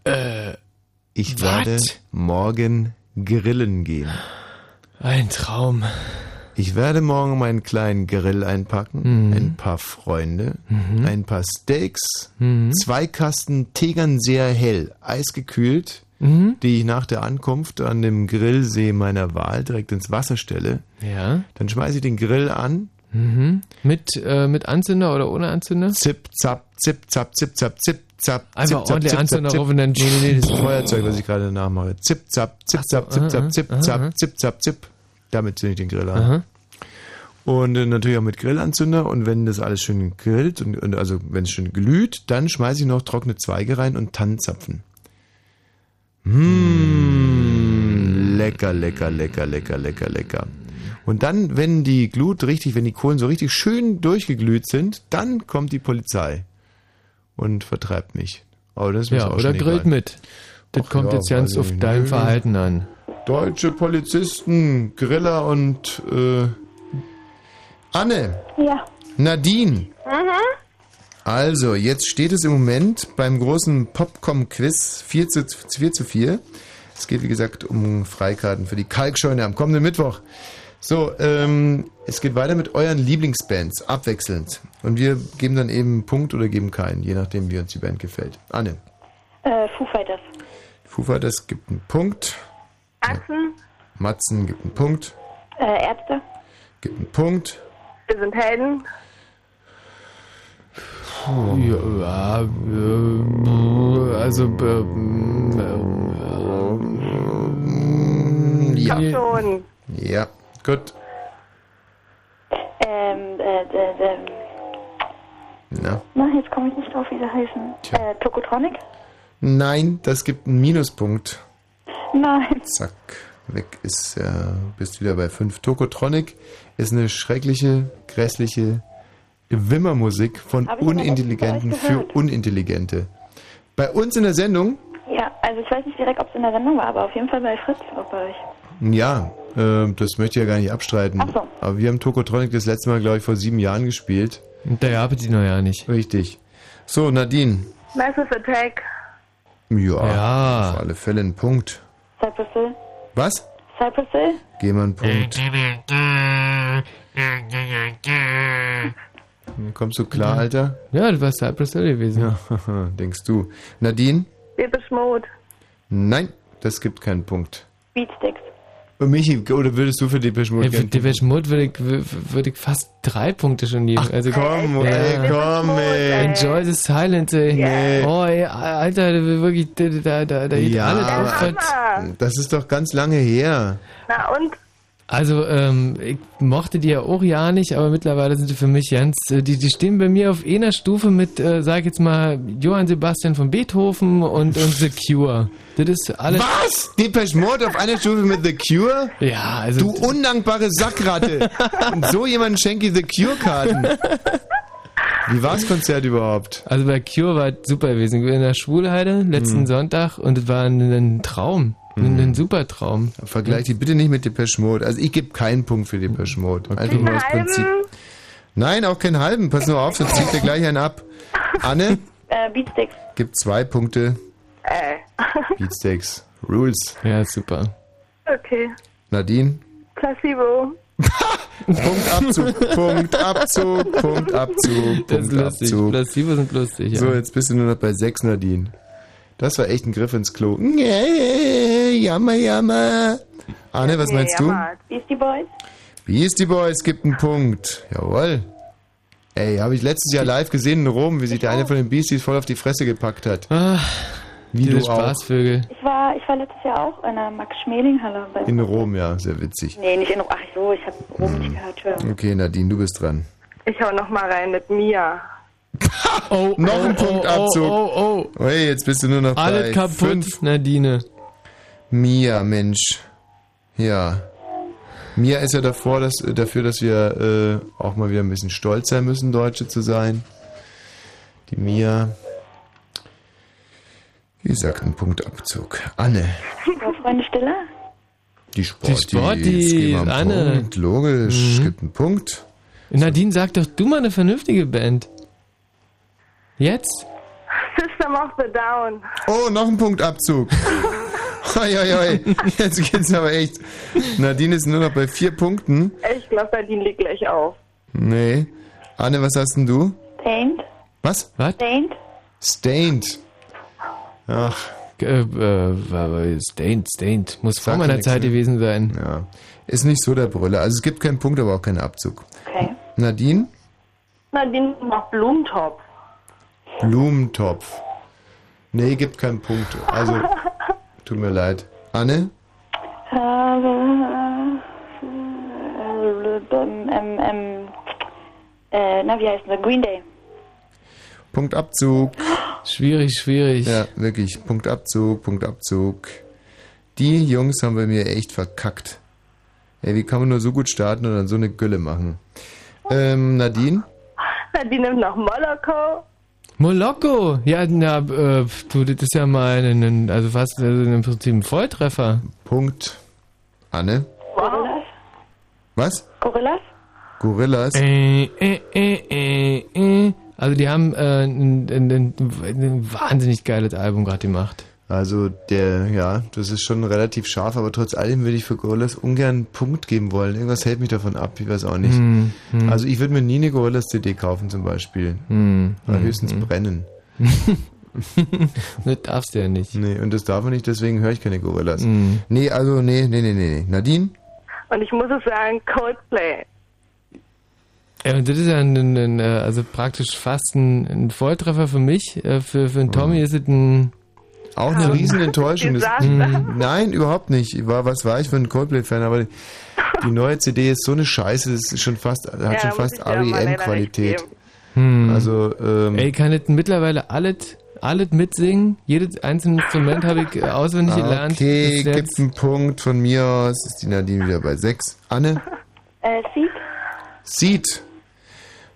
Äh, Ich wat? werde morgen grillen gehen. Ein Traum. Ich werde morgen meinen kleinen Grill einpacken, Mhm. ein paar Freunde, Mhm. ein paar Steaks, Mhm. zwei Kasten Tegernseer hell, eisgekühlt, Mhm. die ich nach der Ankunft an dem Grillsee meiner Wahl direkt ins Wasser stelle. Ja. Dann schmeiße ich den Grill an. Mhm. Mit, äh, mit Anzünder oder ohne Anzünder? Zip, zap, zip, zap, zip, zap, zip, zap. Einfach zip, ordentlich zip, Anzünder zap, drauf und dann- Nee, nee, nee, das ist ein Feuerzeug, was ich gerade nachmache. Zip, zap, zip, zap, zip, zap, zip, zap, zip, zap, zip. Damit zünde ich den Grill an. Und äh, natürlich auch mit Grillanzünder. Und wenn das alles schön grillt, und, und also wenn es schön glüht, dann schmeiße ich noch trockene Zweige rein und Tannenzapfen. Mmh, lecker, lecker, lecker, lecker, lecker, lecker. Und dann, wenn die Glut richtig, wenn die Kohlen so richtig schön durchgeglüht sind, dann kommt die Polizei und vertreibt mich. Aber das ist mir Ja, auch oder schon grillt egal. mit. Das Ach kommt ja, jetzt ganz auf dein nicht. Verhalten an. Deutsche Polizisten, Griller und äh, Anne, Ja. Nadine. Mhm. Also, jetzt steht es im Moment beim großen Popcom-Quiz 4 zu, 4 zu 4. Es geht, wie gesagt, um Freikarten für die Kalkscheune am kommenden Mittwoch. So, ähm, es geht weiter mit euren Lieblingsbands, abwechselnd. Und wir geben dann eben einen Punkt oder geben keinen, je nachdem, wie uns die Band gefällt. Anne, Äh, Foo Fighters. Foo Fighters gibt einen Punkt. Axen, Matzen gibt einen Punkt. Äh, Ärzte. Gibt einen Punkt. wir sind Helden. Ja, äh, also, äh, Ja. Komm schon. Ja, gut. Ähm, äh, äh, äh, Na. na, jetzt komme ich nicht drauf, wie sie heißen. Äh, Tokotronic? Nein, das gibt einen Minuspunkt. Nein. Zack, weg ist ja, bist wieder bei 5. Tokotronic ist eine schreckliche, grässliche Wimmermusik von Unintelligenten für. Unintelligente. Bei uns in der Sendung, Ja, also ich weiß nicht direkt, ob es in der Sendung war, aber auf jeden Fall bei Fritz auch bei euch. Ja, äh, das möchte ich ja gar nicht abstreiten. Ach so. Aber wir haben Tokotronic das letzte Mal, glaube ich, vor sieben Jahren gespielt. Und da gab es die noch ja nicht. Richtig. So, Nadine. Massive Attack. Ja, Ja. auf alle Fälle ein Punkt. Cypress Hill? Was? Cypress Hill? Geh mal einen Punkt. Kommst du klar, Alter? Ja, du warst Cypress Hill gewesen. Ja, denkst du. Nadine? Depeche Mode. Nein, das gibt keinen Punkt. Beatsticks. Und Michi, oder würdest du für Depeche Mode Ey, für Depeche Mode würde ich, wür- würde ich fast drei Punkte schon geben. Ach, also, komm, ey, komm, ey. Enjoy the silence, ey. Nee. Oh, ey, Alter, wirklich, da, da, da, da geht Ja, alles auf. das ist doch ganz lange her. Na und? Also, ähm, ich mochte die ja auch ja nicht, aber mittlerweile sind die für mich ganz, äh, die, die stehen bei mir auf einer Stufe mit, äh, sag jetzt mal, Johann Sebastian von Beethoven und, und The Cure. Das ist alles. Was? Depeche Mode auf einer Stufe mit The Cure? Ja, also. Du undankbare Sackratte. Und so jemand schenke ich The Cure-Karten. Wie war das Konzert überhaupt? Also bei Cure war es super gewesen. Ich war in der Schwulheide letzten Hm. Sonntag und es war ein, ein Traum. Ein, ein super Traum. Vergleich die bitte nicht mit Depeche Mode. Also ich gebe keinen Punkt für Depeche Mode. Einfach nur aus Prinzip. Nein, auch keinen halben. Pass nur auf, sonst zieht er gleich einen ab. Anne Äh, Beatsticks. gibt zwei Punkte. Äh. Beatsteaks. Rules. Ja, super. Okay. Nadine? Placebo. Punktabzug, Punktabzug, Punktabzug, Das ist lustig. Punktabzug. Placebo sind lustig, ja. So, jetzt bist du nur noch bei sechs, Nadine. Das war echt ein Griff ins Klo. Jammer, jammer. Anne, was meinst du? Beastie Boys? Beastie Boys gibt einen Punkt. Jawohl. Ey, habe ich letztes Jahr live gesehen in Rom, wie sich der eine von den Beasties voll auf die Fresse gepackt hat. Ah, wie du auch. Spaßvögel. Ich war, ich war letztes Jahr auch in der Max-Schmeling-Halle. In Rom, ja, sehr witzig. Nee, nicht in Rom. Ach so, ich habe Rom nicht gehört. Okay, Nadine, du bist dran. Ich hau noch mal rein mit Mia. Oh, Noch ein Punktabzug. Oh, oh, oh. Hey, jetzt bist du nur noch Alles bei kaputt, fünf. Nadine. Mia, Mensch. Ja. Mia ist ja davor, dass, dafür, dass wir äh, auch mal wieder ein bisschen stolz sein müssen, Deutsche zu sein. Die Mia. Wie gesagt, ein Punktabzug. Anne. Freunde Stille? Die Gib mal einen Anne. Punkt. Logisch, Mhm. gibt einen Punkt. Nadine, sag doch du mal eine vernünftige Band. Jetzt? System of the Down. Oh, noch ein Punktabzug. Hoi, hoi, hoi. Jetzt geht's aber echt. Nadine ist nur noch bei vier Punkten. Ich glaube, Nadine liegt gleich auf. Nee. Anne, was hast denn du? Stained. Was? Was? Stained. Stained. Ach. Äh, äh, Stained, Stained. Muss vor meiner Zeit ne? gewesen sein. Ja. Ist nicht so der Brüller. Also es gibt keinen Punkt, aber auch keinen Abzug. Okay. Nadine? Nadine macht Blumentopf. Blumentopf. Nee, gibt keinen Punkt. Also, tut mir leid. Anne? Äh, äh, ähm, ähm, äh, na, wie heißt der? Green Day. Punktabzug. Schwierig, schwierig. Ja, wirklich. Punktabzug, Punktabzug. Die Jungs haben bei mir echt verkackt. Ey, wie kann man nur so gut starten und dann so eine Gülle machen? Ähm, Nadine? Nadine nimmt noch Moloko. Ja, na, äh, du, das ist ja mal ein, ein also fast also im Prinzip ein Volltreffer. Punkt. Anne? Gorillas. Was? Gorillas? Gorillas? Äh, äh, äh, äh, äh. Also die haben äh, ein, ein, ein, ein wahnsinnig geiles Album gerade gemacht. Also der, ja, das ist schon relativ scharf, aber trotz allem würde ich für Gorillas ungern einen Punkt geben wollen. Irgendwas hält mich davon ab, ich weiß auch nicht. Hm, hm. Also ich würde mir nie eine Gorillas-CD kaufen zum Beispiel. Hm, Oder hm, höchstens hm. brennen. das darfst du ja nicht. Nee, und das darf man nicht, deswegen höre ich keine Gorillas. Hm. Nee, also nee, nee, nee, nee. nee. Nadine? Und ich muss es sagen, Coldplay. Ja, und das ist ja ein, ein, ein, äh, also praktisch fast ein, ein Volltreffer für mich. Äh, Für, für den Tommy ist es ein... Auch eine Riesenenttäuschung. Das. Hm, nein, überhaupt nicht. Ich War, was war ich für ein Coldplay-Fan, aber die, die neue CD ist so eine Scheiße, das ist schon fast, hat Ja, schon fast ich REM-Qualität. Hm. Also, ähm, Ey, kann jetzt mittlerweile alles, alles mitsingen? Jedes einzelne Instrument habe ich äh, auswendig gelernt. Okay, Bis jetzt. gibt einen Punkt von mir aus. Ist die Nadine wieder bei 6. Anne? Äh, Seed. Seed.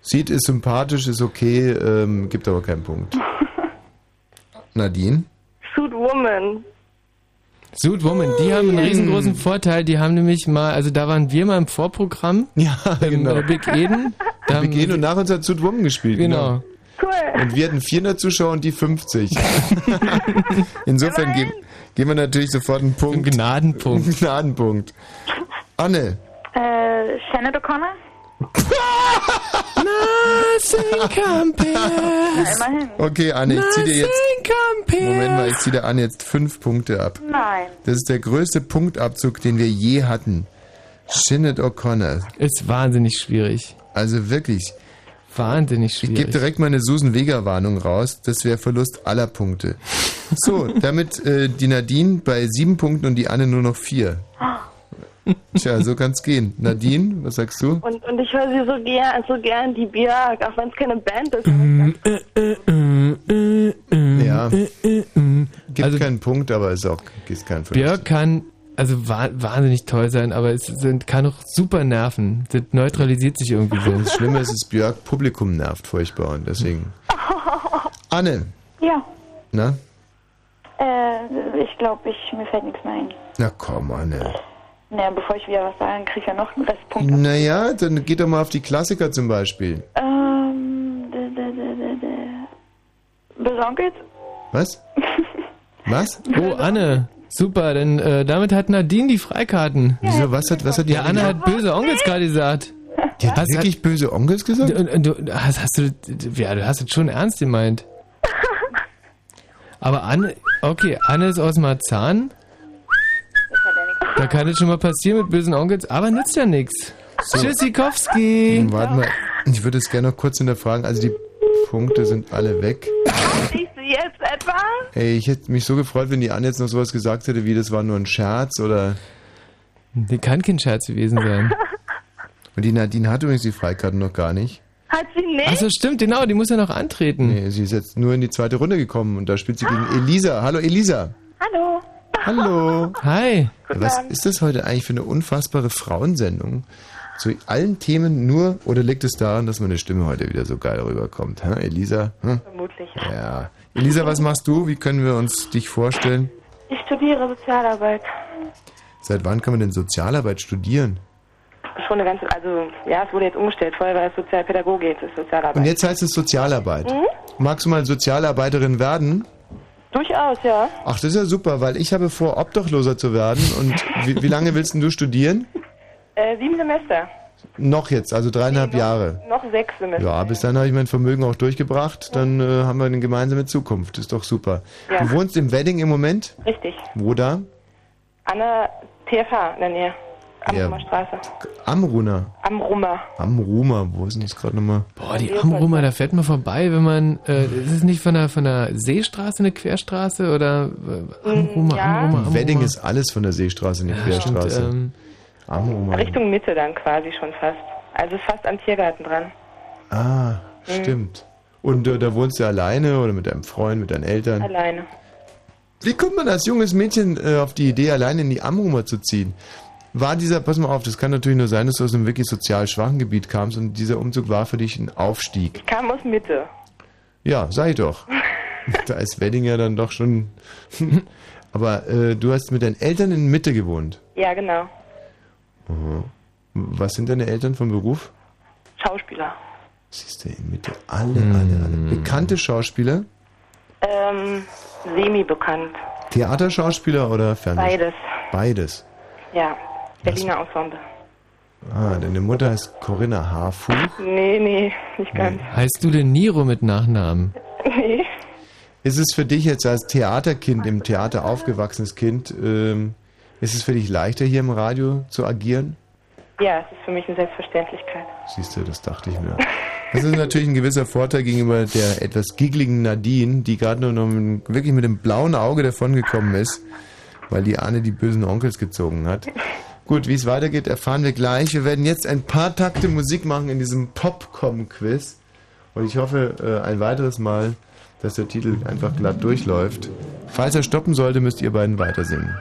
Seed ist sympathisch, ist okay, ähm, gibt aber keinen Punkt. Nadine? Suit Woman. Suit Woman, die haben einen riesengroßen Vorteil. Die haben nämlich mal, also da waren wir mal im Vorprogramm. Ja, genau. Bei Big Eden. Da Wir haben gehen und nach uns hat Suit Woman gespielt. Genau. Cool. Und wir hatten 400 Zuschauer und die 50. Insofern geben, geben wir natürlich sofort einen Punkt. Einen Gnadenpunkt. Einen Gnadenpunkt. Anne. Äh, Shannon O'Connor. Nothing compares. Immerhin. Okay, Anne, ich zieh dir jetzt. Moment mal, ich zieh dir Anne jetzt fünf Punkte ab. Nein. Das ist der größte Punktabzug, den wir je hatten. Shinnet O'Connor. Ist wahnsinnig schwierig. Also wirklich. Wahnsinnig Ich schwierig. gebe direkt mal eine Susan Vega Warnung raus. Das wäre Verlust aller Punkte. So, damit äh, die Nadine bei sieben Punkten und die Anne nur noch vier. Tja, so kann's gehen. Nadine, was sagst du? Und, und ich höre sie so gern, so gern, die Björk, auch wenn es keine Band ist. Ja. Gibt Also- keinen Punkt, aber ist auch ist kein Verlust. Björk kann also wa wahnsinnig toll sein, aber es sind, kann auch super nerven. Das neutralisiert sich irgendwie so. Das Schlimme ist, dass Björk Publikum nervt furchtbar und deswegen. Anne, Ja. na? Äh, ich glaube, ich, mir fällt nichts mehr ein. Na komm, Anne. Naja, bevor ich wieder was sage, dann kriege ich ja noch einen Restpunkt. Naja, dann geht doch mal auf die Klassiker zum Beispiel. Ähm, d- d- d- d- d- Besonkelt? Was? Was? Oh, Anne. Super, denn äh, damit hat Nadine die Freikarten. Wieso? Was hat, was hat die Ja, Anne hat böse Onkels gerade gesagt. Die hat wirklich böse Onkels gesagt? Du, du, hast, hast du, ja, du hast es schon ernst gemeint. Aber Anne, okay, Anne ist aus Marzahn. Da kann es schon mal passieren mit bösen Onkels, aber nützt ja nichts. Tschüssikowski. Hm, Warte mal, ich würde es gerne noch kurz hinterfragen. Also die Punkte sind alle weg. Siehst du jetzt etwa? Ey, ich hätte mich so gefreut, wenn die Anne jetzt noch sowas gesagt hätte, wie das war nur ein Scherz oder... Die kann kein Scherz gewesen sein. Und die Nadine hat übrigens die Freikarten noch gar nicht. Hat sie nicht? Achso, stimmt, genau, die muss ja noch antreten. Nee, sie ist jetzt nur in die zweite Runde gekommen und da spielt sie gegen Elisa. Hallo Elisa. Hallo. Hallo. Hi. Was ist das heute eigentlich für eine unfassbare Frauensendung? Zu allen Themen nur, oder liegt es daran, dass meine Stimme heute wieder so geil rüberkommt? Hä, Elisa? Hm? Vermutlich. Ja. Elisa, was machst du? Wie können wir uns dich vorstellen? Ich studiere Sozialarbeit. Seit wann kann man denn Sozialarbeit studieren? schon eine ganze, also ja, es wurde jetzt umgestellt. Vorher war es Sozialpädagogik, jetzt ist Sozialarbeit. Und jetzt heißt es Sozialarbeit. Mhm. Magst du mal Sozialarbeiterin werden? Durchaus, ja. Ach, das ist ja super, weil ich habe vor, Obdachloser zu werden. Und wie, wie lange willst denn du studieren? Äh, sieben Semester. Noch jetzt, also dreieinhalb Jahre. Noch sechs Semester. Ja, bis dann habe ich mein Vermögen auch durchgebracht. Dann äh, haben wir eine gemeinsame Zukunft. Ist doch super. Ja. Du wohnst im Wedding im Moment? Richtig. Wo da? An der TFH in der Nähe. Ja. Amrumer Straße. Amruna. Amrumer. Amruma, wo ist denn das gerade nochmal? Boah, die Amrumer, da fährt man vorbei, wenn man, äh, ist es nicht von der, von der Seestraße eine Querstraße oder äh, Amrumer, ja. Amrumer, Amrumer? Wedding ist alles von der Seestraße, eine Querstraße. stimmt, ähm, Amruma. Richtung Mitte dann quasi schon fast. Also fast am Tiergarten dran. Ah, Mhm. stimmt. Und äh, da wohnst du alleine oder mit deinem Freund, mit deinen Eltern? Alleine. Wie kommt man als junges Mädchen äh, auf die Idee, alleine in die Amrumer zu ziehen? War dieser, pass mal auf, das kann natürlich nur sein, dass du aus einem wirklich sozial schwachen Gebiet kamst und dieser Umzug war für dich ein Aufstieg. Ich kam aus Mitte. Ja, sei doch. da ist Wedding ja dann doch schon. Aber äh, du hast mit deinen Eltern in Mitte gewohnt. Ja, genau. Aha. Was sind deine Eltern vom Beruf? Schauspieler. Siehst du, in Mitte. Alle, alle, alle. Bekannte Schauspieler? Ähm, semi-bekannt. Theaterschauspieler oder Fernseh? Beides. Beides. Ja. Berliner Ensemble. Ah, deine Mutter heißt Corinna Harfuch. Nee, nee, nicht ganz. Heißt du denn Niro mit Nachnamen? Nee. Ist es für dich jetzt als Theaterkind, im Theater aufgewachsenes Kind, ähm, ist es für dich leichter hier im Radio zu agieren? Ja, es ist für mich eine Selbstverständlichkeit. Siehst du, das dachte ich mir. Das ist natürlich ein gewisser Vorteil gegenüber der etwas giggligen Nadine, die gerade nur noch wirklich mit dem blauen Auge davongekommen ist, weil die Ahne die bösen Onkels gezogen hat. Gut, wie es weitergeht, erfahren wir gleich. Wir werden jetzt ein paar Takte Musik machen in diesem Popcom-Quiz. Und ich hoffe äh, ein weiteres Mal, dass der Titel einfach glatt durchläuft. Falls er stoppen sollte, müsst ihr beiden weitersingen.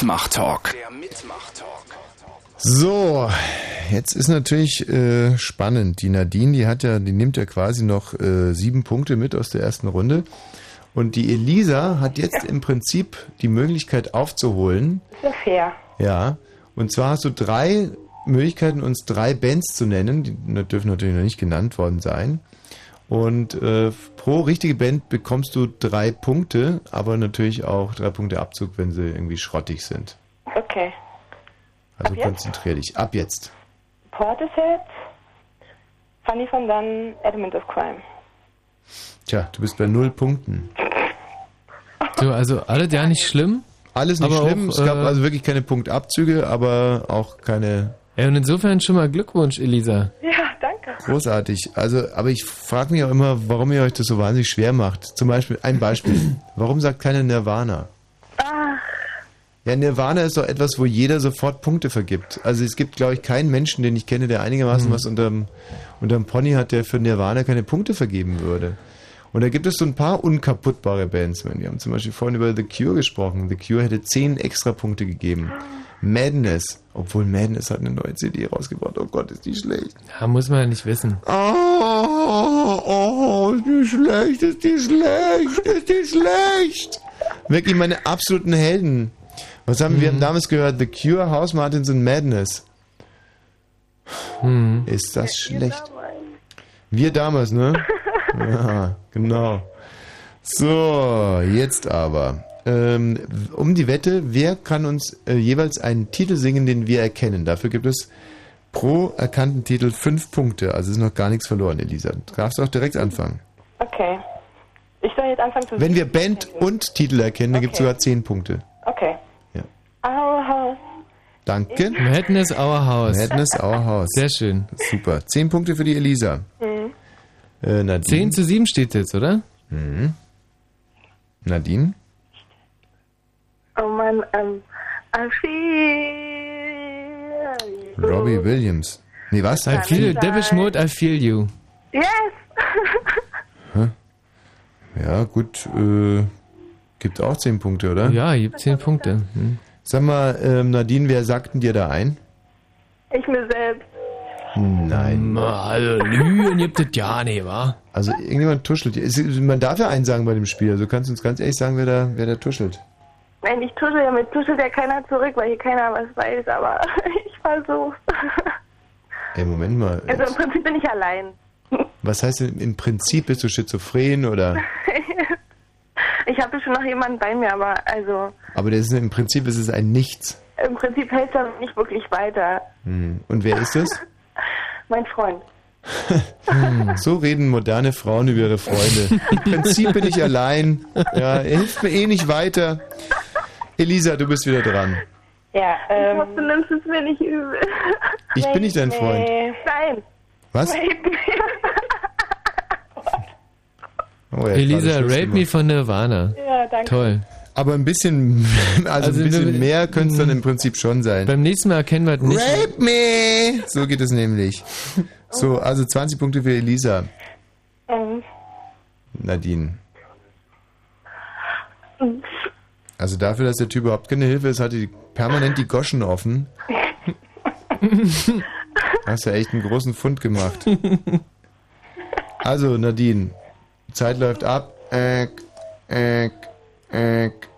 Der Mitmach-Talk. So, jetzt ist natürlich äh, spannend. Die Nadine, die hat ja, die nimmt ja quasi noch äh, sieben Punkte mit aus der ersten Runde. Und die Elisa hat jetzt im Prinzip die Möglichkeit aufzuholen. Fair. Ja. Und zwar hast du drei Möglichkeiten, uns drei Bands zu nennen. Die dürfen natürlich noch nicht genannt worden sein. Und äh, pro richtige Band bekommst du drei Punkte, aber natürlich auch drei Punkte Abzug, wenn sie irgendwie schrottig sind. Okay. Also Ab jetzt? konzentrier dich. Ab jetzt. Portishead, Funny von Dunn, Element of Crime. Tja, du bist bei null Punkten. So, also alles ja nicht schlimm. Alles nicht aber schlimm. Auch, es gab äh, also wirklich keine Punktabzüge, aber auch keine Ja, und insofern schon mal Glückwunsch, Elisa. Ja. Großartig. Also, aber ich frage mich auch immer, warum ihr euch das so wahnsinnig schwer macht. Zum Beispiel, ein Beispiel. Warum sagt keiner Nirvana? Ja, Nirvana ist doch etwas, wo jeder sofort Punkte vergibt. Also es gibt, glaube ich, keinen Menschen, den ich kenne, der einigermaßen Mhm. was unterm, unterm Pony hat, der für Nirvana keine Punkte vergeben würde. Und da gibt es so ein paar unkaputtbare Bands. Wir haben zum Beispiel vorhin über The Cure gesprochen. The Cure hätte zehn extra Punkte gegeben. Madness, obwohl Madness hat eine neue CD rausgebracht. Oh Gott, ist die schlecht. Ja, muss man ja nicht wissen. Oh, oh, ist die schlecht, ist die schlecht, ist die schlecht. Wirklich meine absoluten Helden. Was haben wir haben damals gehört? The Cure, House Martins und Madness. Ist das schlecht? Wir damals, ne? ja, genau. So, jetzt aber. Ähm, um die Wette, wer kann uns äh, jeweils einen Titel singen, den wir erkennen? Dafür gibt es pro erkannten Titel fünf Punkte. Also ist noch gar nichts verloren, Elisa. Du darfst auch direkt anfangen. Okay. Ich soll jetzt anfangen zu Wenn wir Band und Titel erkennen, dann gibt es sogar zehn Punkte. Okay. Ja. Our house. Danke. Madness Our House. Madness Our House. Sehr schön. Super. Zehn Punkte für die Elisa. Mhm. Äh, Nadine. 10 zu 7 steht jetzt, oder? Mhm. Nadine? I feel Robbie Williams. Nee, was? I feel, Depeche Mode, I feel you. Yes! Ja, gut. Äh, gibt auch zehn Punkte, oder? Ja, gibt zehn Punkte. Hm. Sag mal, ähm, Nadine, wer sagt denn dir da ein? ich mir selbst. Nein. Also Lügen gibt es ja nicht, wa? Also irgendjemand tuschelt. Man darf ja einen sagen bei dem Spiel. Also du kannst uns ganz ehrlich sagen, wer da, wer da tuschelt. Nein, ich tuschel, damit tuschelt ja keiner zurück, weil hier keiner was weiß, aber ich versuch's. Ey, Moment mal. Also im Prinzip bin ich allein. Was heißt denn, im Prinzip bist du schizophren oder? ich habe schon noch jemanden bei mir, aber also Aber das ist, im Prinzip ist es ein Nichts. im Prinzip hält das nicht wirklich weiter. Hm. Und wer ist das? Mein Freund. So reden moderne Frauen über ihre Freunde. Im Prinzip bin ich allein. Ja, er hilft mir eh nicht weiter. Elisa, du bist wieder dran. Ja, Ich ähm. hoffe, du nimmst es mir nicht übel. Ich bin nicht dein Freund. Nein. Was? Oh, Elisa, Rape Me von Nirvana. Ja, danke. Toll. Aber ein bisschen, also, Also ein bisschen mehr könnte es dann im Prinzip schon sein. Beim nächsten Mal erkennen wir es nicht. Rape me! So geht es nämlich. So, also 20 Punkte für Elisa. Ähm, Nadine. Also dafür, dass der Typ überhaupt keine Hilfe ist, hatte die permanent die Goschen offen. Hast ja echt einen großen Fund gemacht. Also, Nadine, Zeit läuft ab. Äck, äck, äck,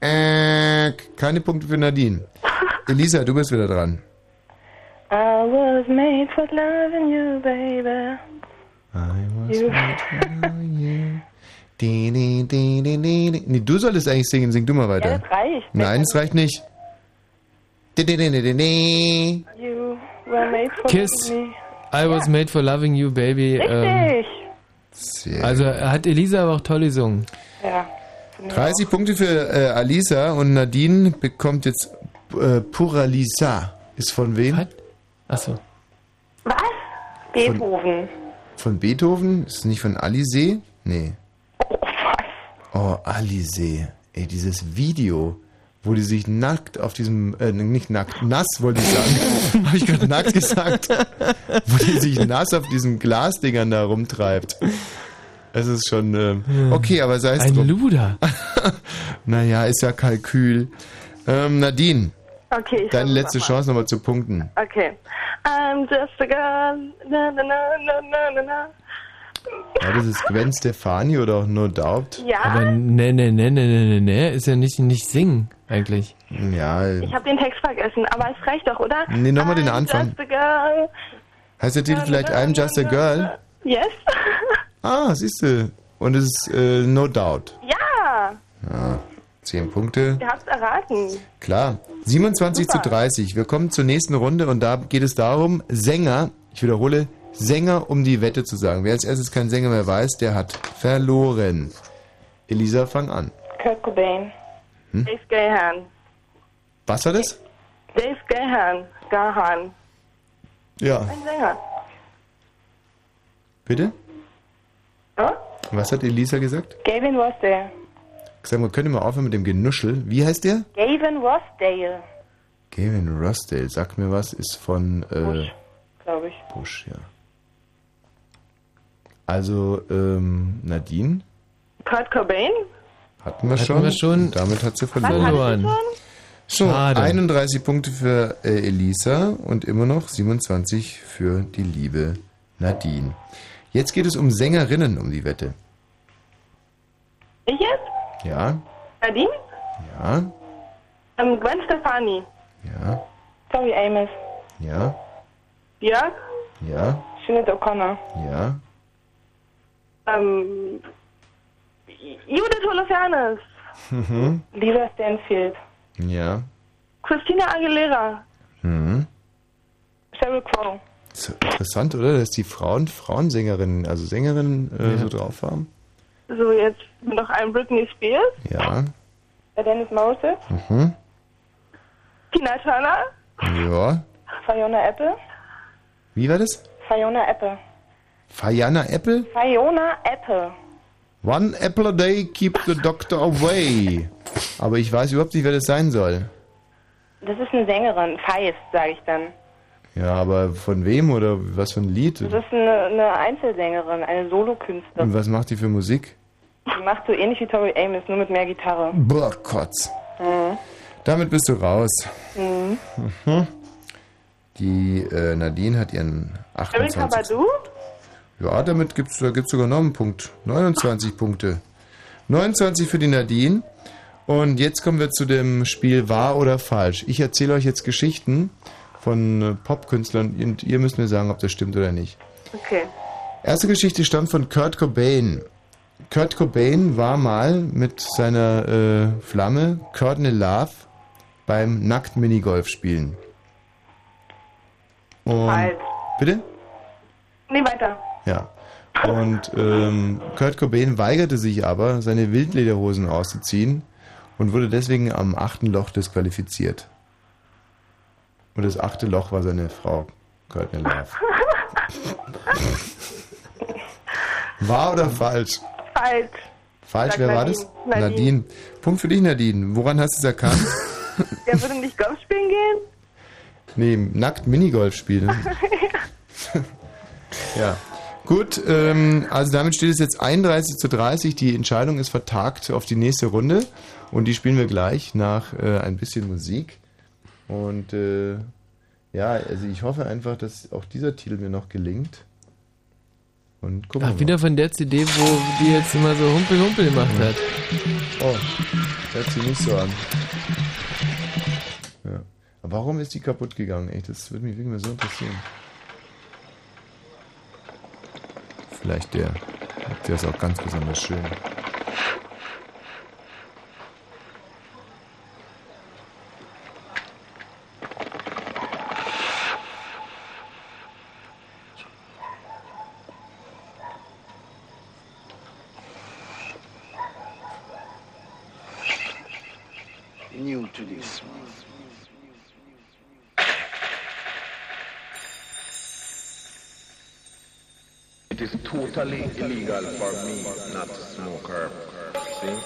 äck. Keine Punkte für Nadine. Elisa, du bist wieder dran. I was made for loving you, baby. You. Di, di, di, di, di, di. Nee, du solltest eigentlich singen. Sing du mal Ja, weiter. das reicht. Nein, es reicht nicht. Kiss. I was made for loving you, baby. Ähm, Richtig. Sehr also hat Elisa aber auch toll gesungen. Ja. 30 Punkte für äh, Alisa und Nadine bekommt jetzt äh, Pura Lisa. Ist von wem? Achso. Was? Beethoven. Von Beethoven? Ist es nicht von Alizé? Nee. Oh, Alizé. Ey, dieses Video, wo die sich nackt auf diesem, äh, nicht nackt, nass wollte ich sagen, habe ich gerade nackt gesagt, wo die sich nass auf diesen Glasdingern da rumtreibt. Es ist schon, ähm, okay, aber sei es Ein drum. Luder. naja, ist ja Kalkül. Ähm, Nadine, Okay, ich deine letzte noch Chance nochmal zu punkten. Okay. I'm just a girl. Na, na, na, na, na, na, na. Ja, das ist Gwen Stefani oder auch No Doubt. Ja. Aber ne, ne, ne, ne, ne, ne, ne, ist ja nicht, nicht singen, eigentlich. Ja, Ich habe den Text vergessen, aber es reicht doch, oder? Nee, nochmal den I'm Anfang. Just a girl. heißt der Titel vielleicht I'm Just a Girl? Yes. Ah, siehst du. Und es ist äh, No Doubt. ja, Ja, 10 Punkte. ihr habt's erraten. Klar. 27 Super. zu 30. Wir kommen zur nächsten Runde und da geht es darum, Sänger, ich wiederhole, Sänger, um die Wette zu sagen. Wer als erstes keinen Sänger mehr weiß, der hat verloren. Elisa, fang an. Kurt Cobain. Hm? Dave Gahan. Was war das? Dave Gahan. Gahan. Ja. Ein Sänger. Bitte? Ja? Was hat Elisa gesagt? Gavin Rossdale. Sag mal, ihr mal aufhören mit dem Genuschel? Wie heißt der? Gavin Rossdale, Gavin Rossdale, sagt mir was, ist von äh, glaube ich. Bush, ja. Also, ähm, Nadine Kurt Cobain? hatten wir Hatten schon. wir schon. Damit hat sie verloren. So, Schade. 31 Punkte für äh, Elisa und immer noch 27 für die liebe Nadine. Jetzt geht es um Sängerinnen um die Wette. Ich jetzt? Ja, Nadine? ja, Ähm, Gwen Stefani. ja, Tori Amos. ja, Björk? ja, Sinead O'Connor. ja. Ähm, Judith Holofernes. Mhm. Lisa Stanfield. Ja. Christina Aguilera. Mhm. Sheryl Crow. Ist interessant, oder? Dass die Frauen Frauensängerinnen, also Sängerinnen äh, Ja. so drauf haben. So, jetzt noch ein Britney Spears. Ja. Dennis Moses. Mhm. Tina Turner. Ja. Fiona Apple. Wie war das? Fiona Apple. Fiona Apple? Fiona Apple. One apple a day keep the doctor away. Aber ich weiß überhaupt nicht, wer das sein soll. Das ist eine Sängerin. Feist, sage ich dann. Ja, aber von wem oder was für ein Lied? Das ist eine, eine Einzelsängerin, eine Solokünstlerin. Und was macht die für Musik? Die macht so ähnlich wie Tori Amos, nur mit mehr Gitarre. Boah, Kotz. Mhm. Damit bist du raus. Mhm. Mhm. Die äh, Nadine hat ihren Erika 28. Badu. Ja, damit gibt's da gibt's sogar noch einen Punkt. 29 Punkte. 29 für die Nadine. Und jetzt kommen wir zu dem Spiel Wahr oder Falsch. Ich erzähle euch jetzt Geschichten von äh, Popkünstlern und ihr müsst mir sagen, ob das stimmt oder nicht. Okay. Erste Geschichte stammt von Kurt Cobain. Kurt Cobain war mal mit seiner äh, Flamme Courtney Love beim nackt Minigolf spielen. Und Falsch. bitte? Nee, weiter. Ja. Und ähm, Kurt Cobain weigerte sich aber, seine Wildlederhosen auszuziehen und wurde deswegen am achten Loch disqualifiziert. Und das achte Loch war seine Frau, Courtney Love. Wahr oder falsch? Falsch. Falsch, Sag wer war Nadine. das? Nadine. Punkt für dich, Nadine. Woran hast du es erkannt? Der würde nicht Golf spielen gehen? nee, nackt Minigolf spielen. ja. Gut, ähm, also damit steht es jetzt 31 zu 30. Die Entscheidung ist vertagt auf die nächste Runde. Und die spielen wir gleich nach äh, ein bisschen Musik. Und äh, ja, also ich hoffe einfach, dass auch dieser Titel mir noch gelingt. Und gucken wir Ach, mal. wieder von der CD, wo die jetzt immer so Humpel-Humpel gemacht hat. Oh, hört sich nicht so an. Ja. Warum ist die kaputt gegangen? Echt, das würde mich wirklich mal so interessieren. Vielleicht der. Der ist auch ganz besonders schön. totally illegal for me not to smoke herb. See?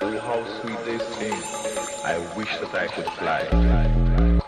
Oh, how sweet this thing. I wish that I could fly.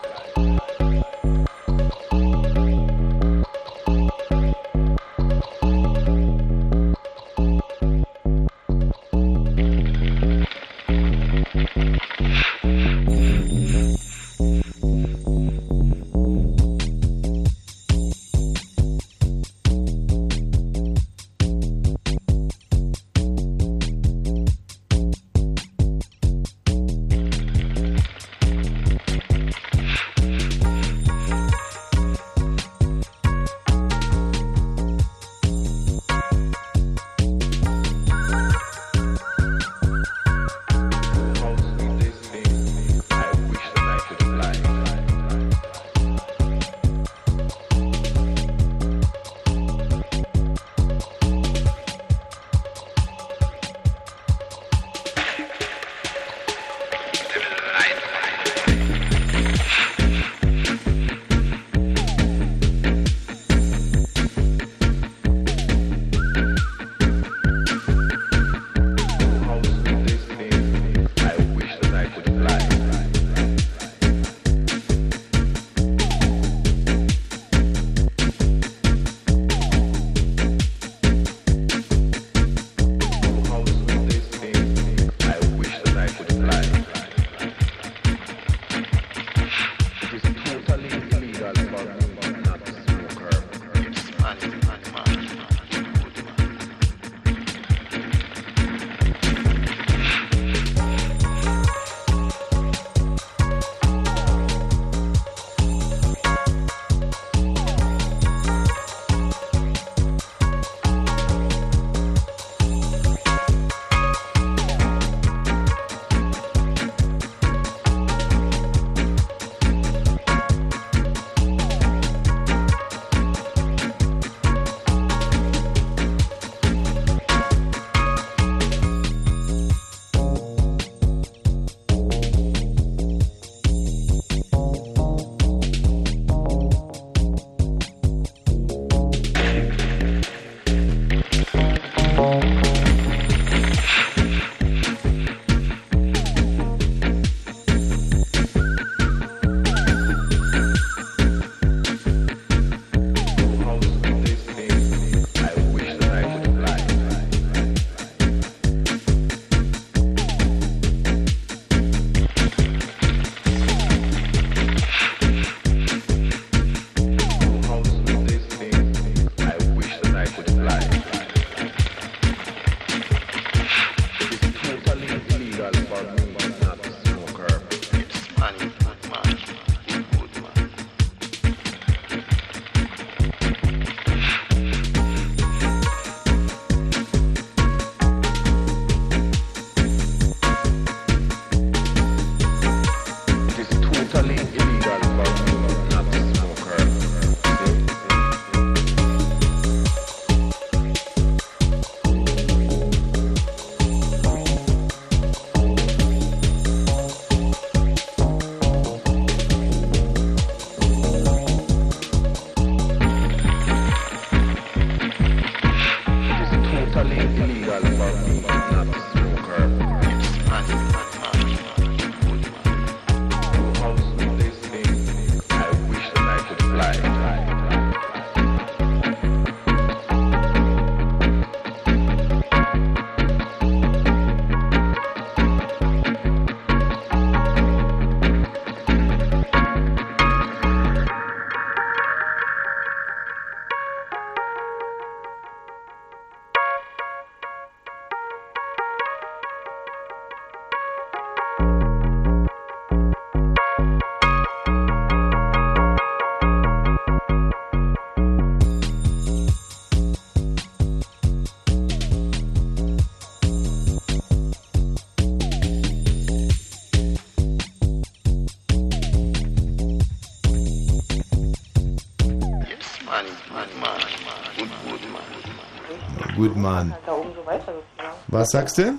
Mann. Sozusagen. Was sagst du?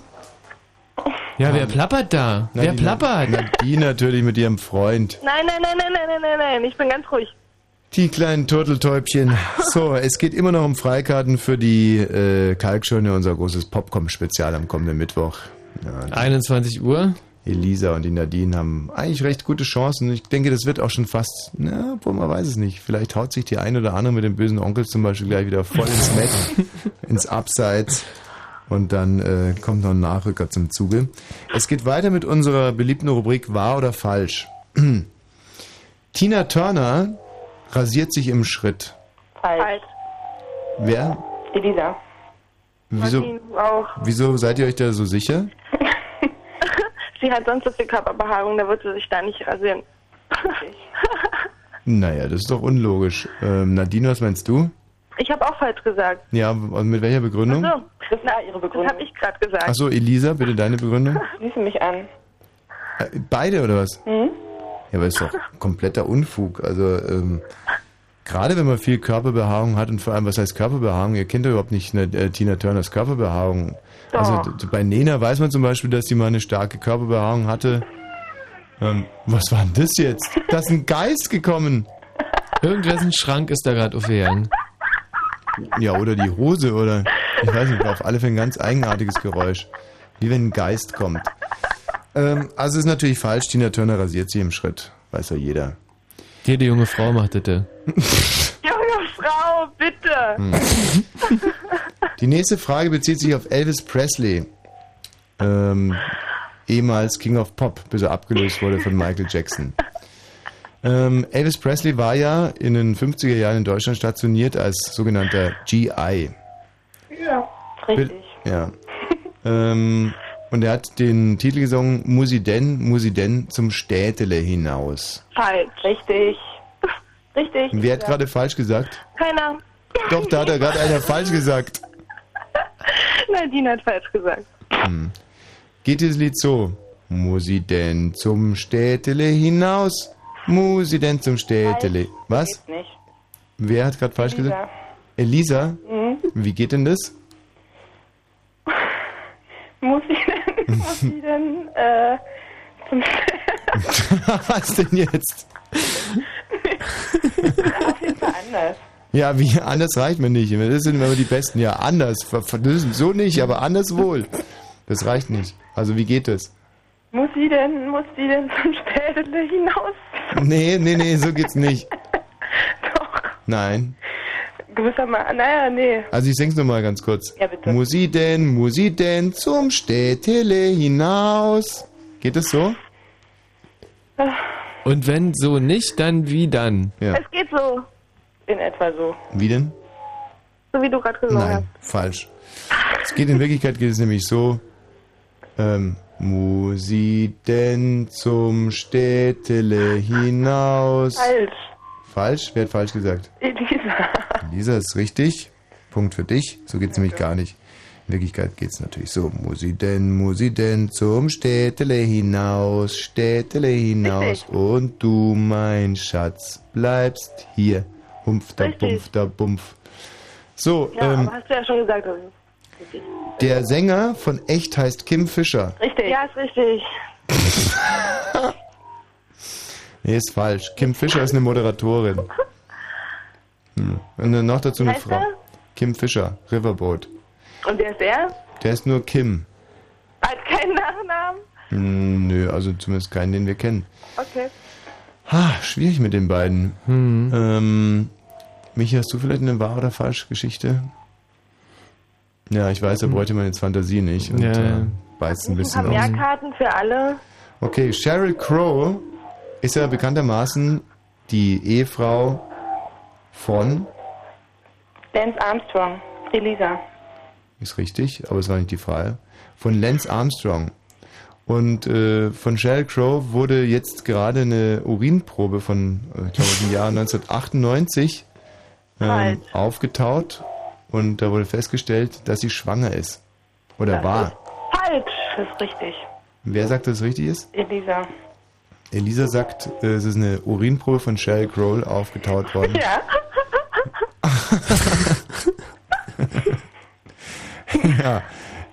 Ja, wer plappert da? Na, wer die- plappert? Na, die natürlich mit ihrem Freund. Nein, nein, nein, nein, nein, nein, nein, nein, ich bin ganz ruhig. Die kleinen Turteltäubchen. So, es geht immer noch um Freikarten für die äh, Kalkschöne, unser großes Popcorn-Spezial am kommenden Mittwoch. Ja, 21 Uhr? Elisa und die Nadine haben eigentlich recht gute Chancen. Ich denke, das wird auch schon fast, na, obwohl man weiß es nicht. Vielleicht haut sich die ein oder andere mit dem bösen Onkel zum Beispiel gleich wieder voll ins Matt, ins Abseits. Und dann äh, kommt noch ein Nachrücker zum Zuge. Es geht weiter mit unserer beliebten Rubrik Wahr oder Falsch. Tina Turner rasiert sich im Schritt. Falsch. Wer? Elisa. Wieso, Martin, auch. wieso seid ihr euch da so sicher? Sie hat sonst so viel Körperbehaarung, da wird sie sich da nicht rasieren. Naja, das ist doch unlogisch. Ähm, Nadine, was meinst du? Ich habe auch falsch gesagt. Ja, und mit welcher Begründung? Ach so, das war ihre Begründung. Das habe ich gerade gesagt. Achso, Elisa, bitte deine Begründung. Sie mich an. Äh, Beide oder was? Hm? Ja, aber ist doch kompletter Unfug. Also, ähm, gerade wenn man viel Körperbehaarung hat und vor allem, was heißt Körperbehaarung? Ihr kennt doch überhaupt nicht eine, äh, Tina Turners Körperbehaarung. Also Doch. d- bei Nena weiß man zum Beispiel, dass sie mal eine starke Körperbehaarung hatte. Ähm, was war denn das jetzt? Da ist ein Geist gekommen. Irgendwessen Schrank ist da gerade aufgegangen. Ja, oder die Hose oder ich weiß nicht, war auf alle Fälle ein ganz eigenartiges Geräusch. Wie wenn ein Geist kommt. Ähm, also ist natürlich falsch, Tina Turner rasiert sie im Schritt. Weiß ja jeder. Jede junge Frau macht das. Frau, bitte. Hm. Die nächste Frage bezieht sich auf Elvis Presley. Ähm, ehemals King of Pop, bis er abgelöst wurde von Michael Jackson. Ähm, Elvis Presley war ja in den 50er Jahren in Deutschland stationiert als sogenannter GI. Ja, richtig. Ja. ähm, und er hat den Titel gesungen, Musi denn, Musi denn zum Städtele hinaus. Falsch. Richtig. Richtig. Wer hat Ja. gerade falsch gesagt? Keiner. Doch, da hat er gerade einer falsch gesagt. Nadine hat falsch gesagt. Hm. Geht dieses Lied so? Musi denn zum Städtele hinaus? Musi denn zum Städtele? Was? Geht nicht. Wer hat gerade falsch Elisa. gesagt? Elisa? Mhm. Wie geht denn das? Muss ich denn, muss ich denn, äh, zum Was denn jetzt? auf jeden Fall anders. Ja, wie anders reicht mir nicht. Das sind immer die Besten. Ja, anders. Das So nicht, aber anders wohl. Das reicht nicht. Also wie geht das? Muss sie denn, muss sie denn zum Spätele hinaus? Nee, nee, nee, so geht's nicht. Nein. Gewissermaßen, naja, nee. Also ich sing's nochmal ganz kurz. Ja, bitte. Musi denn, Musi denn zum Städtele hinaus. Geht es so? Und wenn so nicht, dann wie dann? Ja. Es geht so. In etwa so. Wie denn? So wie du gerade gesungen Nein, falsch. Es geht in Wirklichkeit geht es nämlich so. Ähm, Musi denn zum Städtele hinaus. Falsch. Falsch? Wer hat falsch gesagt? Elisa. Lisa ist richtig. Punkt für dich. So geht's nämlich gar nicht. In Wirklichkeit geht's natürlich so. Musi denn, Musi denn zum Städtele hinaus, Städtele hinaus. Und du, mein Schatz, bleibst hier. Humpf da Richtig. bumpf da bumpf. So, Ja, ähm, hast du ja schon gesagt. Richtig. der Sänger von Echt heißt Kim Fischer. Richtig. Ja, ist richtig. Nee, ist falsch. Kim Fischer ist eine Moderatorin. Hm. Und dann noch dazu eine Frau. Kim Fischer, Riverboat. Und wer ist er? Der ist nur Kim. Hat keinen Nachnamen? Hm, nö, also zumindest keinen, den wir kennen. Okay. Ha, schwierig mit den beiden. Ähm, Michi, hast du vielleicht eine wahr oder falsche Geschichte? Ja, ich weiß, da bräuchte man jetzt Fantasie nicht und Ja, ja. äh, beißt ein bisschen aus. Mehrkarten für alle. Okay, Sheryl Crow ist ja bekanntermaßen die Ehefrau von, Lance Armstrong. Elisa. Ist richtig, aber es war nicht die Frage, von Lance Armstrong. Und äh, von Sheryl Crow wurde jetzt gerade eine Urinprobe von, äh, ich glaube, dem Jahr 1998 ähm, Falsch. aufgetaut und da wurde festgestellt, dass sie schwanger ist. Oder Das war. ist Falsch. Das ist richtig. Wer sagt, dass es richtig ist? Elisa. Elisa sagt, äh, es ist eine Urinprobe von Sheryl Crow aufgetaut worden. Ja. ja,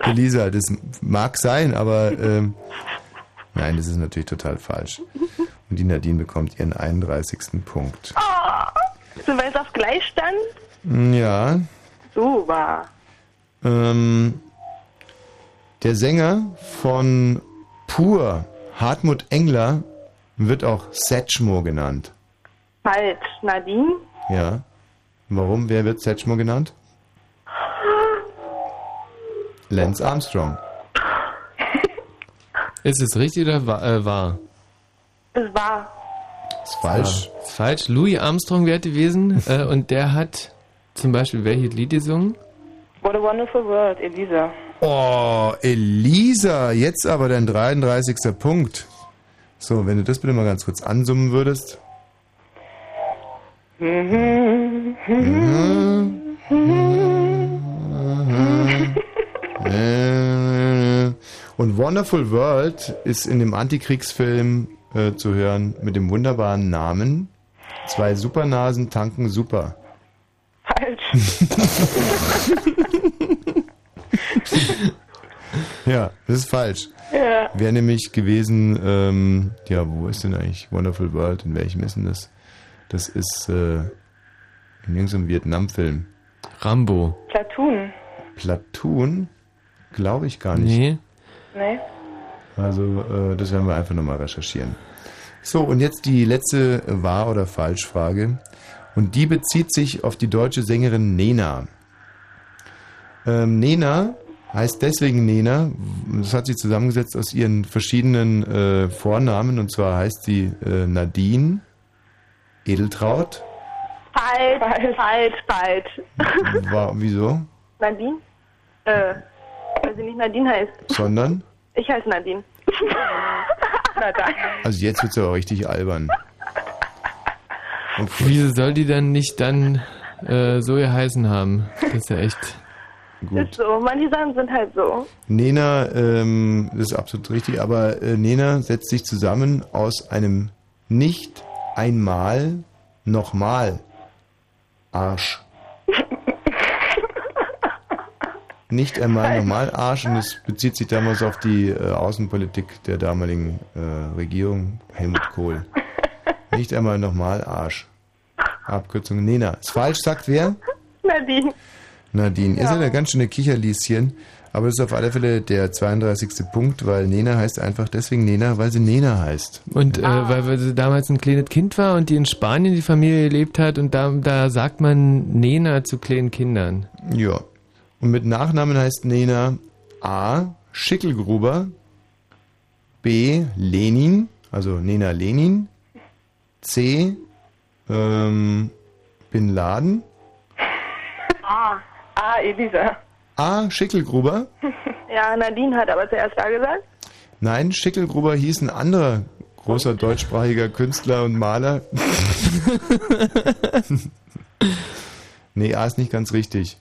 Elisa, das mag sein, aber ähm, nein, das ist natürlich total falsch. Und die Nadine bekommt ihren 31. Punkt. Oh, sind wir jetzt auf Gleichstand? Ja, Super. ähm, der Sänger von Pur Hartmut Engler wird auch Satchmo genannt. Falsch. Nadine? Ja. Warum? Wer wird Satchmo genannt? Lance Armstrong. Ist es richtig oder wa- äh, wahr? Es war. Ist falsch. Ist falsch. Louis Armstrong wäre gewesen äh, und der hat zum Beispiel welches Lied gesungen? What a wonderful world, Elisa. Oh, Elisa, jetzt aber dein 33. Punkt. So, wenn du das bitte mal ganz kurz ansummen würdest. Mhm. Äh, Und Wonderful World ist in dem Antikriegsfilm äh, zu hören mit dem wunderbaren Namen Zwei Supernasen tanken super. Falsch. Ja, das ist falsch. Ja. Wäre nämlich gewesen, ähm, ja, wo ist denn eigentlich Wonderful World? In welchem ist denn das? Das ist äh, in irgendeinem Vietnam-Film. Rambo. Platoon. Platoon? Glaube ich gar nicht. Nee. Nee. Also, äh, das werden wir einfach nochmal recherchieren. So, und jetzt die letzte Wahr- oder Falschfrage. Und die bezieht sich auf die deutsche Sängerin Nena. Ähm, Nena heißt deswegen Nena, das hat sie zusammengesetzt aus ihren verschiedenen äh, Vornamen. Und zwar heißt sie äh, Nadine Edeltraut. Falsch. Falsch. Falsch. War, wieso? Nadine? Äh, weil sie nicht Nadine heißt. Sondern? Ich heiße Nadine. Na danke. Also jetzt wird's ja auch richtig albern. Wieso soll die dann nicht dann äh, so geheißen haben? Das ist ja echt. Ist so. Manche Sachen sind halt so. Nena, ähm, das ist absolut richtig, aber äh, Nena setzt sich zusammen aus einem nicht einmal nochmal Arsch. Nicht einmal nochmal Arsch und es bezieht sich damals auf die äh, Außenpolitik der damaligen äh, Regierung Helmut Kohl. Nicht einmal nochmal Arsch. Abkürzung Nena. Ist falsch, sagt wer? Nadine. Nadine, ihr Ja. seid ja ganz schöne Kicherlieschen, aber das ist auf alle Fälle der 32. Punkt, weil Nena heißt einfach deswegen Nena, weil sie Nena heißt. Und äh, weil, weil sie damals ein kleines Kind war und die in Spanien die Familie gelebt hat und da, da sagt man Nena zu kleinen Kindern. Ja. Und mit Nachnamen heißt Nena A. Schickelgruber, B. Lenin, also Nena Lenin, C. Ähm, Bin Laden, Ah. Ah, Elisa. A. Schickelgruber, Ja, Nadine hat aber zuerst A gesagt. Nein, Schickelgruber hieß ein anderer großer deutschsprachiger Künstler und Maler. nee, A ist nicht ganz richtig.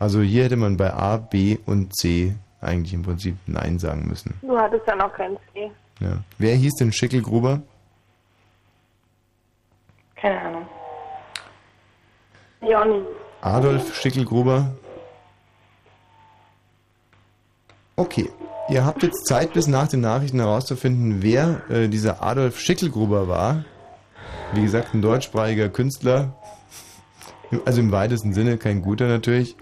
Also hier hätte man bei A, B und C eigentlich im Prinzip Nein sagen müssen. Du hattest ja noch kein C. Ja. Wer hieß denn Schickelgruber? Keine Ahnung. Jonny. Adolf Schickelgruber? Okay, ihr habt jetzt Zeit bis nach den Nachrichten herauszufinden, wer äh, dieser Adolf Schickelgruber war. Wie gesagt, ein deutschsprachiger Künstler. Also im weitesten Sinne kein guter natürlich.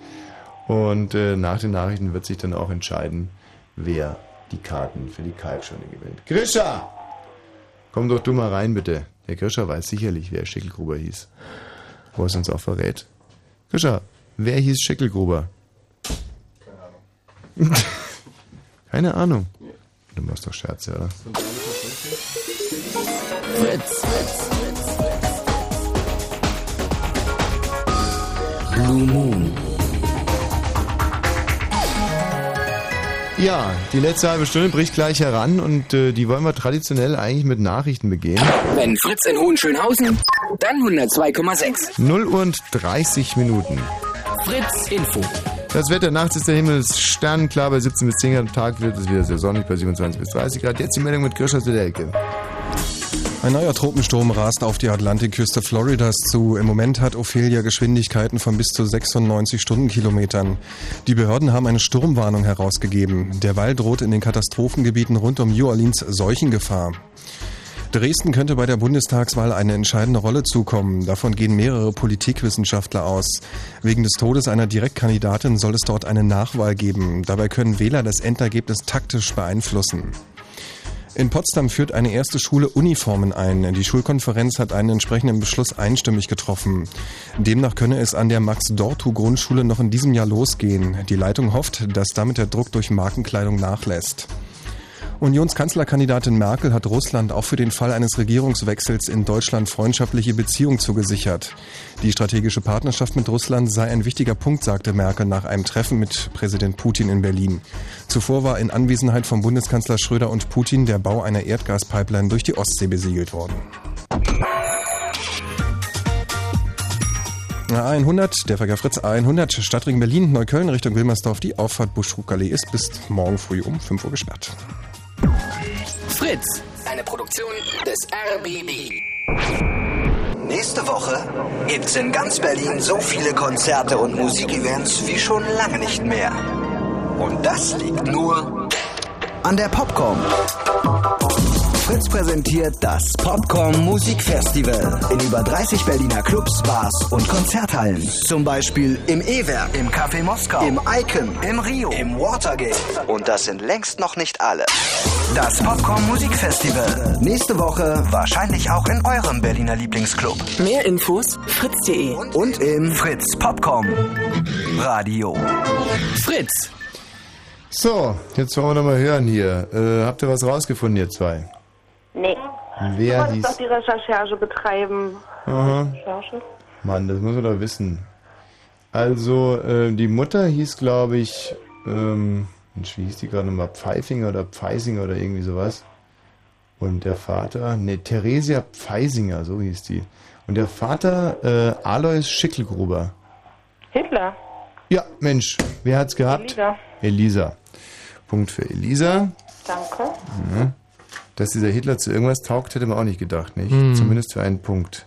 Und äh, nach den Nachrichten wird sich dann auch entscheiden, wer die Karten für die Kalbschone gewinnt. Grisha! Komm doch du mal rein, bitte. Der Grisha weiß sicherlich, wer Schickelgruber hieß. Wo er es uns auch verrät. Grisha, wer hieß Schickelgruber? Keine Ahnung. Du machst doch Scherze, oder? Fritz. Blue Moon. Ja, die letzte halbe Stunde bricht gleich heran und äh, die wollen wir traditionell eigentlich mit Nachrichten begehen. Wenn Fritz in Hohenschönhausen, dann 102,6. 0 und 30 Minuten. Fritz Info. Das Wetter nachts ist der Himmel sternklar bei 17 bis 10 Grad. Am Tag wird es wieder sehr sonnig bei 27 bis 30 Grad. Jetzt die Meldung mit Grisha Sedelke. Ein neuer Tropensturm rast auf die Atlantikküste Floridas zu. Im Moment hat Ophelia Geschwindigkeiten von bis zu 96 Stundenkilometern. Die Behörden haben eine Sturmwarnung herausgegeben. Derweil droht in den Katastrophengebieten rund um New Orleans Seuchengefahr. Dresden könnte bei der Bundestagswahl eine entscheidende Rolle zukommen. Davon gehen mehrere Politikwissenschaftler aus. Wegen des Todes einer Direktkandidatin soll es dort eine Nachwahl geben. Dabei können Wähler das Endergebnis taktisch beeinflussen. In Potsdam führt eine erste Schule Uniformen ein. Die Schulkonferenz hat einen entsprechenden Beschluss einstimmig getroffen. Demnach könne es an der Max-Dortu-Grundschule noch in diesem Jahr losgehen. Die Leitung hofft, dass damit der Druck durch Markenkleidung nachlässt. Unionskanzlerkandidatin Merkel hat Russland auch für den Fall eines Regierungswechsels in Deutschland freundschaftliche Beziehungen zugesichert. Die strategische Partnerschaft mit Russland sei ein wichtiger Punkt, sagte Merkel nach einem Treffen mit Präsident Putin in Berlin. Zuvor war in Anwesenheit von Bundeskanzler Schröder und Putin der Bau einer Erdgaspipeline durch die Ostsee besiegelt worden. A100, der Verkehr Fritz A100, Stadtring Berlin, Neukölln Richtung Wilmersdorf. Die Auffahrt Buschruckallee ist bis morgen früh um 5 Uhr gesperrt. Fritz, eine Produktion des RBB. Nächste Woche gibt's in ganz Berlin so viele Konzerte und Musikevents wie schon lange nicht mehr. Und das liegt nur an der Popcom. Fritz präsentiert das Popcorn Musikfestival in über 30 Berliner Clubs, Bars und Konzerthallen. Zum Beispiel im E-Werk, im Café Moskau, im Icon, im Rio, im Watergate. Und das sind längst noch nicht alle. Das Popcorn Musikfestival. Nächste Woche wahrscheinlich auch in eurem Berliner Lieblingsclub. Mehr Infos fritz.de Und im Fritz Popcorn Radio. Fritz. So, jetzt wollen wir nochmal hören hier. Äh, habt ihr was rausgefunden, ihr zwei? Nee. Wer du hieß- doch die Recherche betreiben. Aha. Recherche? Mann, das muss man doch wissen. Also, äh, die Mutter hieß, glaube ich, ähm, Mensch, wie hieß die gerade nochmal? Pfeifinger oder Pfeisinger oder irgendwie sowas. Und der Vater, ne, Theresia Pfeisinger, so hieß die. Und der Vater, äh, Alois Schickelgruber. Hitler. Ja, Mensch, wer hat's gehabt? Elisa. Elisa. Punkt für Elisa. Danke. Ja. Dass dieser Hitler zu irgendwas taugt, hätte man auch nicht gedacht, nicht? Hm. Zumindest für einen Punkt.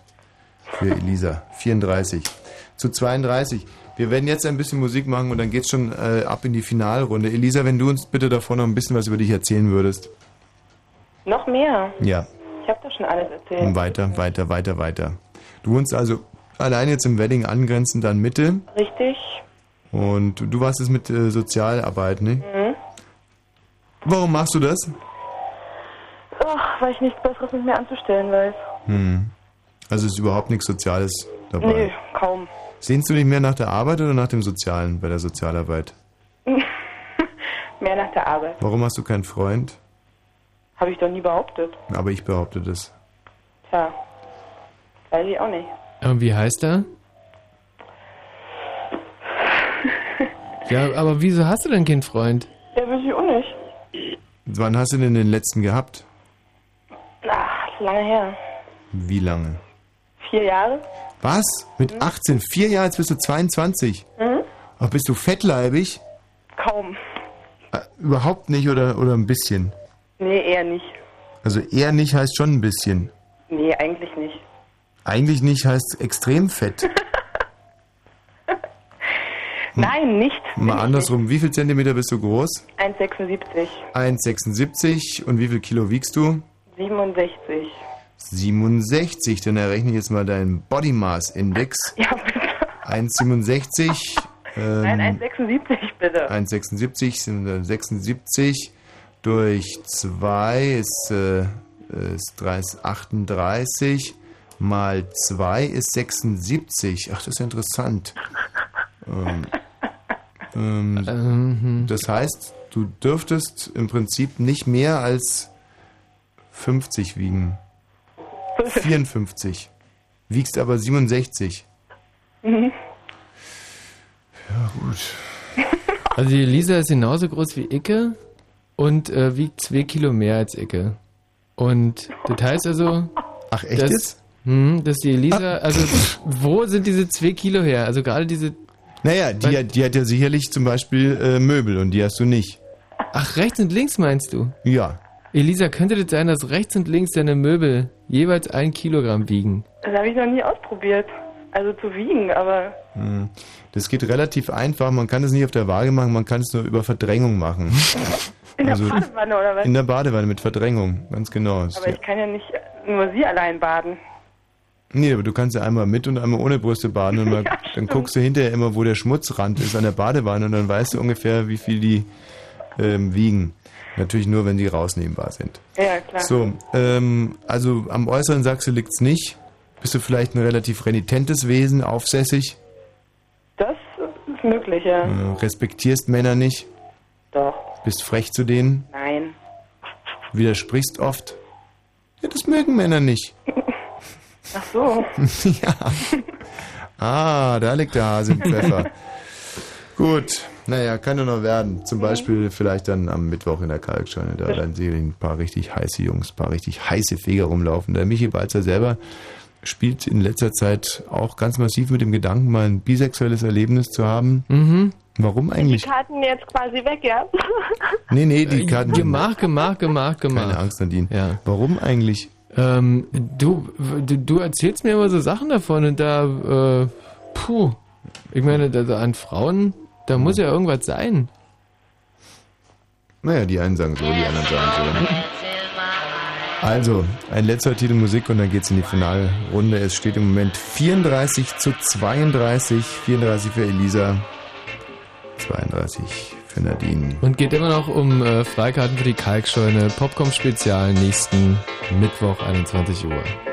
Für Elisa. 34. Zu 32. Wir werden jetzt ein bisschen Musik machen und dann geht's schon äh, ab in die Finalrunde. Elisa, wenn du uns bitte davor noch ein bisschen was über dich erzählen würdest. Noch mehr. Ja. Ich habe doch schon alles erzählt. Und weiter, weiter, weiter, weiter. Du wohnst also allein jetzt im Wedding angrenzend an Mitte Richtig. und du warst es mit äh, Sozialarbeit, ne? Mhm. Warum machst du das? Ach, weil ich nichts Besseres mit mir anzustellen weiß. Hm. Also ist überhaupt nichts Soziales dabei. Nö, kaum. Sehnst du dich mehr nach der Arbeit oder nach dem Sozialen bei der Sozialarbeit? mehr nach der Arbeit. Warum hast du keinen Freund? Habe ich doch nie behauptet. Aber ich behaupte das. Tja. Weiß ich auch nicht. Und wie heißt er? Ja, aber wieso hast du denn keinen Freund? Ja, weiß ich auch nicht. Wann hast du denn den letzten gehabt? Lange her. Wie lange? Vier Jahre? Was? Mit 18? Vier Jahre, jetzt bist du 22. Mhm. Ach, bist du fettleibig? Kaum. Äh, überhaupt nicht oder, oder ein bisschen? Nee, eher nicht. Also eher nicht heißt schon ein bisschen. Nee, eigentlich nicht. Eigentlich nicht heißt extrem fett. Nein, nicht. Mal andersrum, wie viel Zentimeter bist du groß? 1,76. 1,76 und wie viel Kilo wiegst du? 67. 67, dann errechne ich jetzt mal deinen Body Mass Index. Ja, bitte. 1,77. Ähm, Nein, 1,76 bitte. 1,76 sind äh, 76 durch 2 ist, äh, ist 30, 38 mal 2 ist 76. Ach, das ist interessant. ähm, ähm, das heißt, du dürftest im Prinzip nicht mehr als 50 wiegen. 54. Wiegst aber 67. Mhm. Ja, gut. Also die Lisa ist genauso groß wie Icke und äh, wiegt zwei Kilo mehr als Icke. Und das heißt also... Ach, echt dass, jetzt? Hm, dass die Lisa... Also wo sind diese zwei Kilo her? Also gerade diese... Naja, die, hat- die hat ja sicherlich zum Beispiel äh, Möbel und die hast du nicht. Ach, rechts und links meinst du? Ja. Elisa, könnte das sein, dass rechts und links deine Möbel jeweils ein Kilogramm wiegen? Das habe ich noch nie ausprobiert. Also zu wiegen, aber Hm. Das geht relativ einfach. Man kann es nicht auf der Waage machen, man kann es nur über Verdrängung machen. in Also der Badewanne oder was? In der Badewanne mit Verdrängung, ganz genau. aber ich kann ja nicht nur sie allein baden. Nee, aber du kannst ja einmal mit und einmal ohne Brüste baden und mal, dann guckst du hinterher immer, wo der Schmutzrand ist an der Badewanne und dann weißt du ungefähr, wie viel die ähm, wiegen. Natürlich nur, wenn sie rausnehmbar sind. Ja, klar. So, ähm, also am Äußeren du, liegt's nicht. Bist du vielleicht ein relativ renitentes Wesen, aufsässig? Das ist möglich, ja. Äh, respektierst Männer nicht? Doch. Bist frech zu denen? Nein. Widersprichst oft? Ja, das mögen Männer nicht. Ach so. ja. Ah, da liegt der Hase im Pfeffer. Gut, naja, kann nur noch werden. Zum Beispiel vielleicht dann am Mittwoch in der Kalkscheune. Da werden sicherlich ein paar richtig heiße Jungs, ein paar richtig heiße Feger rumlaufen. Der Michi Balzer selber spielt in letzter Zeit auch ganz massiv mit dem Gedanken, mal ein bisexuelles Erlebnis zu haben. Mhm. Warum Die eigentlich? Karten jetzt quasi weg, ja? Nee, nee, die Karten. Gemacht, gemacht, gemacht, gemacht. Keine Angst, Nadine. Ja. Warum eigentlich? Ähm, du, du, du erzählst mir immer so Sachen davon und da, äh, puh. Ich meine, da, da an Frauen, da muss ja irgendwas sein. Naja, die einen sagen so, die anderen sagen so. Also, ein letzter Titel Musik und dann geht's in die Finalrunde. Es steht im Moment 34 zu 32. 34 für Elisa, 32 für Nadine. Und geht immer noch um äh, Freikarten für die Kalkscheune, Popcorn-Spezial nächsten Mittwoch, 21 Uhr.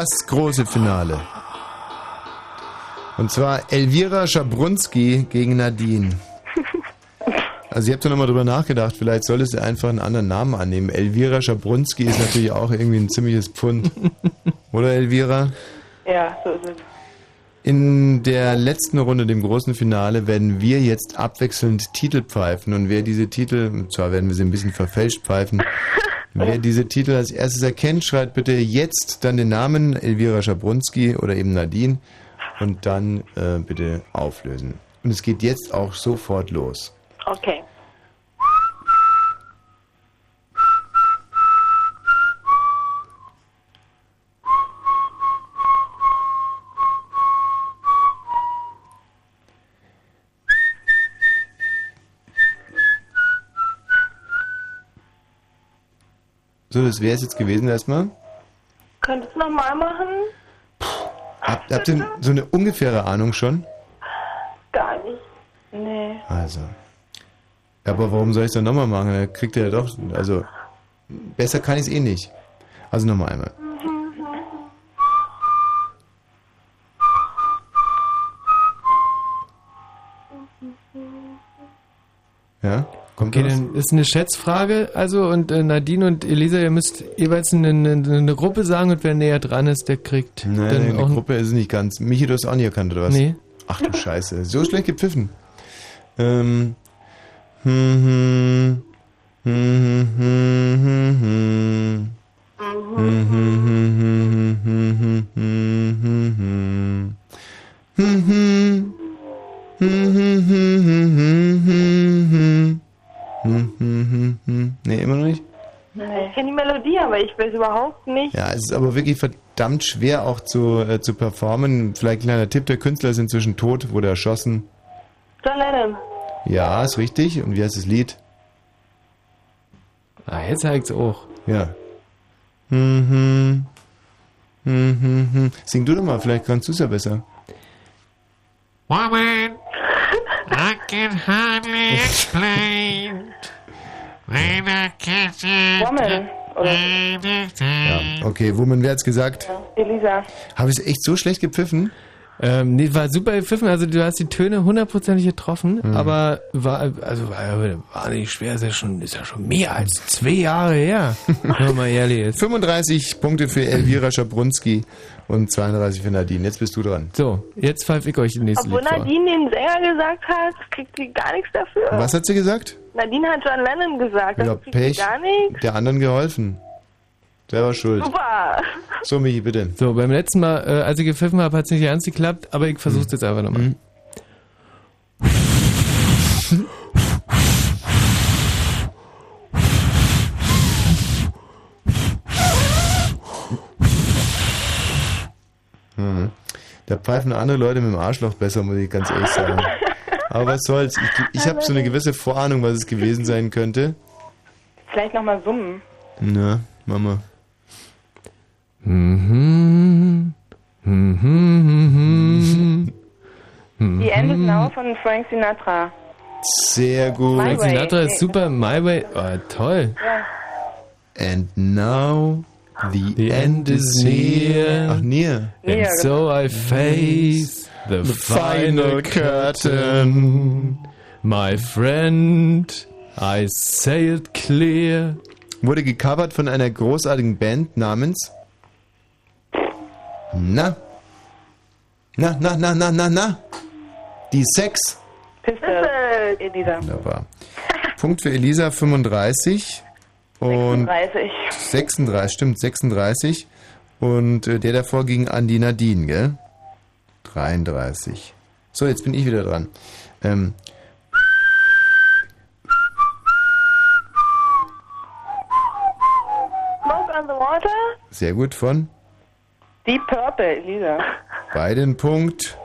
Das große Finale. Und zwar Elvira Schabrunski gegen Nadine. Also ihr habt ja nochmal drüber nachgedacht, vielleicht solltest du einfach einen anderen Namen annehmen. Elvira Schabrunski ist natürlich auch irgendwie ein ziemliches Pfund. Oder Elvira? Ja, so ist es. In der letzten Runde, dem großen Finale, werden wir jetzt abwechselnd Titel pfeifen. Und wer diese Titel, und zwar werden wir sie ein bisschen verfälscht pfeifen, wer diese Titel als erstes erkennt, schreibt bitte jetzt dann den Namen Elvira Schabrunski oder eben Nadine und dann äh, bitte auflösen. Und es geht jetzt auch sofort los. Okay. So, das wäre es jetzt gewesen erstmal. Könntest du nochmal machen? Habt, habt ihr so eine ungefähre Ahnung schon? Gar nicht. Nee. Also. Aber warum soll ich es dann nochmal machen? Da kriegt er ja doch. Also, besser kann ich es eh nicht. Also nochmal einmal. Ist eine Schätzfrage, also und äh, Nadine und Elisa, ihr müsst jeweils eine, eine, eine Gruppe sagen und wer näher dran ist, der kriegt Nein, dann eine auch Gruppe ist nicht ganz. Michi, du hast auch nie erkannt, oder was? Nee. Ach du Scheiße, so schlecht gepfiffen. Ähm. Hm, hm. Hm, hm, hm, hm, hm. Hm, hm, hm, hm, nee, immer noch nicht? Ich kenne die Melodie, aber ich weiß überhaupt nicht. Ja, es ist aber wirklich verdammt schwer auch zu, äh, zu performen. Vielleicht ein kleiner Tipp, der Künstler ist inzwischen tot, wurde erschossen. John Lennon. Ja, ist richtig. Und wie heißt das Lied? Ah, jetzt zeigt's auch. Ja. Mhm. Mhm. Sing du doch mal, vielleicht kannst du es ja besser. Moment. I can hardly explain when I catch it. Ja, okay, Woman, wer hat's gesagt? Elisa. Habe ich es echt so schlecht gepfiffen? Ähm, nee, war super gepfiffen, also du hast die Töne hundertprozentig getroffen, Mhm. aber war, also war, war nicht schwer, ist ja schon, ist ja schon mehr als zwei Jahre her. Wenn man mal ehrlich ist. 35 Punkte für Elvira Schabrunski und 32 für Nadine. Jetzt bist du dran. So, jetzt pfeife ich euch das nächste Obwohl Lied vor. Nadine den Sänger gesagt hat, kriegt sie gar nichts dafür. Was hat sie gesagt? Nadine hat John Lennon gesagt, das Ja, kriegt Pech. sie gar nichts. Der anderen geholfen. Selber schuld. Super. So, Michi, bitte. So, beim letzten Mal, äh, als ich gepfiffen habe, hat es nicht ernst geklappt, aber ich versuche es jetzt einfach nochmal. Mhm. Da pfeifen andere Leute mit dem Arschloch besser, muss ich ganz ehrlich sagen. Aber was soll's. Ich, ich habe so eine gewisse Vorahnung, was es gewesen sein könnte. Vielleicht nochmal summen. Na, Mama. Mhm. Mhm. Die End Now von Frank Sinatra. Sehr gut. Frank Sinatra ist super. My Way. Oh, toll. And now the, end, is near. Ach, near. And so I face the final curtain. My friend, I say it clear. Wurde gecovert von einer großartigen Band namens. Na? Na, na, na, na, na, na? Die Sex. Pistol. Elisa. Wunderbar. Punkt für Elisa 35 und 36. 36, stimmt, 36. Und äh, der davor ging an die Nadine, gell? 33. So, jetzt bin ich wieder dran. Ähm, Smoke on the Water. sehr gut von Deep Purple, Elisa. beiden Punkt.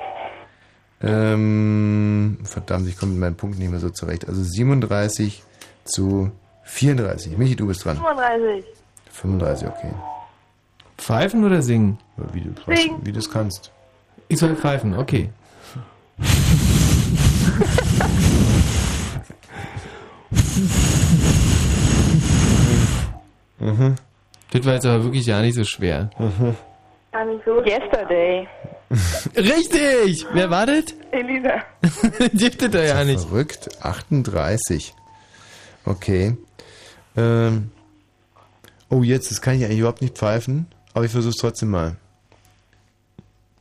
Ähm, verdammt, ich komme mit meinen Punkten nicht mehr so zurecht. Also 37 zu 34. Michi, du bist dran. 35. 35, okay. Pfeifen oder singen? Wie du Singen. wie du es kannst. Ich soll pfeifen, okay. Mhm. Das war jetzt aber wirklich ja nicht so schwer. Mhm. Gar nicht so. Yesterday. Richtig! Wer war das? Elisa. Giftet er ja nicht. Verrückt. 38. Okay. Ähm. Oh, jetzt, das kann ich eigentlich überhaupt nicht pfeifen, aber ich versuche es trotzdem mal.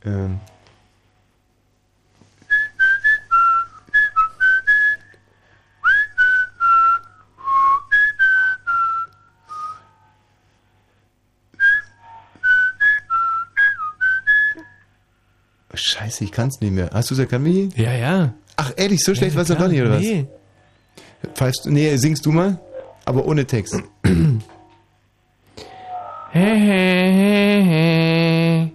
Ähm. Scheiße, ich kann's nicht mehr. Hast du es erkannt? Ja, ja. Ach, ehrlich, so schlecht Ja, war's noch nicht, oder was? Nee. Pfeifst du? Nee, singst du mal? Aber ohne Text. Hey, hey, hey, hey.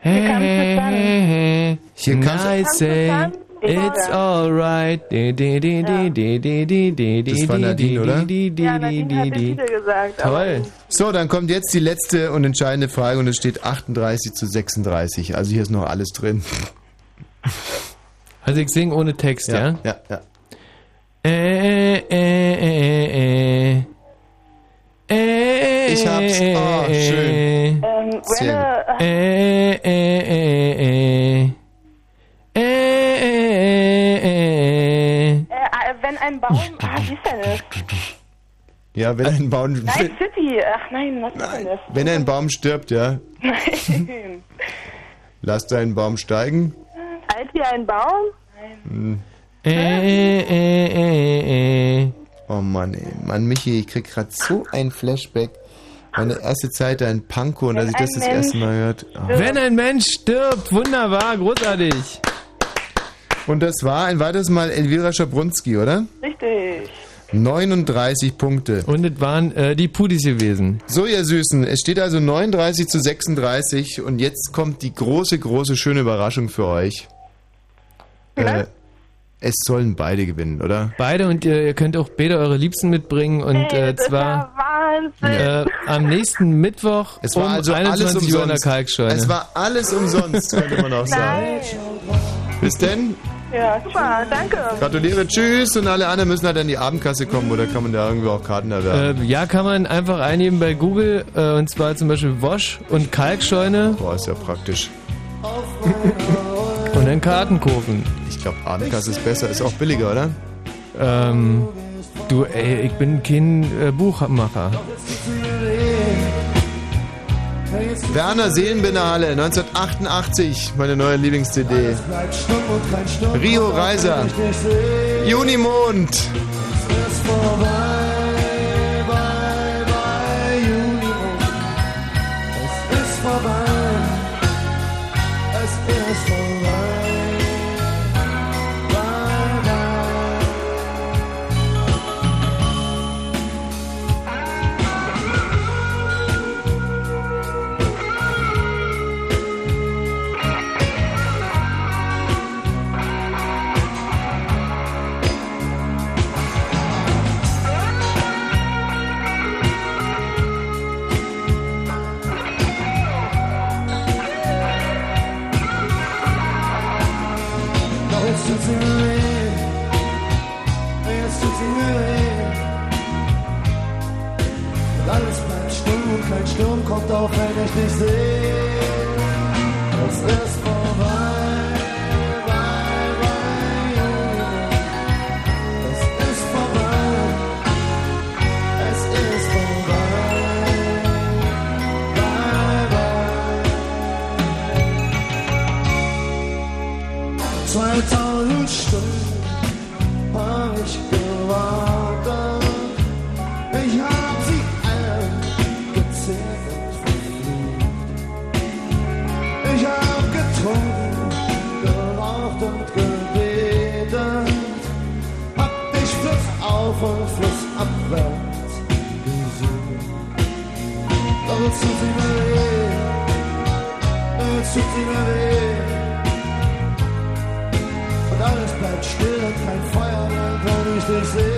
Hey, hey, hey, hey. Hier kannst du- I say, Ja. it's alright. Di, di, di, di, di, di, di, di, Das war di, Nadine, di, oder? di, di, Ja, di, Nadine di, hat den di. Titel gesagt. Toll. So, dann kommt jetzt die letzte und entscheidende Frage und es steht 38 zu 36. Also hier ist noch alles drin. Also ich singe ohne Text, ja? Ja, ja. Äh, äh, äh, äh. Äh, Ich hab's. Oh, schön. Ähm, Sehr Renne, Äh, äh, äh, äh. Äh, äh, äh, äh. äh, wenn ein Baum. Ah, wie ist denn das? Ja, wenn ein Baum, Night City. Ach nein, was ist denn das? wenn ein Baum stirbt, ja, Nein. lass deinen Baum steigen. Alt wie ein Baum? Hm. Äh, äh, äh, äh. Oh Mann, ey. Mann, Michi, ich krieg grad so ein Flashback. Meine erste Zeit da in Pankow und als ich das das erste Mal hört. Oh. Wenn ein Mensch stirbt, wunderbar, großartig. Und das war ein weiteres Mal Elvira Schabrunski, oder? Richtig. 39 Punkte. Und es waren äh, die Pudis gewesen. So, ihr Süßen, es steht also 39 zu 36 und jetzt kommt die große, große, schöne Überraschung für euch. Äh, es sollen beide gewinnen, oder? Beide und ihr, ihr könnt auch beide eure Liebsten mitbringen und äh, zwar Wahnsinn. äh, am nächsten Mittwoch Es war um also alles 21 Uhr in der umsonst. Kalkscheune. Es war alles umsonst, könnte man auch sagen. Bis denn. Ja, super, danke. Gratuliere, tschüss und alle anderen müssen halt an die Abendkasse kommen oder kann man da irgendwie auch Karten erwerben? Äh, ja, kann man einfach eingeben bei Google äh, und zwar zum Beispiel Wosch und Kalkscheune Boah, ist ja praktisch. und dann Karten kaufen. Ich glaube, Abendkasse ist besser, ist auch billiger, oder? Ähm, du, ey, ich bin kein äh, Buchmacher. Werner Seelenbinderhalle, 1988, meine neue Lieblings-CD. Rio Reiser, Junimond. ist vorbei, kommt auf, wenn ich dich sehe. Es ist mehr, wenn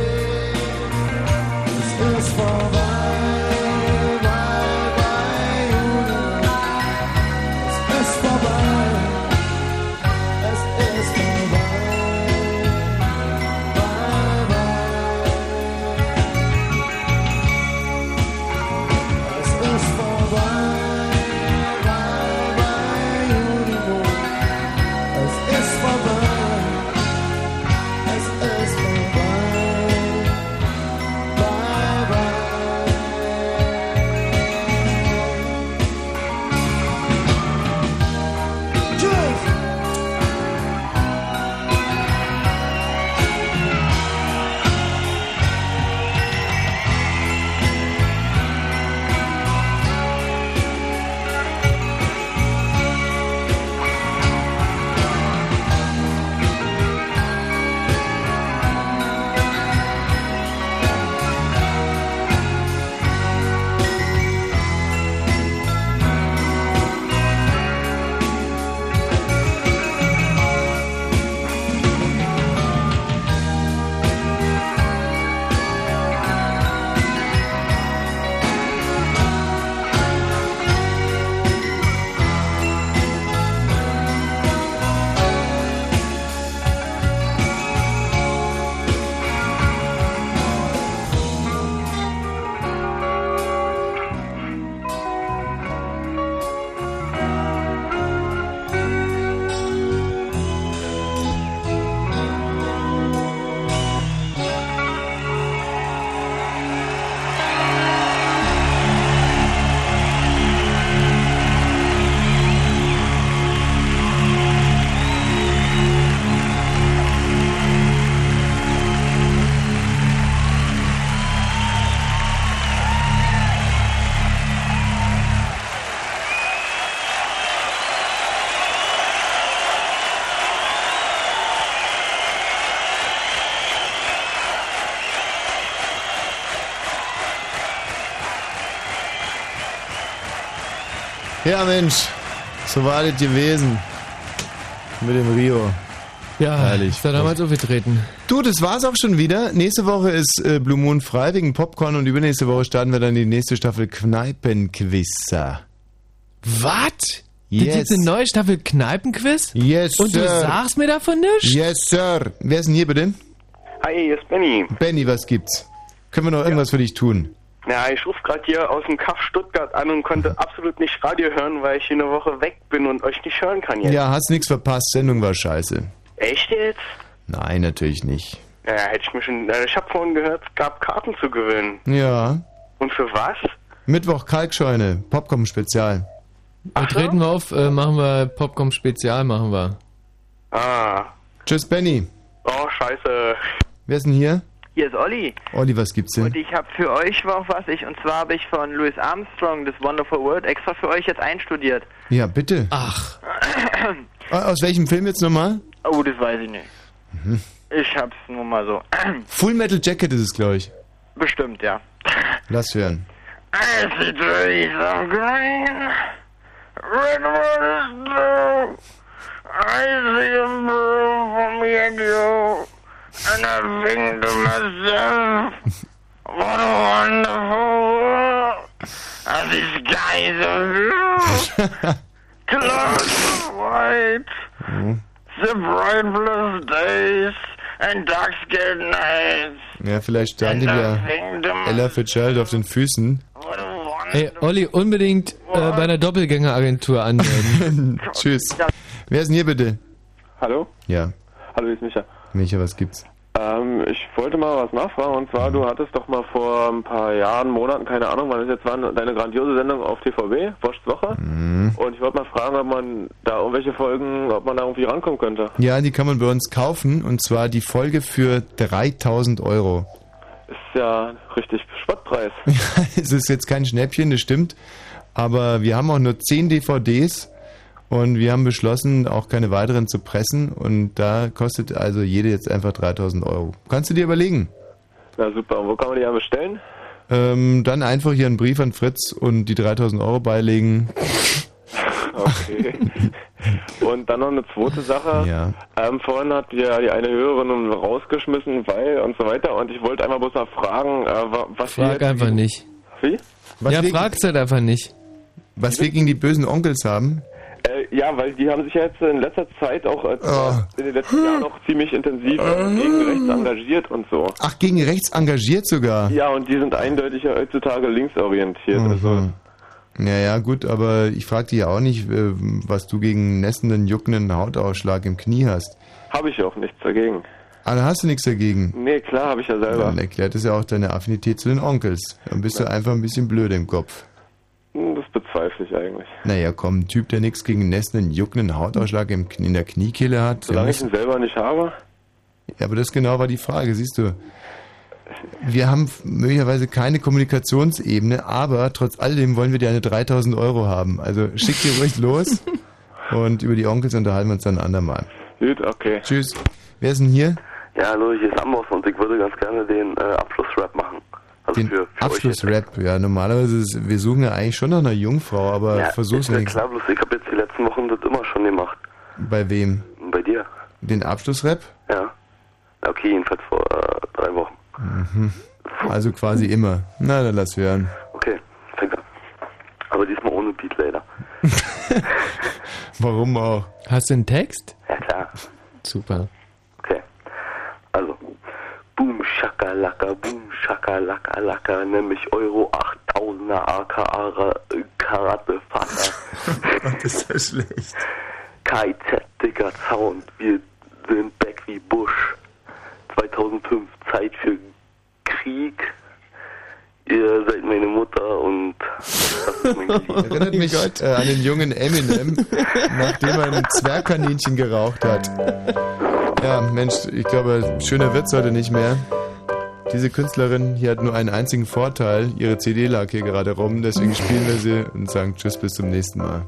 Ja, Mensch, so war das gewesen. Mit dem Rio. Ja, Herrlich. ist damals aufgetreten. Du, das war's auch schon wieder. Nächste Woche ist äh, Blue Moon frei wegen Popcorn und übernächste Woche starten wir dann die nächste Staffel Kneipenquizzer. Was? Yes. Das ist jetzt eine neue Staffel Kneipenquiz? Yes, Und du sir. sagst mir davon nichts? Yes, Sir. Wer ist denn hier bitte? Hi, hier ist Benny. Benny, was gibt's? Können wir noch irgendwas für dich tun? Ja, ich rufe gerade hier aus dem Kaff Stuttgart an und konnte absolut nicht Radio hören, weil ich hier eine Woche weg bin und euch nicht hören kann jetzt. Ja, hast nichts verpasst. Sendung war scheiße. Echt jetzt? Nein, natürlich nicht. Ja, hätte ich mir schon. äh, Ich habe vorhin gehört, es gab Karten zu gewinnen. Ja. Und für was? Mittwoch Kalkscheune, Popcorn-Spezial. Dann treten wir auf, äh, machen wir Popcorn Spezial, machen wir. Ah. Tschüss, Benny. Oh, scheiße. Wer ist denn hier? Hier ist Olli. Olli, was gibt's denn? Und ich habe für euch auch was. Ich, und zwar habe ich von Louis Armstrong das Wonderful World extra für euch jetzt einstudiert. Ja, bitte. Ach. Aus welchem Film jetzt nochmal? Oh, das weiß ich nicht. Mhm. Ich hab's nur mal so. Full Metal Jacket ist es, glaube ich. Bestimmt, ja. Lass hören. I see trees of green, redwood is blue. I see a blue for me and you, and I think to myself, what a wonderful world. And the skies are blue, clouds are white, the bright blue days and dark scared nights. Ja, vielleicht stand ihm ja Ella Fitzgerald auf den Füßen. Ey, Olli, unbedingt äh, bei einer Doppelgängeragentur anmelden. Tschüss. Wer ist denn hier bitte? Hallo? Ja. Hallo, hier ist Micha. Micha, was gibt's? Ähm, ich wollte mal was nachfragen und zwar, du hattest doch mal vor ein paar Jahren, Monaten, keine Ahnung, wann es jetzt war, deine grandiose Sendung auf TVB, Wurst Woche. Mhm. Und ich wollte mal fragen, ob man da irgendwelche Folgen, ob man da irgendwie rankommen könnte. Ja, die kann man bei uns kaufen und zwar die Folge für 3000 Euro. Ist ja richtig Spottpreis. es ist jetzt kein Schnäppchen, das stimmt. Aber wir haben auch nur 10 DVDs und wir haben beschlossen, auch keine weiteren zu pressen. Und da kostet also jede jetzt einfach 3000 Euro. Kannst du dir überlegen? Na super, und wo kann man die ja bestellen? Ähm, dann einfach hier einen Brief an Fritz und die 3000 Euro beilegen. Okay. und dann noch eine zweite Sache. Ja. Ähm, vorhin hat ja die eine Hörerin rausgeschmissen, weil und so weiter. Und ich wollte einfach bloß mal fragen, äh, wa- was wir Frag jetzt- einfach nicht. Wie? ja, frag's halt einfach nicht. Was wir gegen die bösen Onkels haben? Äh, ja, weil die haben sich ja jetzt in letzter Zeit auch äh, Oh. in den letzten Jahren auch ziemlich intensiv äh, gegen rechts engagiert und so. Ach, gegen rechts engagiert sogar. Ja, und die sind eindeutig ja heutzutage linksorientiert. Also, Mhm. Ja, ja, gut, aber ich frag dich ja auch nicht, äh, was du gegen nässenden, juckenden Hautausschlag im Knie hast. habe ich auch nichts dagegen. Ah, da hast du nichts dagegen. Nee, klar, habe ich ja selber. Dann erklärt es ja auch deine Affinität zu den Onkels. Dann bist du einfach ein bisschen blöd im Kopf. Hm, Das bezweifle ich eigentlich. Naja, komm, ein Typ, der nichts gegen nässenden, juckenden Hautausschlag im, Knie- in der Kniekehle hat. Solange ich ihn selber nicht habe. Ja, aber das genau war die Frage, siehst du. Wir haben möglicherweise keine Kommunikationsebene, aber trotz alledem wollen wir dir eine 3000 Euro haben. Also schick dir ruhig los und über die Onkels unterhalten wir uns dann ein andermal. Gut, okay. Tschüss. Wer ist denn hier? Ja, hallo, hier ist Amos und ich würde ganz gerne den äh, Abschlussrap machen. Also Den für, für Abschlussrap. Ja, normalerweise ist, wir suchen ja eigentlich schon nach einer Jungfrau, aber. Ja, versuch's mir wenigstens. klar, bloß ich habe jetzt die letzten Wochen das immer schon gemacht. Bei wem? Bei dir? Den Abschlussrap? Ja. Okay, jedenfalls vor äh, drei Wochen. Mhm. Also quasi immer. Na, dann lass hören. Okay, fängt an. Aber diesmal ohne Beat leider. Warum auch? Hast du einen Text? Ja, klar. Super. Okay. Also. Boom, Shakalaka, Boom, Shakalaka, Laka, nämlich Euro 8000er aka Karate Vater. Gott, ist das schlecht. KIZ, Digger Sound, wir sind back wie Bush. 2005, Zeit für Krieg. Ihr seid meine Mutter und. Erinnert mich äh, an den jungen Eminem, nachdem er ein Zwergkaninchen geraucht hat. Ja, Mensch, ich glaube, schöner wird's heute nicht mehr. Diese Künstlerin hier hat nur einen einzigen Vorteil. Ihre CD lag hier gerade rum, deswegen spielen wir sie und sagen Tschüss bis zum nächsten Mal.